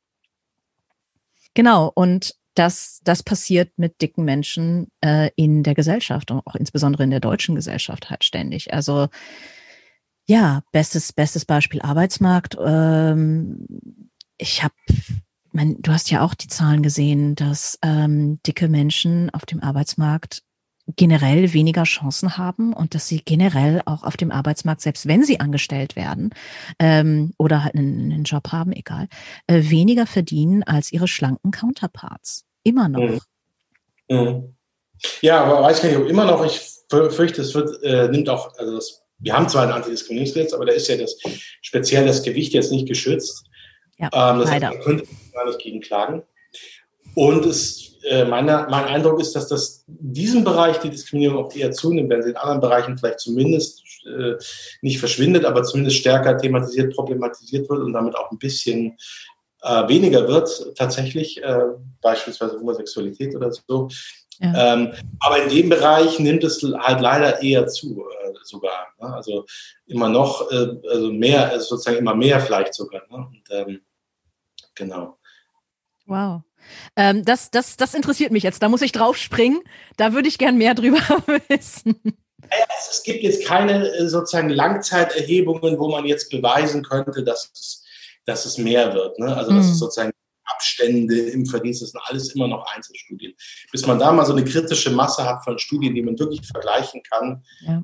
Genau, und das, das passiert mit dicken Menschen äh, in der Gesellschaft und auch insbesondere in der deutschen Gesellschaft halt ständig. Also Ja, bestes, bestes Beispiel Arbeitsmarkt. Ähm, ich habe, du hast ja auch die Zahlen gesehen, dass ähm, dicke Menschen auf dem Arbeitsmarkt generell weniger Chancen haben und dass sie generell auch auf dem Arbeitsmarkt, selbst wenn sie angestellt werden ähm, oder halt einen, einen, Job haben, egal, äh, weniger verdienen als ihre schlanken Counterparts. Immer noch. Mhm. Mhm. Ja, aber weiß ich nicht, immer noch, ich fürchte, es wird, äh, nimmt auch, also das, wir haben zwar ein Antidiskriminierungsgesetz, aber da ist ja das speziell das Gewicht jetzt nicht geschützt. Ja, ähm, das leider. Heißt, man könnte gar nicht gegen klagen. Und es, äh, meine, mein Eindruck ist, dass das in diesem Bereich die Diskriminierung auch eher zunimmt, wenn sie in anderen Bereichen vielleicht zumindest äh, nicht verschwindet, aber zumindest stärker thematisiert, problematisiert wird und damit auch ein bisschen äh, weniger wird, tatsächlich, äh, beispielsweise Homosexualität oder so. Ja. Ähm, aber in dem Bereich nimmt es halt leider eher zu, äh, sogar. Ne? Also immer noch, äh, also mehr, also sozusagen immer mehr vielleicht sogar. Ne? Und, ähm, genau. Wow. Ähm, das, das, das interessiert mich jetzt. Da muss ich drauf springen. Da würde ich gern mehr drüber wissen. Es gibt jetzt keine äh, sozusagen Langzeiterhebungen, wo man jetzt beweisen könnte, dass es, dass es mehr wird. Ne? Also, mhm. ist sozusagen Abstände im Verdienst, das sind alles immer noch Einzelstudien. Bis man da mal so eine kritische Masse hat von Studien, die man wirklich vergleichen kann, ja.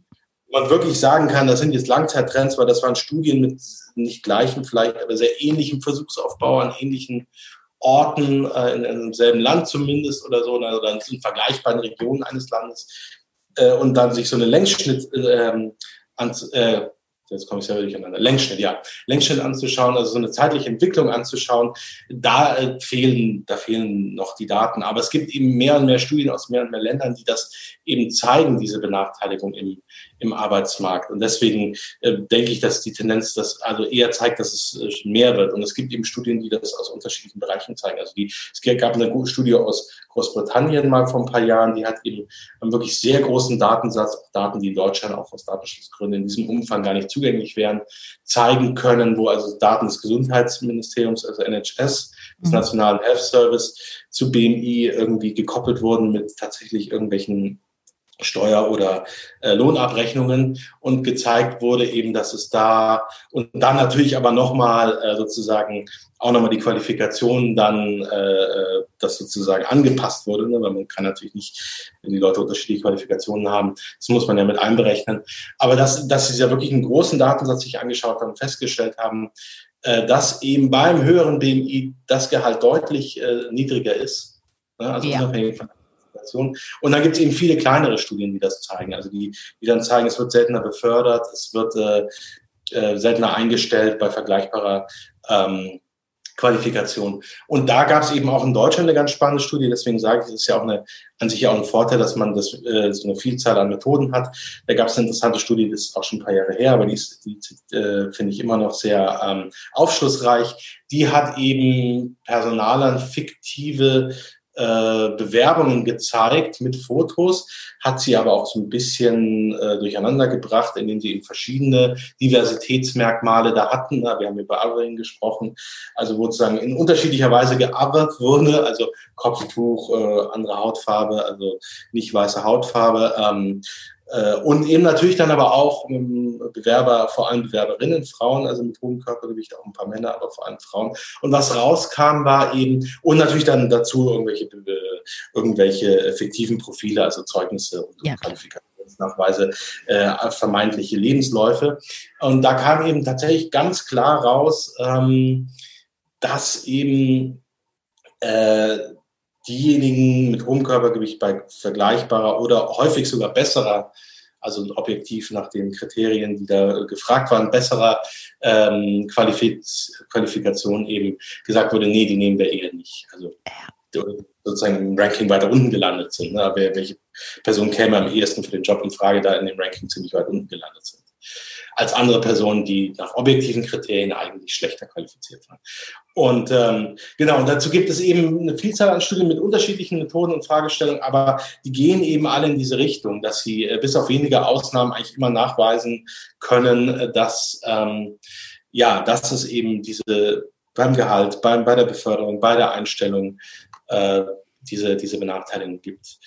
man wirklich sagen kann, das sind jetzt Langzeittrends, weil das waren Studien mit nicht gleichen vielleicht, aber sehr ähnlichem Versuchsaufbau an ähnlichen Orten, äh, in, einem selben Land zumindest oder so, oder in vergleichbaren Regionen eines Landes, äh, und dann sich so eine Längsschnitt äh, an, äh, jetzt komme ich selber durcheinander, Längsschnitt, ja, Längsschnitt anzuschauen, also so eine zeitliche Entwicklung anzuschauen, da äh, fehlen, da fehlen noch die Daten. Aber es gibt eben mehr und mehr Studien aus mehr und mehr Ländern, die das eben zeigen, diese Benachteiligung im, im Arbeitsmarkt. Und deswegen äh, denke ich, dass die Tendenz das also eher zeigt, dass es äh, mehr wird. Und es gibt eben Studien, die das aus unterschiedlichen Bereichen zeigen. Also die, es gab eine gute Studie aus Großbritannien mal vor ein paar Jahren, die hat eben einen wirklich sehr großen Datensatz, Daten, die in Deutschland auch aus Datenschutzgründen in diesem Umfang gar nicht zugänglich wären, zeigen können, wo also Daten des Gesundheitsministeriums, also NHS, des mhm. Nationalen Health Service, zu BMI irgendwie gekoppelt wurden mit tatsächlich irgendwelchen Steuer- oder äh, Lohnabrechnungen und gezeigt wurde eben, dass es da und dann natürlich aber nochmal äh, sozusagen auch nochmal die Qualifikation dann, äh, äh, das sozusagen angepasst wurde, ne? weil man kann natürlich nicht, wenn die Leute unterschiedliche Qualifikationen haben, das muss man ja mit einberechnen. Aber dass, dass sie ja wirklich einen großen Datensatz sich angeschaut haben, festgestellt haben, äh, dass eben beim höheren BMI das Gehalt deutlich äh, niedriger ist. Ne? Also ja. unabhängig von Qualifikation. Und dann gibt es eben viele kleinere Studien, die das zeigen. Also die, die dann zeigen, es wird seltener befördert, es wird äh, äh, seltener eingestellt bei vergleichbarer ähm, Qualifikation. Und da gab es eben auch in Deutschland eine ganz spannende Studie, deswegen sage ich, es ist ja auch eine, an sich ja auch ein Vorteil, dass man das, äh, so eine Vielzahl an Methoden hat. Da gab es eine interessante Studie, das ist auch schon ein paar Jahre her, aber die, die äh, finde ich immer noch sehr ähm, aufschlussreich. Die hat eben Personalern fiktive äh, Bewerbungen gezeigt mit Fotos, hat sie aber auch so ein bisschen äh, durcheinander gebracht, indem sie eben verschiedene Diversitätsmerkmale da hatten. Na, wir haben über Othering gesprochen, also wo sozusagen in unterschiedlicher Weise geothert wurde, also Kopftuch, äh, andere Hautfarbe, also nicht weiße Hautfarbe, ähm, äh, und eben natürlich dann aber auch Bewerber, vor allem Bewerberinnen, Frauen, also mit hohem Körpergewicht, auch ein paar Männer, aber vor allem Frauen. Und was rauskam, war eben, und natürlich dann dazu irgendwelche, irgendwelche fiktiven Profile, also Zeugnisse und ja. Qualifikationsnachweise, äh, vermeintliche Lebensläufe. Und da kam eben tatsächlich ganz klar raus, ähm, dass eben äh, diejenigen mit hohem Körpergewicht bei vergleichbarer oder häufig sogar besserer, also objektiv nach den Kriterien, die da gefragt waren, besserer ähm, Qualifiz Qualifikation eben gesagt wurde, nee, die nehmen wir eher nicht. Also sozusagen im Ranking weiter unten gelandet sind. Ne? Welche Person käme am ehesten für den Job in Frage, da in dem Ranking ziemlich weit unten gelandet sind als andere Personen, die nach objektiven Kriterien eigentlich schlechter qualifiziert waren. Und ähm, genau, und dazu gibt es eben eine Vielzahl an Studien mit unterschiedlichen Methoden und Fragestellungen, aber die gehen eben alle in diese Richtung, dass sie äh, bis auf wenige Ausnahmen eigentlich immer nachweisen können, äh, dass ähm, ja, dass es eben diese beim Gehalt, beim, bei der Beförderung, bei der Einstellung äh, diese, diese Benachteiligung gibt.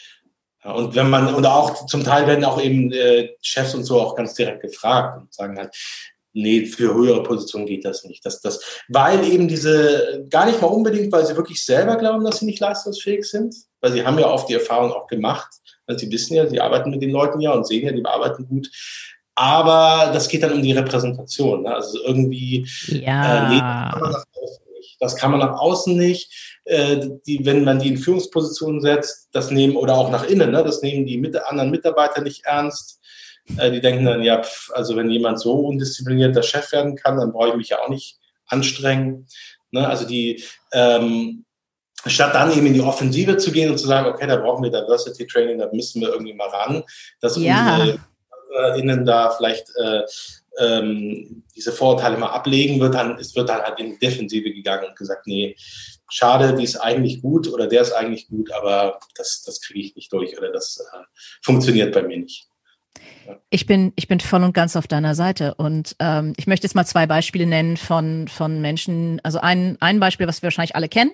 Und wenn man, und auch zum Teil werden auch eben äh, Chefs und so auch ganz direkt gefragt und sagen halt, nee, für höhere Positionen geht das nicht. Das, das, weil eben diese, gar nicht mal unbedingt, weil sie wirklich selber glauben, dass sie nicht leistungsfähig sind, weil sie haben ja oft die Erfahrung auch gemacht, weil sie wissen ja, sie arbeiten mit den Leuten ja und sehen ja, die arbeiten gut. Aber das geht dann um die Repräsentation. Ne? Also irgendwie, ja. äh, nee, das kann man nach außen nicht. Das kann man nach außen nicht. Äh, die, wenn man die in Führungspositionen setzt, das nehmen, oder auch nach innen, ne? das nehmen die mit, anderen Mitarbeiter nicht ernst. Äh, die denken dann, ja, pf, also wenn jemand so undisziplinierter Chef werden kann, dann brauche ich mich ja auch nicht anstrengen. Ne? Also die, ähm, statt dann eben in die Offensive zu gehen und zu sagen, okay, da brauchen wir Diversity Training, da müssen wir irgendwie mal ran, dass ja. unsere innen da vielleicht äh, ähm, diese Vorurteile mal ablegen wird, dann es wird dann halt in die Defensive gegangen und gesagt, nee, schade, die ist eigentlich gut oder der ist eigentlich gut, aber das, das kriege ich nicht durch oder das äh, funktioniert bei mir nicht. Ich bin, ich bin voll und ganz auf deiner Seite. Und ähm, ich möchte jetzt mal zwei Beispiele nennen von, von Menschen. Also ein, ein Beispiel, was wir wahrscheinlich alle kennen.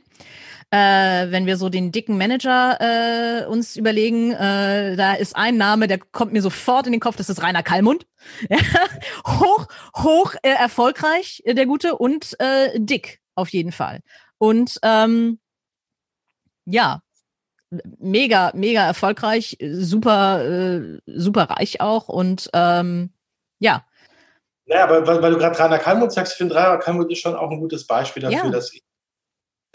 Äh, wenn wir so den dicken Manager äh, uns überlegen, äh, da ist ein Name, der kommt mir sofort in den Kopf, das ist Rainer Kallmund. hoch, hoch äh, erfolgreich, äh, der Gute, und äh, dick, auf jeden Fall. Und ähm, ja, mega, mega erfolgreich, super, äh, super reich auch und ähm, ja. Naja, aber weil, weil du gerade Rainer Kalmut sagst, ich finde Rainer Kalmut ist schon auch ein gutes Beispiel dafür, ja. dass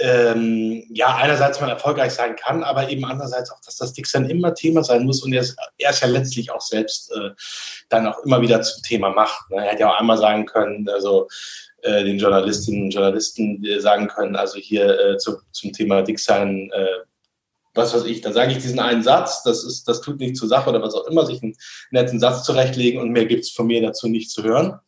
ähm, ja, einerseits man erfolgreich sein kann, aber eben andererseits auch, dass das Dix dann immer Thema sein muss und er ist, er ist ja letztlich auch selbst äh, dann auch immer wieder zum Thema macht. Ne? Er hätte ja auch einmal sagen können, also äh, den Journalistinnen und Journalisten sagen können, also hier äh, zu, zum Thema Dicksein äh, was weiß ich, da sage ich diesen einen Satz, das, ist, das tut nicht zur Sache oder was auch immer, sich einen netten Satz zurechtlegen und mehr gibt es von mir dazu nicht zu hören.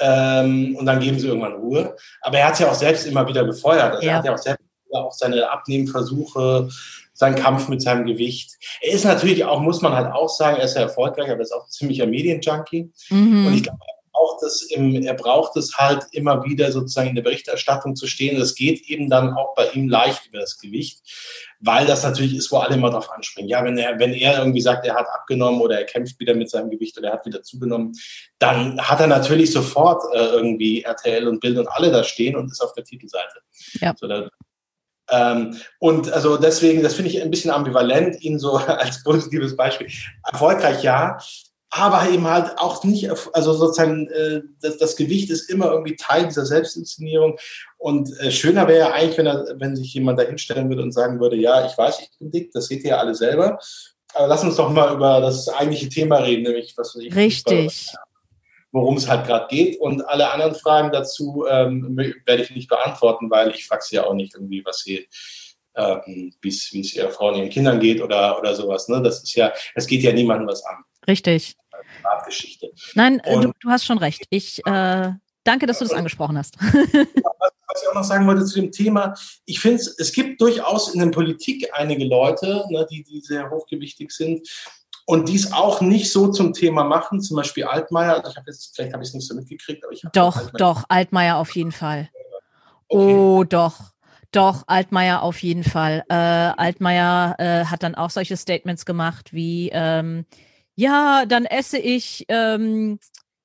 Ähm, und dann geben sie irgendwann Ruhe. Aber er hat es ja auch selbst immer wieder gefeuert. Also ja. Er hat ja auch selbst auch seine Abnehmversuche, seinen Kampf mit seinem Gewicht. Er ist natürlich auch, muss man halt auch sagen, er ist ja erfolgreich, aber er ist auch ein ziemlicher Medienjunkie. Mhm. Und ich glaube, braucht es im, er braucht es halt immer wieder sozusagen in der Berichterstattung zu stehen. Das geht eben dann auch bei ihm leicht über das Gewicht, weil das natürlich ist, wo alle immer drauf anspringen. Ja, wenn er, wenn er irgendwie sagt, er hat abgenommen oder er kämpft wieder mit seinem Gewicht oder er hat wieder zugenommen, dann hat er natürlich sofort äh, irgendwie RTL und Bild und alle da stehen und ist auf der Titelseite. Ja. So, da, ähm, und also deswegen, das finde ich ein bisschen ambivalent, ihn so als positives Beispiel. Erfolgreich ja, aber eben halt auch nicht, also sozusagen, äh, das, das, Gewicht ist immer irgendwie Teil dieser Selbstinszenierung. Und äh, schöner wäre ja eigentlich, wenn, er, wenn sich jemand da hinstellen würde und sagen würde, ja, ich weiß, ich bin dick, das seht ihr ja alle selber. Aber lass uns doch mal über das eigentliche Thema reden, nämlich was ich. Richtig. Worum es halt gerade geht. Und alle anderen Fragen dazu ähm, werde ich nicht beantworten, weil ich frage sie ja auch nicht irgendwie, was sie ähm, wie es ihrer Frau und ihren Kindern geht oder, oder sowas. Ne? Das ist ja, es geht ja niemandem was an. Richtig. Privatgeschichte. Nein, äh, du, du, hast schon recht. Ich äh, danke, dass du das angesprochen hast. was ich auch noch sagen wollte zu dem Thema, ich finde, es gibt durchaus in der Politik einige Leute, ne, die, die sehr hochgewichtig sind und dies auch nicht so zum Thema machen, zum Beispiel Altmaier. Also ich habe jetzt, vielleicht habe ich es nicht so mitgekriegt, aber ich habe. Doch, Altmaier doch, Altmaier auf jeden Fall. Okay. Oh, doch. Doch, Altmaier auf jeden Fall. Äh, Altmaier äh, hat dann auch solche Statements gemacht wie, ähm, ja, dann esse ich, ähm,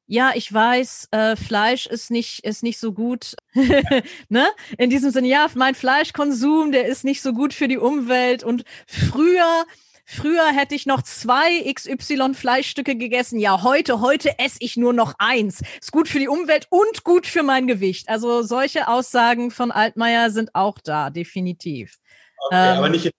ja, ich weiß, äh, Fleisch ist nicht, ist nicht so gut. ne? In diesem Sinne, ja, mein Fleischkonsum, der ist nicht so gut für die Umwelt. Und früher, früher hätte ich noch zwei XY Fleischstücke gegessen. Ja, heute, heute esse ich nur noch eins. Ist gut für die Umwelt und gut für mein Gewicht. Also solche Aussagen von Altmaier sind auch da, definitiv. Okay, ähm, aber nicht in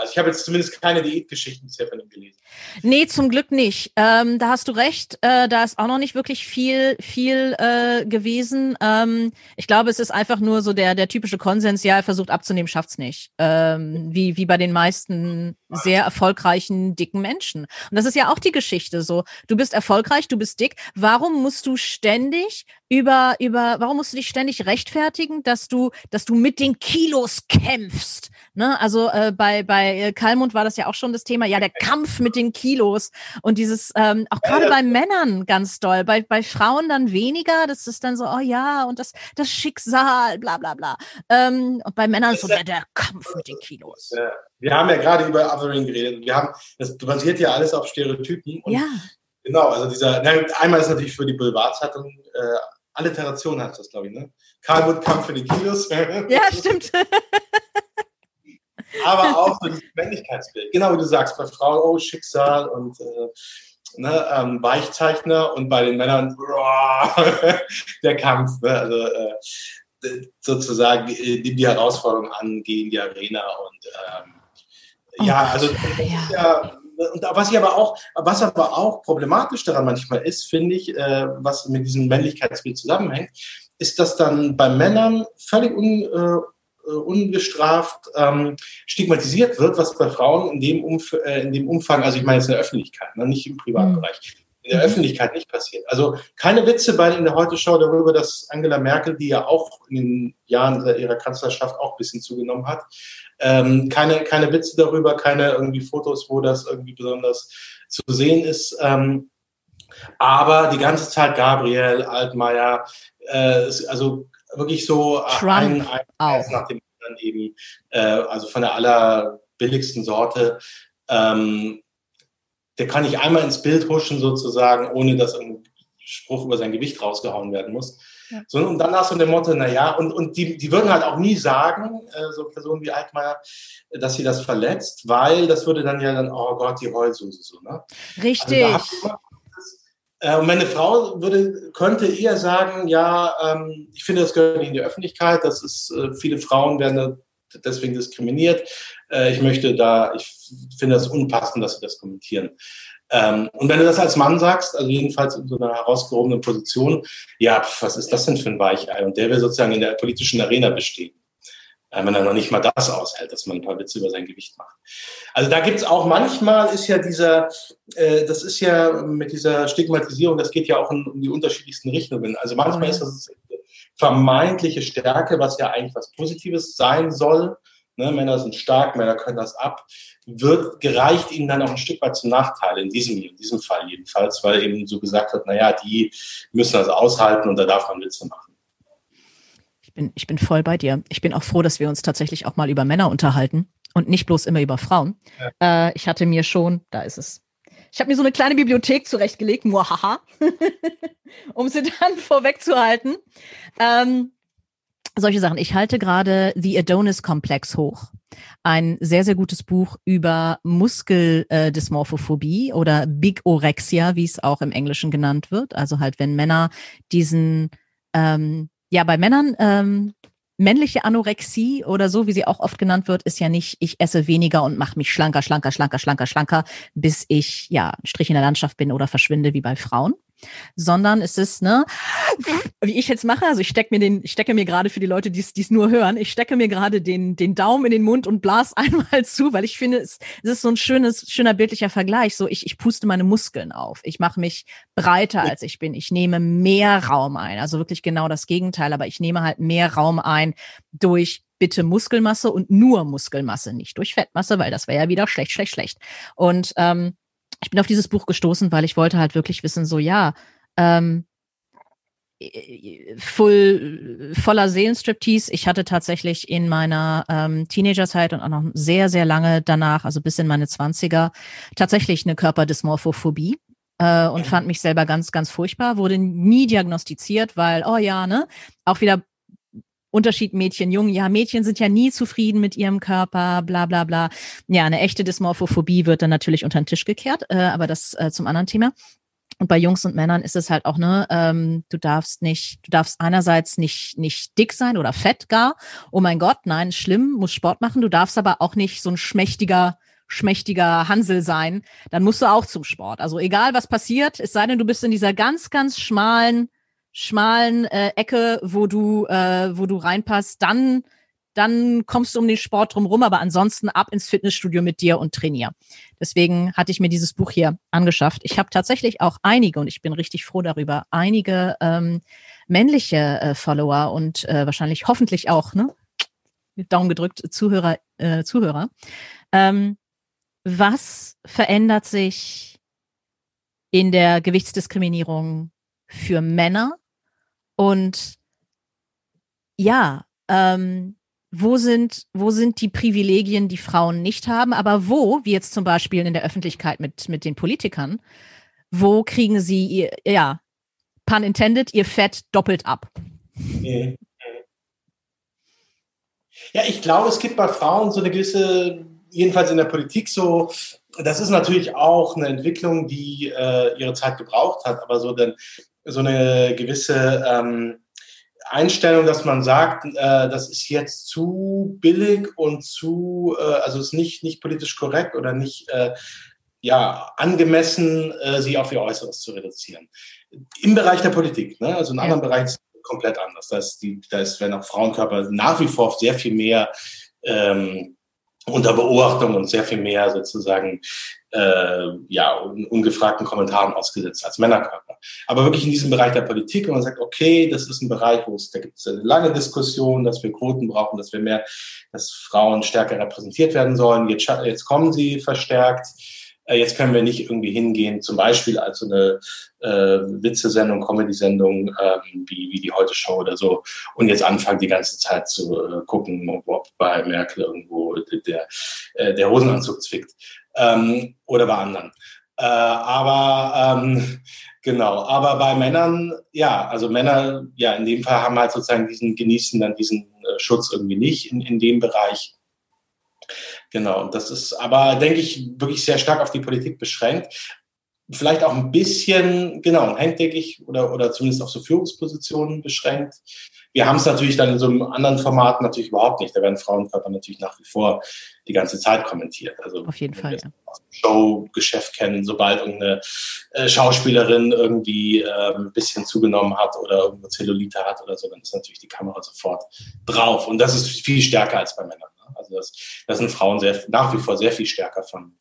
also ich habe jetzt zumindest keine Diätgeschichten bisher von ihm gelesen. Nee, zum Glück nicht. Ähm, da hast du recht. Äh, da ist auch noch nicht wirklich viel, viel äh, gewesen. Ähm, ich glaube, es ist einfach nur so der, der typische Konsens, ja, er versucht abzunehmen, schafft's nicht. Ähm, wie, wie bei den meisten sehr erfolgreichen, dicken Menschen. Und das ist ja auch die Geschichte so. Du bist erfolgreich, du bist dick. Warum musst du ständig über, über, warum musst du dich ständig rechtfertigen, dass du, dass du mit den Kilos kämpfst? Ne? Also äh, bei, bei äh, Kalmund war das ja auch schon das Thema, ja, der Kampf mit den Kilos und dieses, ähm, auch gerade bei Männern ganz doll, bei, bei Frauen dann weniger, das ist dann so, oh ja, und das, das Schicksal, bla bla bla. Ähm, und bei Männern so der, der Kampf mit den Kilos. Ja. Wir haben ja gerade über Othering geredet. Wir haben, das basiert ja alles auf Stereotypen. ja. Genau, also dieser, einmal ist natürlich für die Boulevardzeitung, äh, Alliteration heißt das, glaube ich, ne? Karlwood Kampf für die Kilos. ja, stimmt. Aber auch so dieses Männlichkeitsbild. Genau wie du sagst, bei Frauen, oh, Schicksal und äh, ne, ähm, Weichzeichner und bei den Männern der Kampf. Ne? Also äh, sozusagen die, die Herausforderung angehen, die Arena und ähm, oh, ja, also ja. Und was ich aber auch, was aber auch problematisch daran manchmal ist, finde ich, äh, was mit diesem Männlichkeitsbild zusammenhängt, ist, dass dann bei Männern völlig un, äh, ungestraft ähm, stigmatisiert wird, was bei Frauen in dem, Umf äh, in dem Umfang, also ich meine jetzt in der Öffentlichkeit, ne, nicht im Privatbereich, in der mhm. Öffentlichkeit nicht passiert. Also keine Witze bei in der Heute-Show darüber, dass Angela Merkel, die ja auch in den Jahren ihrer Kanzlerschaft auch ein bisschen zugenommen hat, ähm, keine, keine Witze darüber, keine irgendwie Fotos, wo das irgendwie besonders zu sehen ist. Ähm, aber die ganze Zeit Gabriel, Altmaier, äh, also wirklich so Trump ein, ein auch. nach dem anderen eben, äh, also von der allerbilligsten Sorte. Ähm, der kann nicht einmal ins Bild huschen sozusagen, ohne dass ein Spruch über sein Gewicht rausgehauen werden muss. Ja. So, und dann hast du dem Motto, naja, und, und die, die würden halt auch nie sagen, äh, so Personen wie Altmaier, dass sie das verletzt, weil das würde dann ja dann, oh Gott, die Heulsuse so, ne? Richtig. Also und meine Frau würde, könnte eher sagen, ja, ähm, ich finde, das gehört nicht in die Öffentlichkeit, das ist, äh, viele Frauen werden deswegen diskriminiert. Äh, ich möchte da, ich finde das unpassend, dass sie das kommentieren. Ähm, und wenn du das als Mann sagst, also jedenfalls in so einer herausgehobenen Position, ja, was ist das denn für ein Weichei? Und der will sozusagen in der politischen Arena bestehen. Äh, wenn er noch nicht mal das aushält, dass man ein paar Witze über sein Gewicht macht. Also da gibt's auch manchmal ist ja dieser, äh, das ist ja mit dieser Stigmatisierung, das geht ja auch in, um die unterschiedlichsten Richtungen. Also manchmal mhm. ist das vermeintliche Stärke, was ja eigentlich was Positives sein soll. Ne, Männer sind stark, Männer können das ab wird, gereicht ihnen dann auch ein Stück weit zum Nachteil, in diesem, in diesem Fall jedenfalls, weil eben so gesagt wird, naja, die müssen das aushalten und da darf man Witze machen. Ich bin, ich bin voll bei dir. Ich bin auch froh, dass wir uns tatsächlich auch mal über Männer unterhalten und nicht bloß immer über Frauen. Ja. Äh, ich hatte mir schon, da ist es. Ich habe mir so eine kleine Bibliothek zurechtgelegt, muahaha, um sie dann vorwegzuhalten. Ähm, solche Sachen. Ich halte gerade The Adonis-Komplex hoch. Ein sehr, sehr gutes Buch über Muskeldysmorphophobie oder Bigorexia, wie es auch im Englischen genannt wird. Also halt, wenn Männer diesen, ähm, ja, bei Männern ähm, männliche Anorexie oder so, wie sie auch oft genannt wird, ist ja nicht, ich esse weniger und mache mich schlanker, schlanker, schlanker, schlanker, schlanker, bis ich ja Strich in der Landschaft bin oder verschwinde wie bei Frauen sondern es ist, ne, wie ich jetzt mache, also ich stecke mir den, ich stecke mir gerade für die Leute, die es nur hören, ich stecke mir gerade den, den Daumen in den Mund und blas einmal zu, weil ich finde, es, es ist so ein schönes, schöner bildlicher Vergleich. So, ich, ich puste meine Muskeln auf. Ich mache mich breiter, als ich bin. Ich nehme mehr Raum ein. Also wirklich genau das Gegenteil, aber ich nehme halt mehr Raum ein durch bitte Muskelmasse und nur Muskelmasse, nicht durch Fettmasse, weil das wäre ja wieder schlecht, schlecht, schlecht. Und ähm, ich bin auf dieses Buch gestoßen, weil ich wollte halt wirklich wissen, so ja, ähm, voll, voller Seelenstriptease. Ich hatte tatsächlich in meiner ähm, Teenagerzeit und auch noch sehr, sehr lange danach, also bis in meine Zwanziger, tatsächlich eine Körperdysmorphophobie äh, und fand mich selber ganz, ganz furchtbar, wurde nie diagnostiziert, weil, oh ja, ne, auch wieder Unterschied Mädchen, Jungen. Ja, Mädchen sind ja nie zufrieden mit ihrem Körper, bla bla bla. Ja, eine echte Dysmorphophobie wird dann natürlich unter den Tisch gekehrt, äh, aber das äh, zum anderen Thema. Und bei Jungs und Männern ist es halt auch, ne, ähm, du darfst nicht, du darfst einerseits nicht, nicht dick sein oder fett gar. Oh mein Gott, nein, schlimm, muss Sport machen. Du darfst aber auch nicht so ein schmächtiger, schmächtiger Hansel sein. Dann musst du auch zum Sport. Also egal was passiert, es sei denn, du bist in dieser ganz, ganz schmalen schmalen äh, Ecke, wo du, äh, wo du reinpasst, dann dann kommst du um den Sport drumherum, aber ansonsten ab ins Fitnessstudio mit dir und trainier. Deswegen hatte ich mir dieses Buch hier angeschafft. Ich habe tatsächlich auch einige, und ich bin richtig froh darüber, einige ähm, männliche äh, Follower und äh, wahrscheinlich hoffentlich auch, ne? Daumen gedrückt, Zuhörer, äh, Zuhörer. Ähm, was verändert sich in der Gewichtsdiskriminierung für Männer? Und ja, ähm, wo sind, wo sind die Privilegien, die Frauen nicht haben, aber wo, wie jetzt zum Beispiel in der Öffentlichkeit mit, mit den Politikern, wo kriegen sie ihr, ja, pun intended, ihr Fett doppelt ab? Ja, ich glaube, es gibt bei Frauen so eine gewisse, jedenfalls in der Politik so, das ist natürlich auch eine Entwicklung, die äh, ihre Zeit gebraucht hat, aber so, denn, so eine gewisse ähm, Einstellung, dass man sagt, äh, das ist jetzt zu billig und zu, äh, also ist nicht, nicht politisch korrekt oder nicht äh, ja, angemessen, äh, sie auf ihr Äußeres zu reduzieren. Im Bereich der Politik, ne? also in anderen Bereichen ist es komplett anders. Da ist, die, da ist, werden auch Frauenkörper nach wie vor sehr viel mehr ähm, unter Beobachtung und sehr viel mehr sozusagen äh, ja, ungefragten Kommentaren ausgesetzt als Männerkörper. Aber wirklich in diesem Bereich der Politik, wo man sagt, okay, das ist ein Bereich, wo es, da gibt es eine lange Diskussion, dass wir Quoten brauchen, dass wir mehr, dass Frauen stärker repräsentiert werden sollen. Jetzt, jetzt kommen sie verstärkt. Äh, jetzt können wir nicht irgendwie hingehen, zum Beispiel als so eine äh, Witzesendung, Comedy-Sendung ähm, wie, wie die Heute Show oder so und jetzt anfangen die ganze Zeit zu äh, gucken, ob bei Merkel irgendwo der, äh, der Hosenanzug zwickt ähm, oder bei anderen. Äh, aber ähm, genau, aber bei Männern, ja, also Männer, ja, in dem Fall haben halt sozusagen diesen, genießen dann diesen äh, Schutz irgendwie nicht in, in dem Bereich. Genau, und das ist aber, denke ich, wirklich sehr stark auf die Politik beschränkt. Vielleicht auch ein bisschen, genau, hängt, denke ich, oder, oder zumindest auf so Führungspositionen beschränkt. Wir haben es natürlich dann in so einem anderen Format natürlich überhaupt nicht. Da werden Frauenkörper natürlich nach wie vor die ganze Zeit kommentiert. Also auf jeden Fall. Ja. Showgeschäft kennen, sobald irgendeine äh, Schauspielerin irgendwie äh, ein bisschen zugenommen hat oder irgendwo Zellulite hat oder so, dann ist natürlich die Kamera sofort drauf. Und das ist viel stärker als bei Männern. Also das, das sind Frauen sehr, nach wie vor sehr viel stärker von,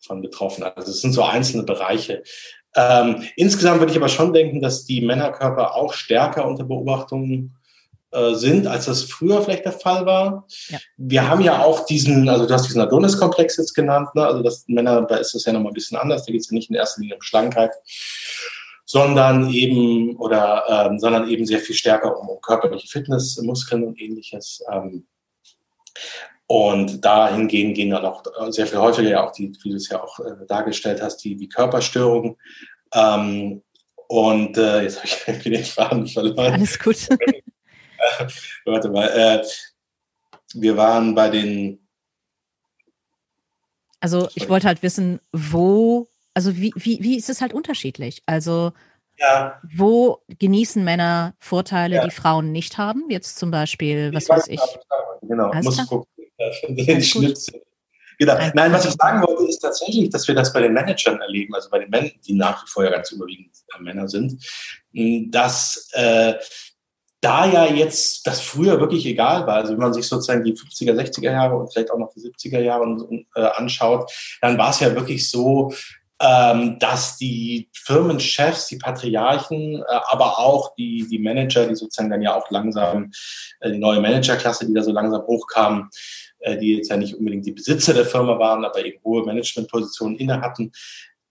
von betroffen. Also es sind so einzelne Bereiche. Ähm, insgesamt würde ich aber schon denken, dass die Männerkörper auch stärker unter Beobachtung äh, sind, als das früher vielleicht der Fall war. Ja. Wir haben ja auch diesen, also du hast diesen Adonis-Komplex jetzt genannt, ne? also das Männer, da ist das ja nochmal ein bisschen anders, da geht es ja nicht in erster Linie um Schlankheit, sondern eben oder ähm, sondern eben sehr viel stärker um, um körperliche Fitness, Muskeln und ähnliches. Ähm, und dahingehend gehen dann auch sehr viel häufiger ja auch die, wie du es ja auch äh, dargestellt hast, die, die Körperstörungen. Ähm, und äh, jetzt habe ich den Faden verloren. Alles gut. Warte mal. Äh, wir waren bei den. Also ich wollte halt wissen, wo, also wie, wie, wie ist es halt unterschiedlich? Also ja. wo genießen Männer Vorteile, ja. die Frauen nicht haben? Jetzt zum Beispiel, was ich weiß, weiß ich. Genau, Alles muss gucken. Den Schnitzel. Genau. Nein, was ich sagen wollte, ist tatsächlich, dass wir das bei den Managern erleben, also bei den Männern, die nach wie vor ja ganz überwiegend Männer sind, dass äh, da ja jetzt das früher wirklich egal war, also wenn man sich sozusagen die 50er, 60er Jahre und vielleicht auch noch die 70er Jahre äh, anschaut, dann war es ja wirklich so, ähm, dass die Firmenchefs, die Patriarchen, äh, aber auch die, die Manager, die sozusagen dann ja auch langsam, äh, die neue Managerklasse, die da so langsam hochkam, äh, die jetzt ja nicht unbedingt die Besitzer der Firma waren, aber eben hohe Managementpositionen inne hatten,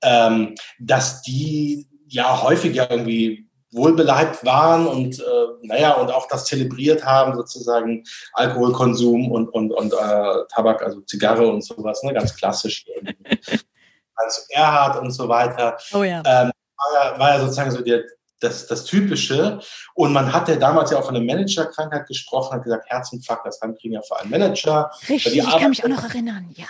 ähm, dass die ja häufig ja irgendwie wohlbeleibt waren und äh, naja und auch das zelebriert haben sozusagen Alkoholkonsum und und und äh, Tabak also Zigarre und sowas ne ganz klassisch als Erhard und so weiter oh ja. Ähm, war, ja war ja sozusagen so der das, das Typische. Und man hat ja damals ja auch von einer Managerkrankheit gesprochen, hat gesagt, Herzinfarkt, das kriegen ja vor allem Manager. Richtig, ich kann mich auch noch erinnern, ja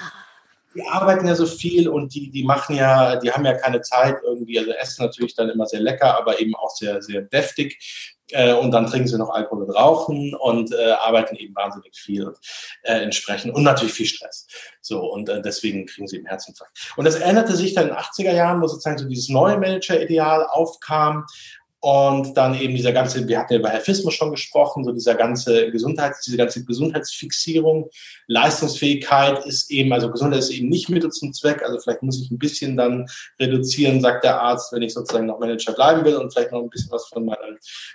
die arbeiten ja so viel und die, die machen ja, die haben ja keine Zeit irgendwie, also essen natürlich dann immer sehr lecker, aber eben auch sehr, sehr deftig. Äh, und dann trinken sie noch Alkohol und rauchen und äh, arbeiten eben wahnsinnig viel und, äh, entsprechend und natürlich viel Stress. So, und äh, deswegen kriegen sie eben Herzinfarkt. Und das änderte sich dann in den 80er Jahren, wo sozusagen so dieses neue Manager-Ideal aufkam Und dann eben dieser ganze, wir hatten ja über Herfismus schon gesprochen, so dieser ganze Gesundheits, diese ganze Gesundheitsfixierung, Leistungsfähigkeit ist eben, also Gesundheit ist eben nicht Mittel zum Zweck. Also vielleicht muss ich ein bisschen dann reduzieren, sagt der Arzt, wenn ich sozusagen noch Manager bleiben will und vielleicht noch ein bisschen was von meiner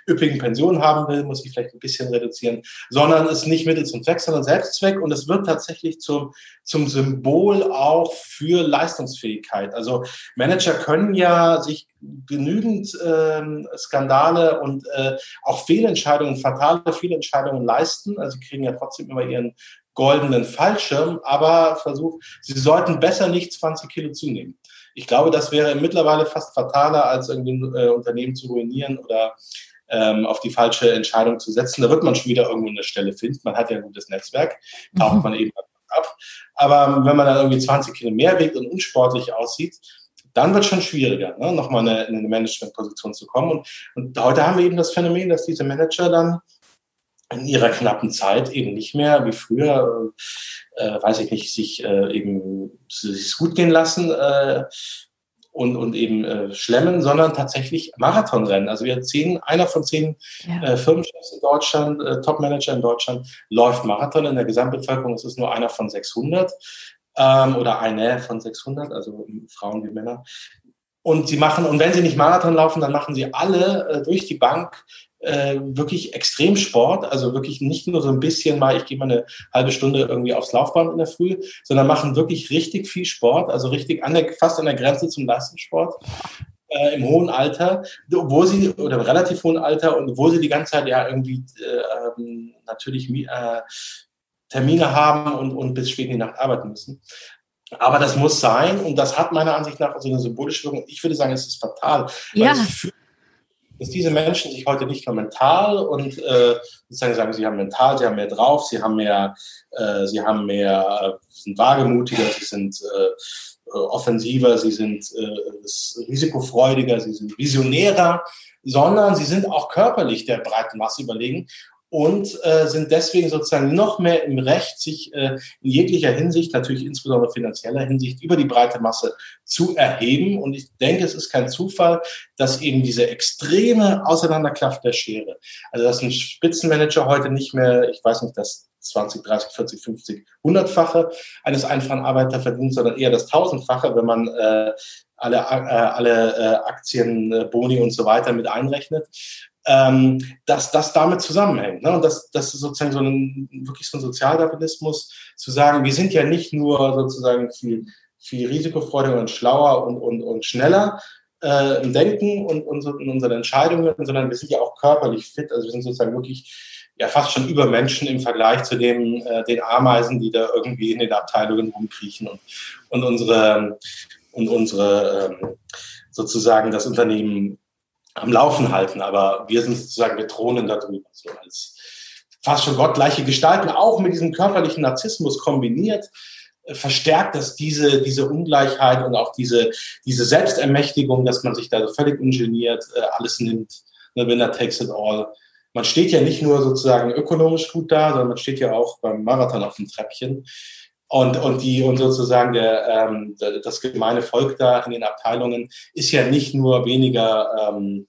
üppigen Pension haben will, muss ich vielleicht ein bisschen reduzieren, sondern ist nicht Mittel zum Zweck, sondern Selbstzweck. Und es wird tatsächlich zum, zum Symbol auch für Leistungsfähigkeit. Also Manager können ja sich genügend ähm, Skandale und äh, auch Fehlentscheidungen, fatale Fehlentscheidungen leisten. Also sie kriegen ja trotzdem immer ihren goldenen Fallschirm, aber versuch, sie sollten besser nicht 20 Kilo zunehmen. Ich glaube, das wäre mittlerweile fast fataler, als irgendwie ein äh, Unternehmen zu ruinieren oder ähm, auf die falsche Entscheidung zu setzen. Da wird man schon wieder irgendwo eine Stelle finden. Man hat ja ein gutes Netzwerk, taucht mhm. man eben ab. Aber wenn man dann irgendwie 20 Kilo mehr wiegt und unsportlich aussieht, dann wird es schon schwieriger, ne, nochmal eine, in eine Managementposition zu kommen. Und, und heute haben wir eben das Phänomen, dass diese Manager dann in ihrer knappen Zeit eben nicht mehr wie früher, äh, weiß ich nicht, sich äh, eben sich gut gehen lassen äh, und, und eben äh, schlemmen, sondern tatsächlich Marathonrennen. Also wir sehen, einer von zehn ja. äh, Firmenchefs in Deutschland, äh, Topmanager in Deutschland, läuft Marathon. In der Gesamtbevölkerung ist es nur einer von 600 ähm, oder eine von 600, also Frauen wie Männer. Und sie machen, und wenn sie nicht Marathon laufen, dann machen sie alle äh, durch die Bank äh, wirklich Extremsport, also wirklich nicht nur so ein bisschen mal, ich gehe mal eine halbe Stunde irgendwie aufs Laufband in der Früh, sondern machen wirklich richtig viel Sport, also richtig an der, fast an der Grenze zum Leistungssport. Äh, im hohen Alter, wo sie, oder im relativ hohen Alter, und wo sie die ganze Zeit ja irgendwie äh, ähm, natürlich äh, Termine haben und, und bis spät in die Nacht arbeiten müssen. Aber das muss sein und das hat meiner Ansicht nach also eine symbolische Wirkung. Ich würde sagen, es ist fatal. Ja. Fühlt, dass diese Menschen sich heute nicht nur mental und äh, sozusagen sagen, sie haben mental, sie haben mehr drauf, sie haben mehr, äh, sie haben mehr, äh, sind wagemutiger, sie sind äh, offensiver, sie sind äh, risikofreudiger, sie sind visionärer, sondern sie sind auch körperlich der breiten Masse überlegen und äh, sind deswegen sozusagen noch mehr im Recht, sich äh, in jeglicher Hinsicht, natürlich insbesondere finanzieller Hinsicht, über die breite Masse zu erheben. Und ich denke, es ist kein Zufall, dass eben diese extreme Auseinanderklaft der Schere, also dass ein Spitzenmanager heute nicht mehr, ich weiß nicht, das 20, 30, 40, 50, 100-fache eines einfachen Arbeiter verdient, sondern eher das Tausendfache, wenn man äh, alle, äh, alle äh, Aktien, äh, Boni und so weiter mit einrechnet ähm, dass das damit zusammenhängt. Ne? Und das, das ist sozusagen so ein, wirklich so ein Sozialdarwinismus, zu sagen, wir sind ja nicht nur sozusagen viel, viel risikofreudiger und schlauer und, und, und schneller äh, im Denken und, und so in unseren Entscheidungen, sondern wir sind ja auch körperlich fit. Also wir sind sozusagen wirklich ja fast schon über Menschen im Vergleich zu dem, äh, den Ameisen, die da irgendwie in den Abteilungen rumkriechen und, und unsere, und unsere ähm, sozusagen das Unternehmen am Laufen halten. Aber wir sind sozusagen, wir thronen darüber, so als fast schon gottgleiche Gestalten, auch mit diesem körperlichen Narzissmus kombiniert, äh, verstärkt das diese, diese Ungleichheit und auch diese, diese Selbstermächtigung, dass man sich da völlig ungeniert äh, alles nimmt. Ne, winner takes it all. Man steht ja nicht nur sozusagen ökonomisch gut da, sondern man steht ja auch beim Marathon auf dem Treppchen. Und, und die und sozusagen der, ähm, das gemeine Volk da in den Abteilungen ist ja nicht nur weniger ähm,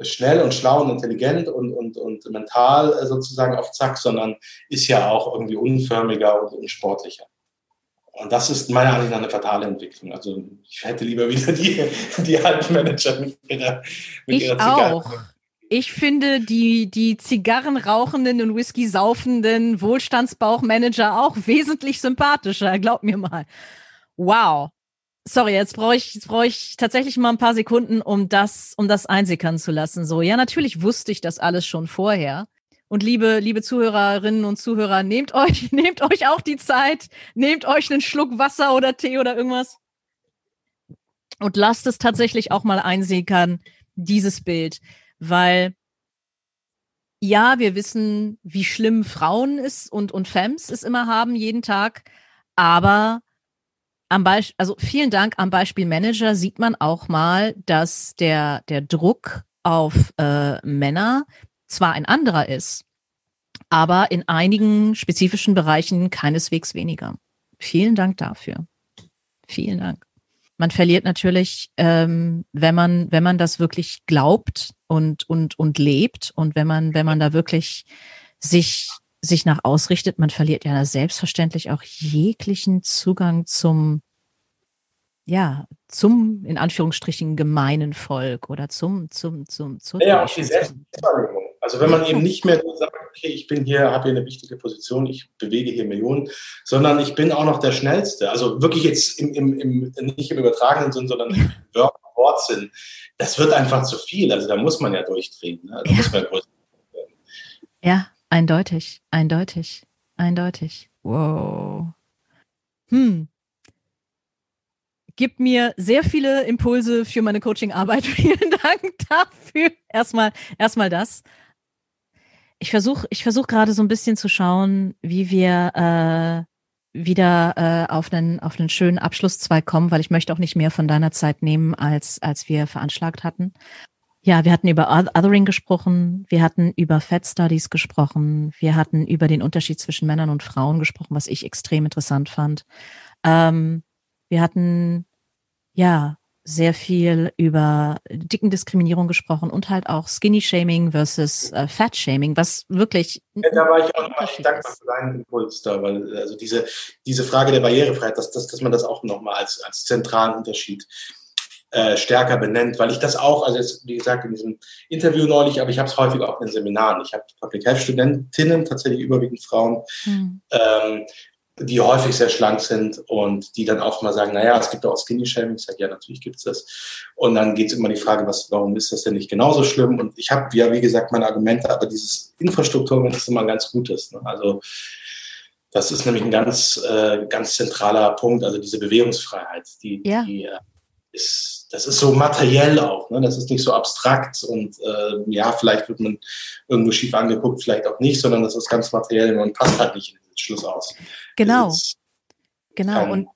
schnell und schlau und intelligent und, und, und mental sozusagen auf Zack, sondern ist ja auch irgendwie unförmiger und unsportlicher. Und das ist meiner Ansicht nach eine fatale Entwicklung. Also ich hätte lieber wieder die, die alten Manager mit ihrer, mit ich ihrer Zigarre. Auch. Ich finde die, die Zigarren rauchenden und Whisky saufenden Wohlstandsbauchmanager auch wesentlich sympathischer, glaub mir mal. Wow. Sorry, jetzt brauche ich, jetzt brauche ich tatsächlich mal ein paar Sekunden, um das, um das einsickern zu lassen. So, ja, natürlich wusste ich das alles schon vorher. Und liebe, liebe Zuhörerinnen und Zuhörer, nehmt euch, nehmt euch auch die Zeit, nehmt euch einen Schluck Wasser oder Tee oder irgendwas und lasst es tatsächlich auch mal einsickern, dieses Bild weil ja, wir wissen, wie schlimm Frauen es und, und Femmes es immer haben jeden Tag, aber am Beispiel, also vielen Dank am Beispiel Manager sieht man auch mal, dass der, der Druck auf äh, Männer zwar ein anderer ist, aber in einigen spezifischen Bereichen keineswegs weniger. Vielen Dank dafür. Vielen Dank. Man verliert natürlich, ähm, wenn man, wenn man das wirklich glaubt und, und, und lebt und wenn man, wenn man da wirklich sich, sich nach ausrichtet, man verliert ja selbstverständlich auch jeglichen Zugang zum, ja, zum, in Anführungsstrichen, gemeinen Volk oder zum, zum, zum, zum. Ja, auch die Selbstwahrnehmung. Also wenn man eben nicht mehr sagt, okay, ich bin hier, habe hier eine wichtige Position, ich bewege hier Millionen, sondern ich bin auch noch der Schnellste. Also wirklich jetzt im, im, im nicht im übertragenen Sinn, sondern im Wortsinn. Das wird einfach zu viel. Also da muss man ja durchdrehen. Ne? Da ja. muss man ja, ja, eindeutig, eindeutig, eindeutig. Wow. Hm, gibt mir sehr viele Impulse für meine Coachingarbeit. Vielen Dank dafür. Erstmal, erstmal das. Ich versuche, ich versuche gerade so ein bisschen zu schauen, wie wir äh, wieder äh, auf einen auf einen schönen Abschlusszweig kommen, weil ich möchte auch nicht mehr von deiner Zeit nehmen, als als wir veranschlagt hatten. Ja, wir hatten über Othering gesprochen, wir hatten über Fat Studies gesprochen, wir hatten über den Unterschied zwischen Männern und Frauen gesprochen, was ich extrem interessant fand. Ähm, wir hatten ja sehr viel über Dickendiskriminierung gesprochen und halt auch Skinny Shaming versus äh, Fat Shaming, was wirklich. Ja, da war ich auch nochmal dankbar für deinen Impuls da, weil also diese, diese Frage der Barrierefreiheit, dass, dass, dass man das auch nochmal als, als zentralen Unterschied äh, stärker benennt, weil ich das auch, also jetzt, wie gesagt, in diesem Interview neulich, aber ich habe es häufig auch in Seminaren. Ich habe Public Health Studentinnen, tatsächlich überwiegend Frauen, hm. ähm, die häufig sehr schlank sind und die dann auch mal sagen, naja, es gibt auch Skinny Shaming. Ich sage, ja, natürlich gibt es das. Und dann geht es immer die Frage, was, warum ist das denn nicht genauso schlimm? Und ich habe ja, wie gesagt, meine Argumente, aber dieses Infrastruktur ist immer ganz gutes. Ne? Also das ist nämlich ein ganz, äh, ganz zentraler Punkt, also diese Bewegungsfreiheit, die, ja. die äh, ist, das ist so materiell auch, ne? das ist nicht so abstrakt und äh, ja, vielleicht wird man irgendwo schief angeguckt, vielleicht auch nicht, sondern das ist ganz materiell und passt halt nicht in den Schluss aus. Genau. Genau. Kein, und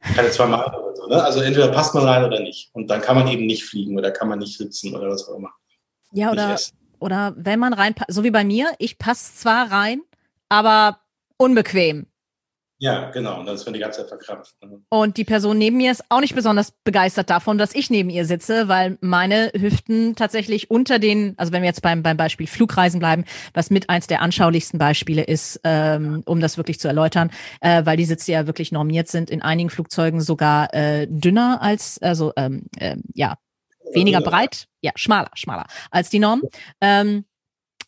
keine zwei Mal oder so. Ne? Also entweder passt man rein oder nicht. Und dann kann man eben nicht fliegen oder kann man nicht sitzen oder was auch immer. Ja, oder, oder wenn man rein, so wie bei mir, ich passe zwar rein, aber unbequem. Ja, genau. Und dann ist man die ganze Zeit verkrampft. Ne? Und die Person neben mir ist auch nicht besonders begeistert davon, dass ich neben ihr sitze, weil meine Hüften tatsächlich unter den, also wenn wir jetzt beim, beim Beispiel Flugreisen bleiben, was mit eins der anschaulichsten Beispiele ist, ähm, um das wirklich zu erläutern, äh, weil die Sitze ja wirklich normiert sind, in einigen Flugzeugen sogar äh, dünner als, also ähm, äh, ja, weniger breit, ja, schmaler, schmaler als die Norm. Ähm,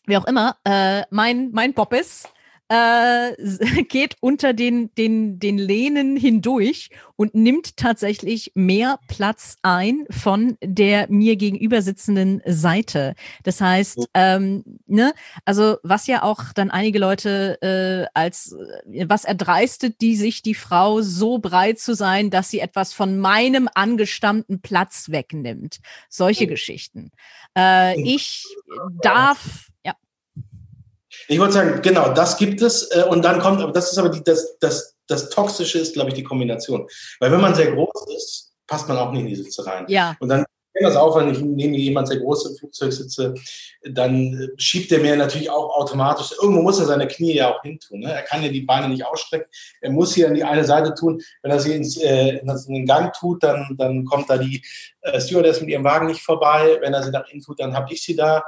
wie auch immer, äh, mein, mein Bob ist, äh, geht unter den, den, den Lehnen hindurch und nimmt tatsächlich mehr Platz ein von der mir gegenüber sitzenden Seite. Das heißt, ähm, ne, also was ja auch dann einige Leute äh, als äh, was erdreistet, die sich die Frau so breit zu sein, dass sie etwas von meinem angestammten Platz wegnimmt. Solche Geschichten. Äh, ich darf ich wollte sagen, genau, das gibt es. Äh, und dann kommt, aber das ist aber die, das, das, das Toxische ist, glaube ich, die Kombination. Weil wenn man sehr groß ist, passt man auch nicht in die Sitze rein. Ja. Und dann kenne das auch, wenn ich neben jemand sehr groß im Flugzeug sitze, dann schiebt er mir natürlich auch automatisch, irgendwo muss er seine Knie ja auch hintun. Ne? Er kann ja die Beine nicht ausstrecken. Er muss hier an die eine Seite tun. Wenn er sie ins, äh, in den Gang tut, dann, dann kommt da die äh, Stewardess mit ihrem Wagen nicht vorbei. Wenn er sie nach innen tut, dann habe ich sie da.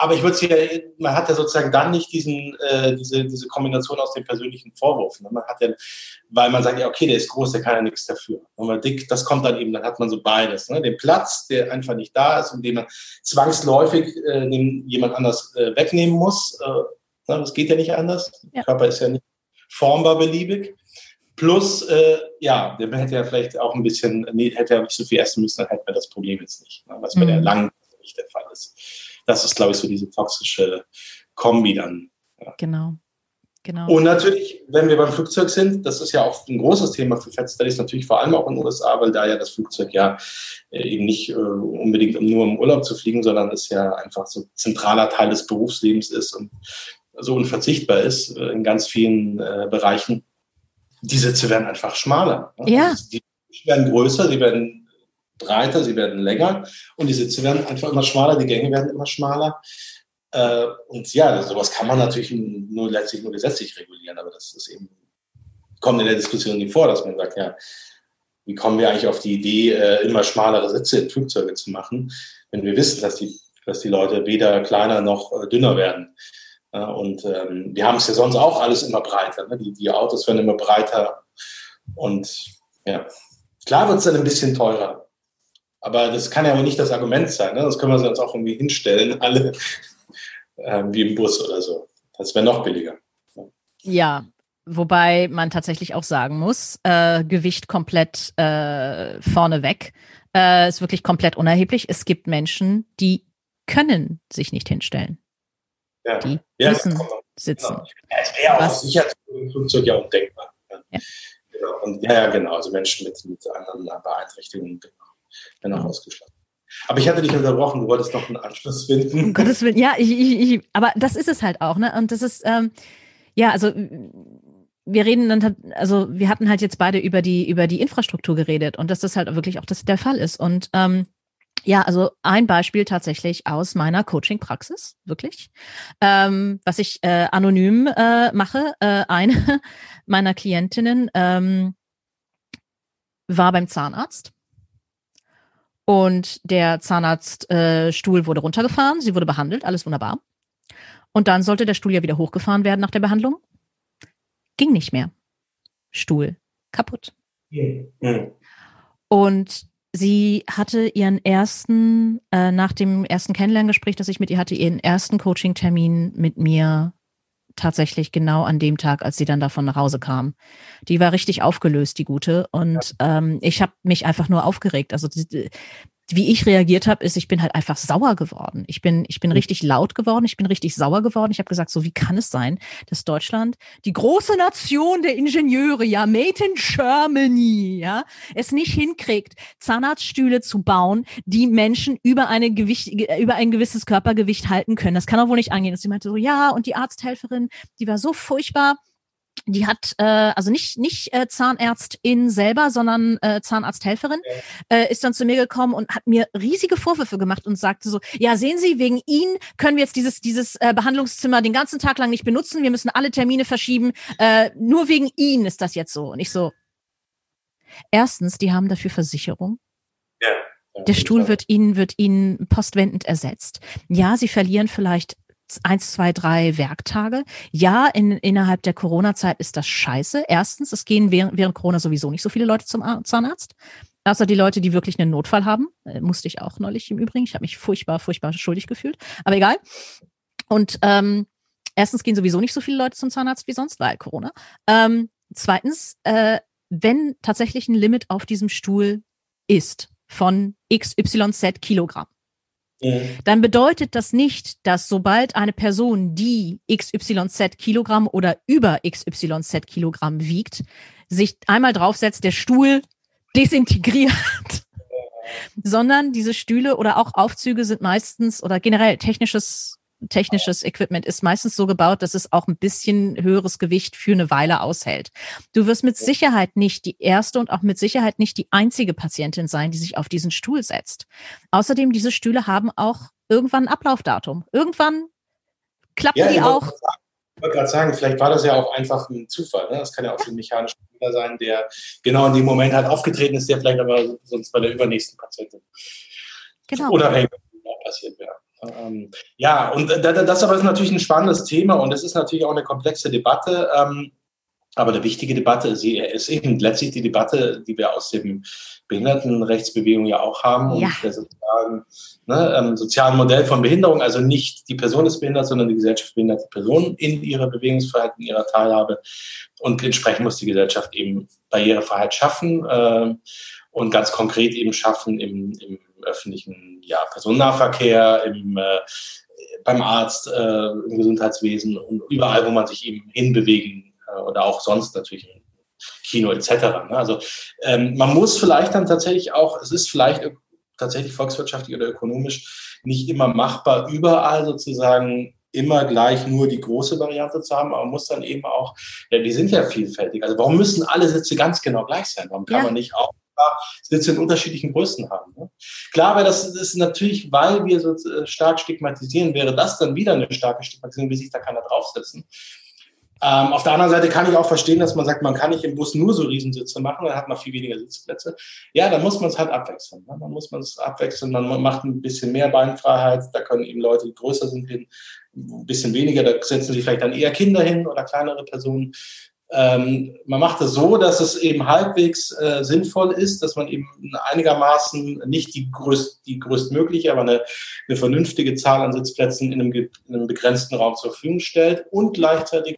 Aber ich würde ja, man hat ja sozusagen dann nicht diesen, äh, diese, diese Kombination aus dem persönlichen Vorwurf. Ne? Man hat ja, weil man sagt, ja, okay, der ist groß, der kann ja nichts dafür. Und man dick, das kommt dann eben, dann hat man so beides. Ne? Den Platz, der einfach nicht da ist und den man zwangsläufig äh, dem jemand anders äh, wegnehmen muss. Äh, ne? Das geht ja nicht anders. Ja. Der Körper ist ja nicht formbar beliebig. Plus, äh, ja, der hätte ja vielleicht auch ein bisschen, nee, hätte ja nicht so viel essen müssen, dann hätten wir das Problem jetzt nicht. Ne? Was bei der mhm. langen nicht der Fall ist das ist, glaube ich, so diese toxische Kombi dann. Ja. Genau. Genau. Und natürlich, wenn wir beim Flugzeug sind, das ist ja auch ein großes Thema für Fat Studies, natürlich vor allem auch in den USA, weil da ja das Flugzeug ja äh, eben nicht äh, unbedingt nur im Urlaub zu fliegen, sondern es ja einfach so zentraler Teil des Berufslebens ist und so unverzichtbar ist äh, in ganz vielen Bereichen. Die Sitze werden einfach schmaler. Ne? Ja. Die werden größer, sie werden breiter, sie werden länger und die Sitze werden einfach immer schmaler, die Gänge werden immer schmaler. Äh, und ja, sowas kann man natürlich nur letztlich nur gesetzlich regulieren, aber das ist eben, kommt in der Diskussion nicht vor, dass man sagt, ja, wie kommen wir eigentlich auf die Idee, äh, immer schmalere Sitze in Flugzeuge zu machen, wenn wir wissen, dass die, dass die Leute weder kleiner noch äh, dünner werden. Ja, und ähm, wir haben es ja sonst auch alles immer breiter. Ne? Die, die Autos werden immer breiter. Und ja, klar wird es dann ein bisschen teurer. Aber das kann ja wohl nicht das Argument sein. Ne? Das können wir uns auch irgendwie hinstellen, alle äh, wie im Bus oder so. Das wäre noch billiger. Ja, wobei man tatsächlich auch sagen muss, äh, Gewicht komplett äh, vorneweg äh, ist wirklich komplett unerheblich. Es gibt Menschen, die können sich nicht hinstellen. Ja. Die Ja, müssen genau. sitzen. Ja, es wäre auch Was- sicher im Flugzeug ja undenkbar. Ja. Ja. Genau. Und, ja, ja, genau. Also Menschen mit, mit anderen Beeinträchtigungen genau, werden auch Ja. ausgeschlossen. Aber ich hatte dich unterbrochen, du wolltest noch einen Anschluss finden. Um Gottes Willen, ja, ich, ich, ich, aber das ist es halt auch, ne? Und das ist, ähm, ja, also wir reden dann, also wir hatten halt jetzt beide über die, über die Infrastruktur geredet und dass das halt wirklich auch das der Fall ist. Und ähm, ja, also ein Beispiel tatsächlich aus meiner Coaching-Praxis, wirklich, ähm, was ich äh, anonym äh, mache. Äh, eine meiner Klientinnen ähm, war beim Zahnarzt und der Zahnarztstuhl äh, wurde runtergefahren, sie wurde behandelt, alles wunderbar. Und dann sollte der Stuhl ja wieder hochgefahren werden nach der Behandlung. Ging nicht mehr. Stuhl kaputt. Und sie hatte ihren ersten, äh, nach dem ersten Kennenlerngespräch, das ich mit ihr hatte, ihren ersten Coaching-Termin mit mir tatsächlich genau an dem Tag, als sie dann davon nach Hause kam. Die war richtig aufgelöst, die gute. Und ähm, ich habe mich einfach nur aufgeregt. Also die, wie ich reagiert habe, ist, ich bin halt einfach sauer geworden. Ich bin, ich bin richtig laut geworden, ich bin richtig sauer geworden. Ich habe gesagt, so wie kann es sein, dass Deutschland, die große Nation der Ingenieure, ja, made in Germany, ja, es nicht hinkriegt, Zahnarztstühle zu bauen, die Menschen über eine Gewicht, über ein gewisses Körpergewicht halten können. Das kann doch wohl nicht angehen. Und sie meinte so, ja, und die Arzthelferin, die war so furchtbar die hat äh, also nicht nicht äh, Zahnärztin selber, sondern äh, Zahnarzthelferin äh, ist dann zu mir gekommen und hat mir riesige Vorwürfe gemacht und sagte so: Ja, sehen Sie, wegen Ihnen können wir jetzt dieses dieses äh, Behandlungszimmer den ganzen Tag lang nicht benutzen. Wir müssen alle Termine verschieben. Äh, nur wegen Ihnen ist das jetzt so. Und ich so: Erstens, die haben dafür Versicherung. Ja, Der Stuhl wird ihnen, wird ihnen postwendend ersetzt. Ja, sie verlieren vielleicht eins, zwei, drei Werktage. Ja, in, innerhalb der Corona-Zeit ist das scheiße. Erstens, es gehen während, während Corona sowieso nicht so viele Leute zum Ar- Zahnarzt. Außer die Leute, die wirklich einen Notfall haben. Äh, musste ich auch neulich im Übrigen. Ich habe mich furchtbar, furchtbar schuldig gefühlt. Aber egal. Und ähm, erstens gehen sowieso nicht so viele Leute zum Zahnarzt wie sonst, weil Corona. Ähm, zweitens, äh, wenn tatsächlich ein Limit auf diesem Stuhl ist von XYZ Kilogramm. Dann bedeutet das nicht, dass sobald eine Person, die XYZ Kilogramm oder über XYZ Kilogramm wiegt, sich einmal draufsetzt, der Stuhl desintegriert. Sondern diese Stühle oder auch Aufzüge sind meistens oder generell technisches technisches Equipment ist meistens so gebaut, dass es auch ein bisschen höheres Gewicht für eine Weile aushält. Du wirst mit Sicherheit nicht die erste und auch mit Sicherheit nicht die einzige Patientin sein, die sich auf diesen Stuhl setzt. Außerdem, diese Stühle haben auch irgendwann ein Ablaufdatum. Irgendwann klappen Ja, die ich auch. wollte gerade sagen- ich wollte gerade sagen, vielleicht war das ja auch einfach ein Zufall. Ne? Das kann ja auch so ein mechanischer Fehler sein, der genau in dem Moment halt aufgetreten ist, der vielleicht aber sonst bei der übernächsten Patientin Genau. unabhängig passiert wäre. Ähm, ja, und da- da- das aber ist natürlich ein spannendes Thema und es ist natürlich auch eine komplexe Debatte. Ähm, aber eine wichtige Debatte ist, ist eben letztlich die Debatte, die wir aus dem Behindertenrechtsbewegung ja auch haben Ja. und der sozialen, ne, ähm, sozialen Modell von Behinderung. Also nicht die Person ist behindert, sondern die Gesellschaft behindert die Person in ihrer Bewegungsfreiheit, in ihrer Teilhabe. Und entsprechend muss die Gesellschaft eben Barrierefreiheit schaffen äh, und ganz konkret eben schaffen im, im öffentlichen ja, Personennahverkehr, im, äh, beim Arzt, äh, im Gesundheitswesen und überall, wo man sich eben hinbewegen äh, oder auch sonst natürlich im Kino etc. Ne? Also ähm, man muss vielleicht dann tatsächlich auch, es ist vielleicht tatsächlich volkswirtschaftlich oder ökonomisch nicht immer machbar, überall sozusagen immer gleich nur die große Variante zu haben, aber man muss dann eben auch, ja, die sind ja vielfältig. Also warum müssen alle Sitze ganz genau gleich sein? Warum kann Ja. man nicht auch Sitze in unterschiedlichen Größen haben? Ne? Klar, weil das ist natürlich, weil wir so äh, stark stigmatisieren, wäre das dann wieder eine starke Stigmatisierung, wie sich da keiner draufsetzen. Ähm, auf der anderen Seite kann ich auch verstehen, dass man sagt, man kann nicht im Bus nur so Riesensitze machen, dann hat man viel weniger Sitzplätze. Ja, dann muss man es halt abwechseln. Ne? Dann muss man es abwechseln, man macht ein bisschen mehr Beinfreiheit, da können eben Leute, die größer sind, hin, ein bisschen weniger, da setzen sich vielleicht dann eher Kinder hin oder kleinere Personen. Ähm, man macht es so, dass es eben halbwegs äh, sinnvoll ist, dass man eben einigermaßen nicht die, größt, die größtmögliche, aber eine, eine vernünftige Zahl an Sitzplätzen in einem, in einem begrenzten Raum zur Verfügung stellt und gleichzeitig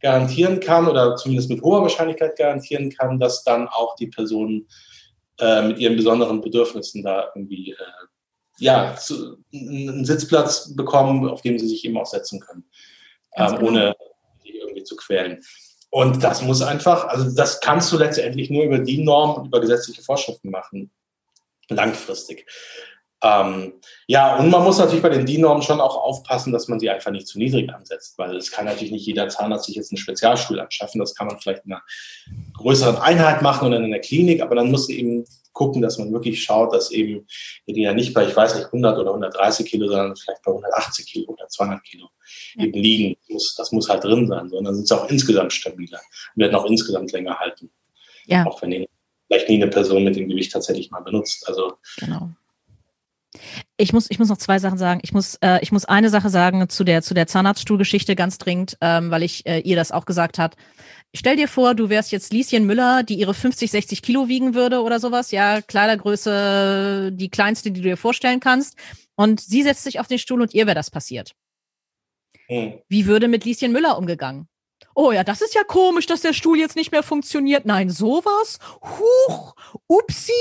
garantieren kann oder zumindest mit hoher Wahrscheinlichkeit garantieren kann, dass dann auch die Personen äh, mit ihren besonderen Bedürfnissen da irgendwie äh, ja, zu, einen Sitzplatz bekommen, auf dem sie sich eben auch setzen können, ähm, genau. ohne die irgendwie zu quälen. Und das muss einfach, also das kannst du letztendlich nur über die Norm und über gesetzliche Vorschriften machen, langfristig. Ähm, ja, und man muss natürlich bei den DIN-Normen schon auch aufpassen, dass man sie einfach nicht zu niedrig ansetzt, weil es kann natürlich nicht jeder Zahnarzt sich jetzt einen Spezialstuhl anschaffen. Das kann man vielleicht in einer größeren Einheit machen oder in einer Klinik, aber dann muss eben gucken, dass man wirklich schaut, dass eben die ja nicht bei, ich weiß nicht, 100 oder 130 Kilo, sondern vielleicht bei 180 Kilo oder 200 Kilo ja. eben liegen. Das muss, das muss halt drin sein, sondern sind sie auch insgesamt stabiler und werden auch insgesamt länger halten. Ja. Auch wenn die vielleicht nie eine Person mit dem Gewicht tatsächlich mal benutzt. Also genau. Ich muss, ich muss noch zwei Sachen sagen. Ich muss, äh, ich muss eine Sache sagen zu der, zu der Zahnarztstuhlgeschichte ganz dringend, ähm, weil ich äh, ihr das auch gesagt hat. Stell dir vor, du wärst jetzt Lieschen Müller, die ihre 50, 60 Kilo wiegen würde oder sowas. Ja, Kleidergröße, die kleinste, die du dir vorstellen kannst. Und sie setzt sich auf den Stuhl und ihr wäre das passiert. Hm. Wie würde mit Lieschen Müller umgegangen? Oh ja, das ist ja komisch, dass der Stuhl jetzt nicht mehr funktioniert. Nein, sowas? Huch, upsi.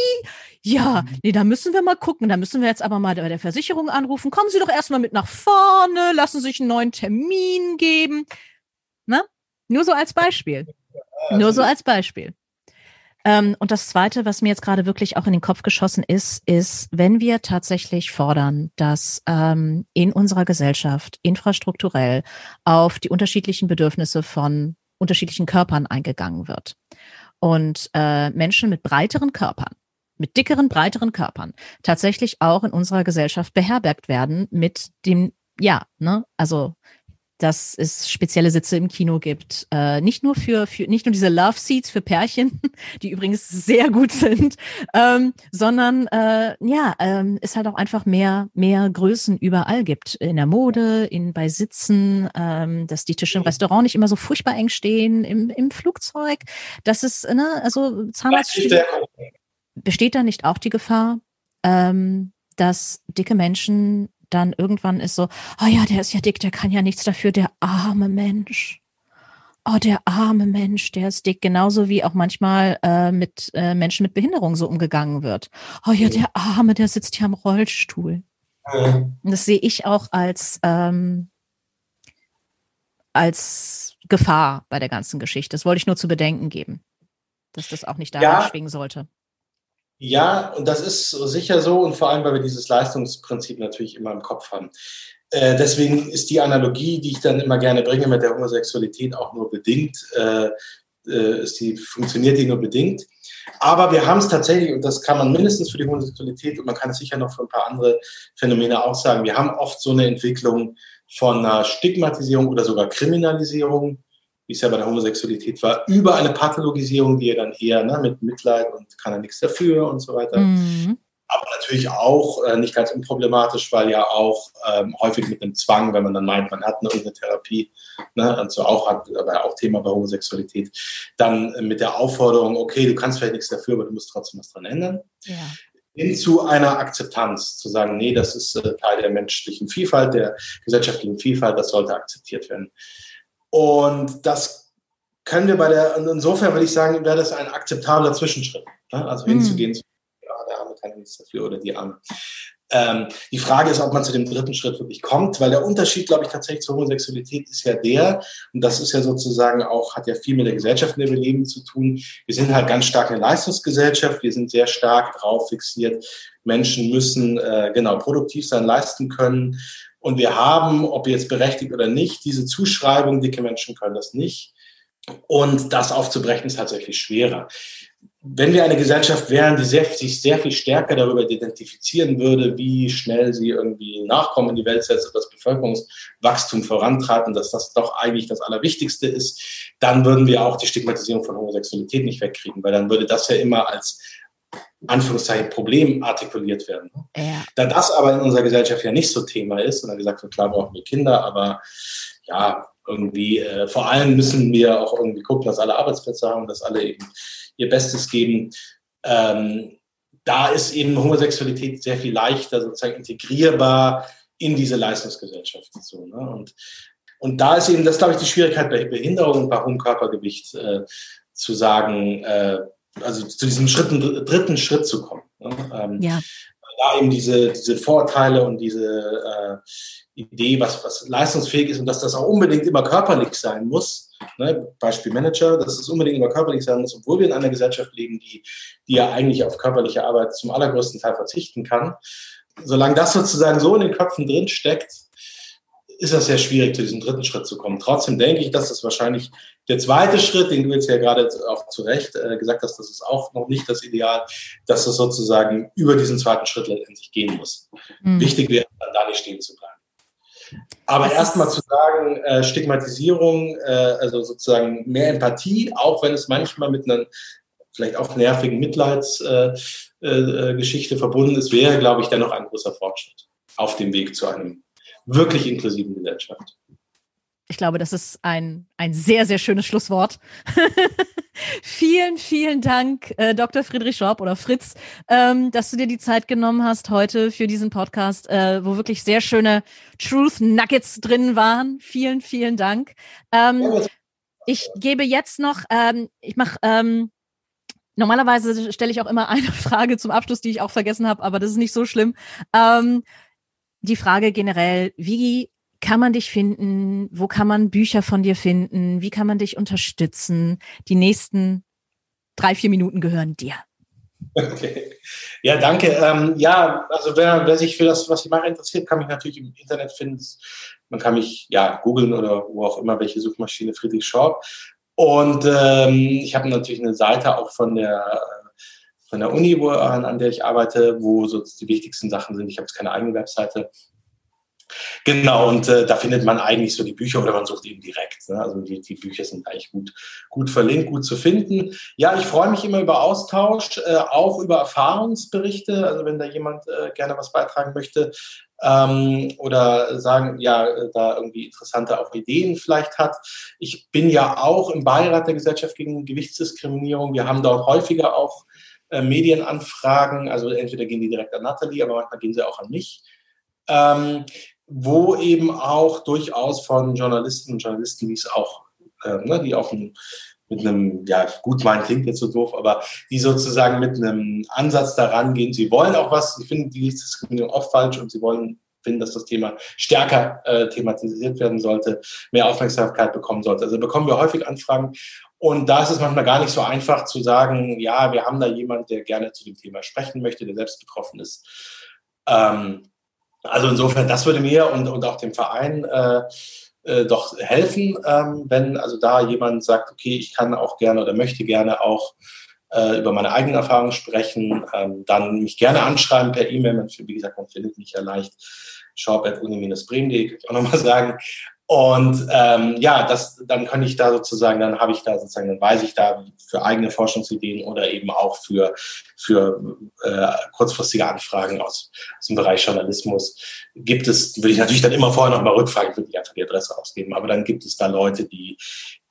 Ja, nee, da müssen wir mal gucken. Da müssen wir jetzt aber mal bei der Versicherung anrufen. Kommen Sie doch erstmal mit nach vorne, lassen Sie sich einen neuen Termin geben. Ne? Nur so als Beispiel. Nur so als Beispiel. Ähm, und das Zweite, was mir jetzt gerade wirklich auch in den Kopf geschossen ist, ist, wenn wir tatsächlich fordern, dass ähm, in unserer Gesellschaft infrastrukturell auf die unterschiedlichen Bedürfnisse von unterschiedlichen Körpern eingegangen wird. Und äh, Menschen mit breiteren Körpern, mit dickeren, breiteren Körpern tatsächlich auch in unserer Gesellschaft beherbergt werden mit dem, ja, ne, also dass es spezielle Sitze im Kino gibt. Äh, nicht nur für, für nicht nur diese Love Seats für Pärchen, die übrigens sehr gut sind, ähm, sondern äh, ja, ähm, es halt auch einfach mehr, mehr Größen überall gibt. In der Mode, in bei Sitzen, ähm, dass die Tische im Restaurant nicht immer so furchtbar eng stehen, im, im Flugzeug. Das ist, ne, also Zahnarzt. Besteht da nicht auch die Gefahr, ähm, dass dicke Menschen dann irgendwann ist so, oh ja, der ist ja dick, der kann ja nichts dafür, der arme Mensch. Oh, der arme Mensch, der ist dick, genauso wie auch manchmal äh, mit äh, Menschen mit Behinderung so umgegangen wird. Oh ja, der Arme, der sitzt ja im Rollstuhl. Und das sehe ich auch als, ähm, als Gefahr bei der ganzen Geschichte. Das wollte ich nur zu bedenken geben, dass das auch nicht da ja. schwingen sollte. Ja, und das ist sicher so und vor allem, weil wir dieses Leistungsprinzip natürlich immer im Kopf haben. Äh, deswegen ist die Analogie, die ich dann immer gerne bringe mit der Homosexualität auch nur bedingt, äh, äh, ist die, funktioniert die nur bedingt. Aber wir haben es tatsächlich, und das kann man mindestens für die Homosexualität und man kann es sicher noch für ein paar andere Phänomene auch sagen, wir haben oft so eine Entwicklung von einer Stigmatisierung oder sogar Kriminalisierung wie es ja bei der Homosexualität war, über eine Pathologisierung, die ja dann eher ne, mit Mitleid und kann er nichts dafür und so weiter. Mhm. Aber natürlich auch äh, nicht ganz unproblematisch, weil ja auch ähm, häufig mit einem Zwang, wenn man dann meint, man hat eine, eine Therapie, ne, also auch hat, aber auch Thema bei Homosexualität, dann mit der Aufforderung, okay, du kannst vielleicht nichts dafür, aber du musst trotzdem was dran ändern. Ja hin zu einer Akzeptanz, zu sagen, nee, das ist äh, Teil der menschlichen Vielfalt, der gesellschaftlichen Vielfalt, das sollte akzeptiert werden. Und das können wir bei der, insofern würde ich sagen, wäre das ein akzeptabler Zwischenschritt. Ne? Also mhm. hinzugehen, ja, der Arme kann nichts dafür oder die Arme. Ähm, die Frage ist, ob man zu dem dritten Schritt wirklich kommt, weil der Unterschied, glaube ich, tatsächlich zur Homosexualität ist ja der, und das ist ja sozusagen auch, hat ja viel mit der Gesellschaft, in der wir leben, zu tun. Wir sind halt ganz stark eine Leistungsgesellschaft, wir sind sehr stark drauf fixiert. Menschen müssen äh, genau produktiv sein, leisten können. Und wir haben, ob jetzt berechtigt oder nicht, diese Zuschreibung, dicke Menschen können das nicht. Und das aufzubrechen ist tatsächlich schwerer. wenn wir eine Gesellschaft wären, die sehr, sich sehr viel stärker darüber identifizieren würde, wie schnell sie irgendwie Nachkommen in die Welt setzt und das Bevölkerungswachstum vorantreibt und dass das doch eigentlich das Allerwichtigste ist, dann würden wir auch die Stigmatisierung von Homosexualität nicht wegkriegen, weil dann würde das ja immer als Anführungszeichen Problem artikuliert werden. Ja. Da das aber in unserer Gesellschaft ja nicht so Thema ist, und dann gesagt wird, klar brauchen wir Kinder, aber ja, irgendwie, äh, vor allem müssen wir auch irgendwie gucken, dass alle Arbeitsplätze haben, dass alle eben ihr Bestes geben. Ähm, da ist eben Homosexualität sehr viel leichter sozusagen integrierbar in diese Leistungsgesellschaft. So, ne? und, und da ist eben, das glaube ich, die Schwierigkeit bei Behinderung und bei hohem Körpergewicht äh, zu sagen, äh, also zu diesem Schritt, dritten Schritt zu kommen. Ne? Ähm, ja. Da eben diese, diese Vorteile und diese äh, Idee, was, was leistungsfähig ist und dass das auch unbedingt immer körperlich sein muss, Ne, Beispiel Manager, dass es unbedingt immer körperlich sein muss, obwohl wir in einer Gesellschaft leben, die, die ja eigentlich auf körperliche Arbeit zum allergrößten Teil verzichten kann. Solange das sozusagen so in den Köpfen drin steckt, ist das sehr schwierig, zu diesem dritten Schritt zu kommen. Trotzdem denke ich, dass das wahrscheinlich der zweite Schritt, den du jetzt ja gerade auch zu Recht äh, gesagt hast, das ist auch noch nicht das Ideal, dass es sozusagen über diesen zweiten Schritt letztendlich gehen muss. Mhm. Wichtig wäre, dann da nicht stehen zu bleiben. Aber erstmal zu sagen, äh, Stigmatisierung, äh, also sozusagen mehr Empathie, auch wenn es manchmal mit einer vielleicht auch nervigen Mitleidsgeschichte äh, äh, verbunden ist, wäre, glaube ich, dennoch ein großer Fortschritt auf dem Weg zu einem wirklich inklusiven Gesellschaft. Ich glaube, das ist ein, ein sehr, sehr schönes Schlusswort. vielen, vielen Dank, äh, Dr. Friedrich Schorb oder Fritz, ähm, dass du dir die Zeit genommen hast heute für diesen Podcast, äh, wo wirklich sehr schöne Truth Nuggets drin waren. Vielen, vielen Dank. Ähm, ich gebe jetzt noch, ähm, ich mache ähm, Normalerweise stelle ich auch immer eine Frage zum Abschluss, die ich auch vergessen habe, aber das ist nicht so schlimm. Ähm, die Frage generell, wie kann man dich finden? Wo kann man Bücher von dir finden? Wie kann man dich unterstützen? Die nächsten drei, vier Minuten gehören dir. Okay. Ja, danke. Ähm, ja, also wer, wer sich für das, was ich mache, interessiert, kann mich natürlich im Internet finden. Man kann mich ja googeln oder wo auch immer, welche Suchmaschine Friedrich Schorb. Und ähm, ich habe natürlich eine Seite auch von der von der Uni, wo, an, an der ich arbeite, wo so die wichtigsten Sachen sind. Ich habe jetzt keine eigene Webseite, Genau, und äh, da findet man eigentlich so die Bücher oder man sucht eben direkt. Ne? Also die, die Bücher sind eigentlich gut, gut verlinkt, gut zu finden. Ja, ich freue mich immer über Austausch, äh, auch über Erfahrungsberichte. Also wenn da jemand äh, gerne was beitragen möchte ähm, oder sagen, ja, da irgendwie interessante auch Ideen vielleicht hat. Ich bin ja auch im Beirat der Gesellschaft gegen Gewichtsdiskriminierung. Wir haben dort häufiger auch äh, Medienanfragen. Also entweder gehen die direkt an Nathalie, aber manchmal gehen sie auch an mich. Ähm, wo eben auch durchaus von Journalisten und Journalisten, die es auch, äh, ne, die auch ein, mit einem, ja, gut meinen klingt jetzt so doof, aber die sozusagen mit einem Ansatz daran gehen, sie wollen auch was, sie finden die Diskriminierung oft falsch und sie wollen finden, dass das Thema stärker äh, thematisiert werden sollte, mehr Aufmerksamkeit bekommen sollte. Also bekommen wir häufig Anfragen und da ist es manchmal gar nicht so einfach zu sagen, ja, wir haben da jemand, der gerne zu dem Thema sprechen möchte, der selbst betroffen ist. Ähm, also insofern, das würde mir und, und auch dem Verein äh, äh, doch helfen, ähm, wenn also da jemand sagt, okay, ich kann auch gerne oder möchte gerne auch äh, über meine eigenen Erfahrungen sprechen, ähm, dann mich gerne anschreiben per E-Mail. Wie gesagt, man findet mich ja leicht shop.uni-bremen.de, kann ich auch nochmal sagen. Und ähm, ja, das, dann kann ich da sozusagen, dann habe ich da sozusagen, dann weiß ich da für eigene Forschungsideen oder eben auch für, für äh, kurzfristige Anfragen aus, aus dem Bereich Journalismus gibt es, würde ich natürlich dann immer vorher nochmal rückfragen, würde ich einfach die Adresse ausgeben, aber dann gibt es da Leute, die,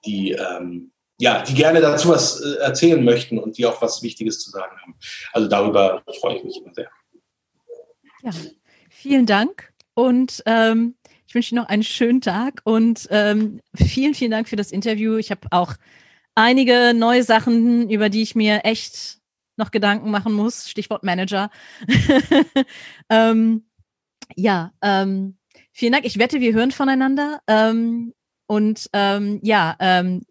die ähm, ja, die gerne dazu was äh, erzählen möchten und die auch was Wichtiges zu sagen haben. Also darüber freue ich mich immer sehr. Ja, vielen Dank und ähm, ich wünsche Ihnen noch einen schönen Tag und ähm, vielen, vielen Dank für das Interview. Ich habe auch einige neue Sachen, über die ich mir echt noch Gedanken machen muss. Stichwort Manager. ähm, ja, ähm, vielen Dank. Ich wette, wir hören voneinander. Ähm, und ähm, ja, ähm,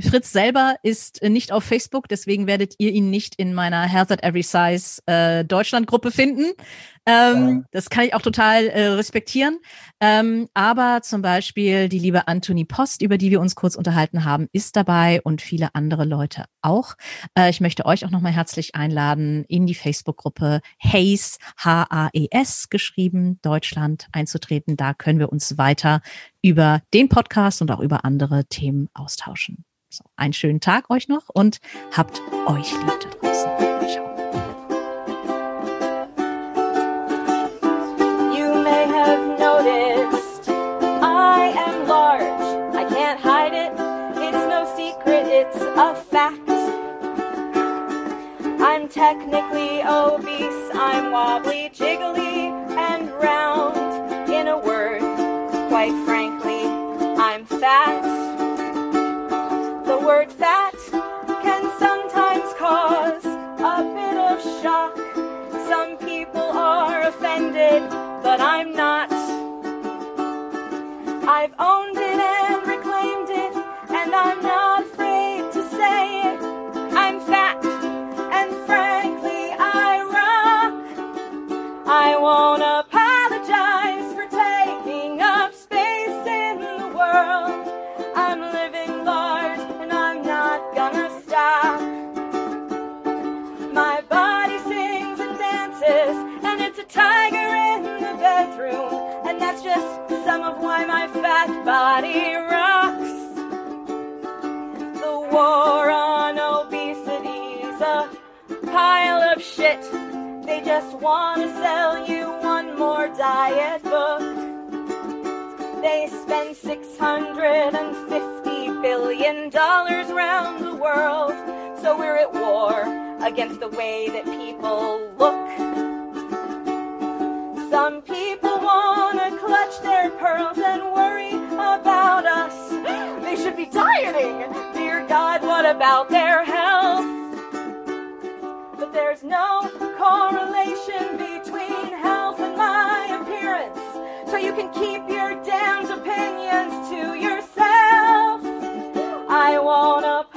Fritz selber ist nicht auf Facebook, deswegen werdet ihr ihn nicht in meiner Health at Every Size äh, Deutschland-Gruppe finden. Ähm, ja. Das kann ich auch total äh, respektieren. Ähm, aber zum Beispiel die liebe Anthony Post, über die wir uns kurz unterhalten haben, ist dabei und viele andere Leute auch. Äh, ich möchte euch auch nochmal herzlich einladen, in die Facebook-Gruppe HAES, H-A-E-S geschrieben, Deutschland einzutreten. Da können wir uns weiter über den Podcast und auch über andere Themen austauschen. So, einen schönen Tag euch noch und habt euch lieb da draußen. Ciao. You may have noticed I am large. I can't hide it. It's no secret. It's a fact. I'm technically obese. I'm wobbly, jiggly, and round. Word fat can sometimes cause a bit of shock. Some people are offended, but I'm not. I've owned it and reclaimed it, and I'm not afraid to say it. I'm fat, and frankly, I rock. I won't apologize And that's just some of why my fat body rocks. The war on obesity's a pile of shit. They just want to sell you one more diet book. They spend $650 billion around the world. So we're at war against the way that people look. Some people wanna clutch their pearls and worry about us. They should be dieting. Dear God, what about their health? But there's no correlation between health and my appearance. So you can keep your damned opinions to yourself. I wanna.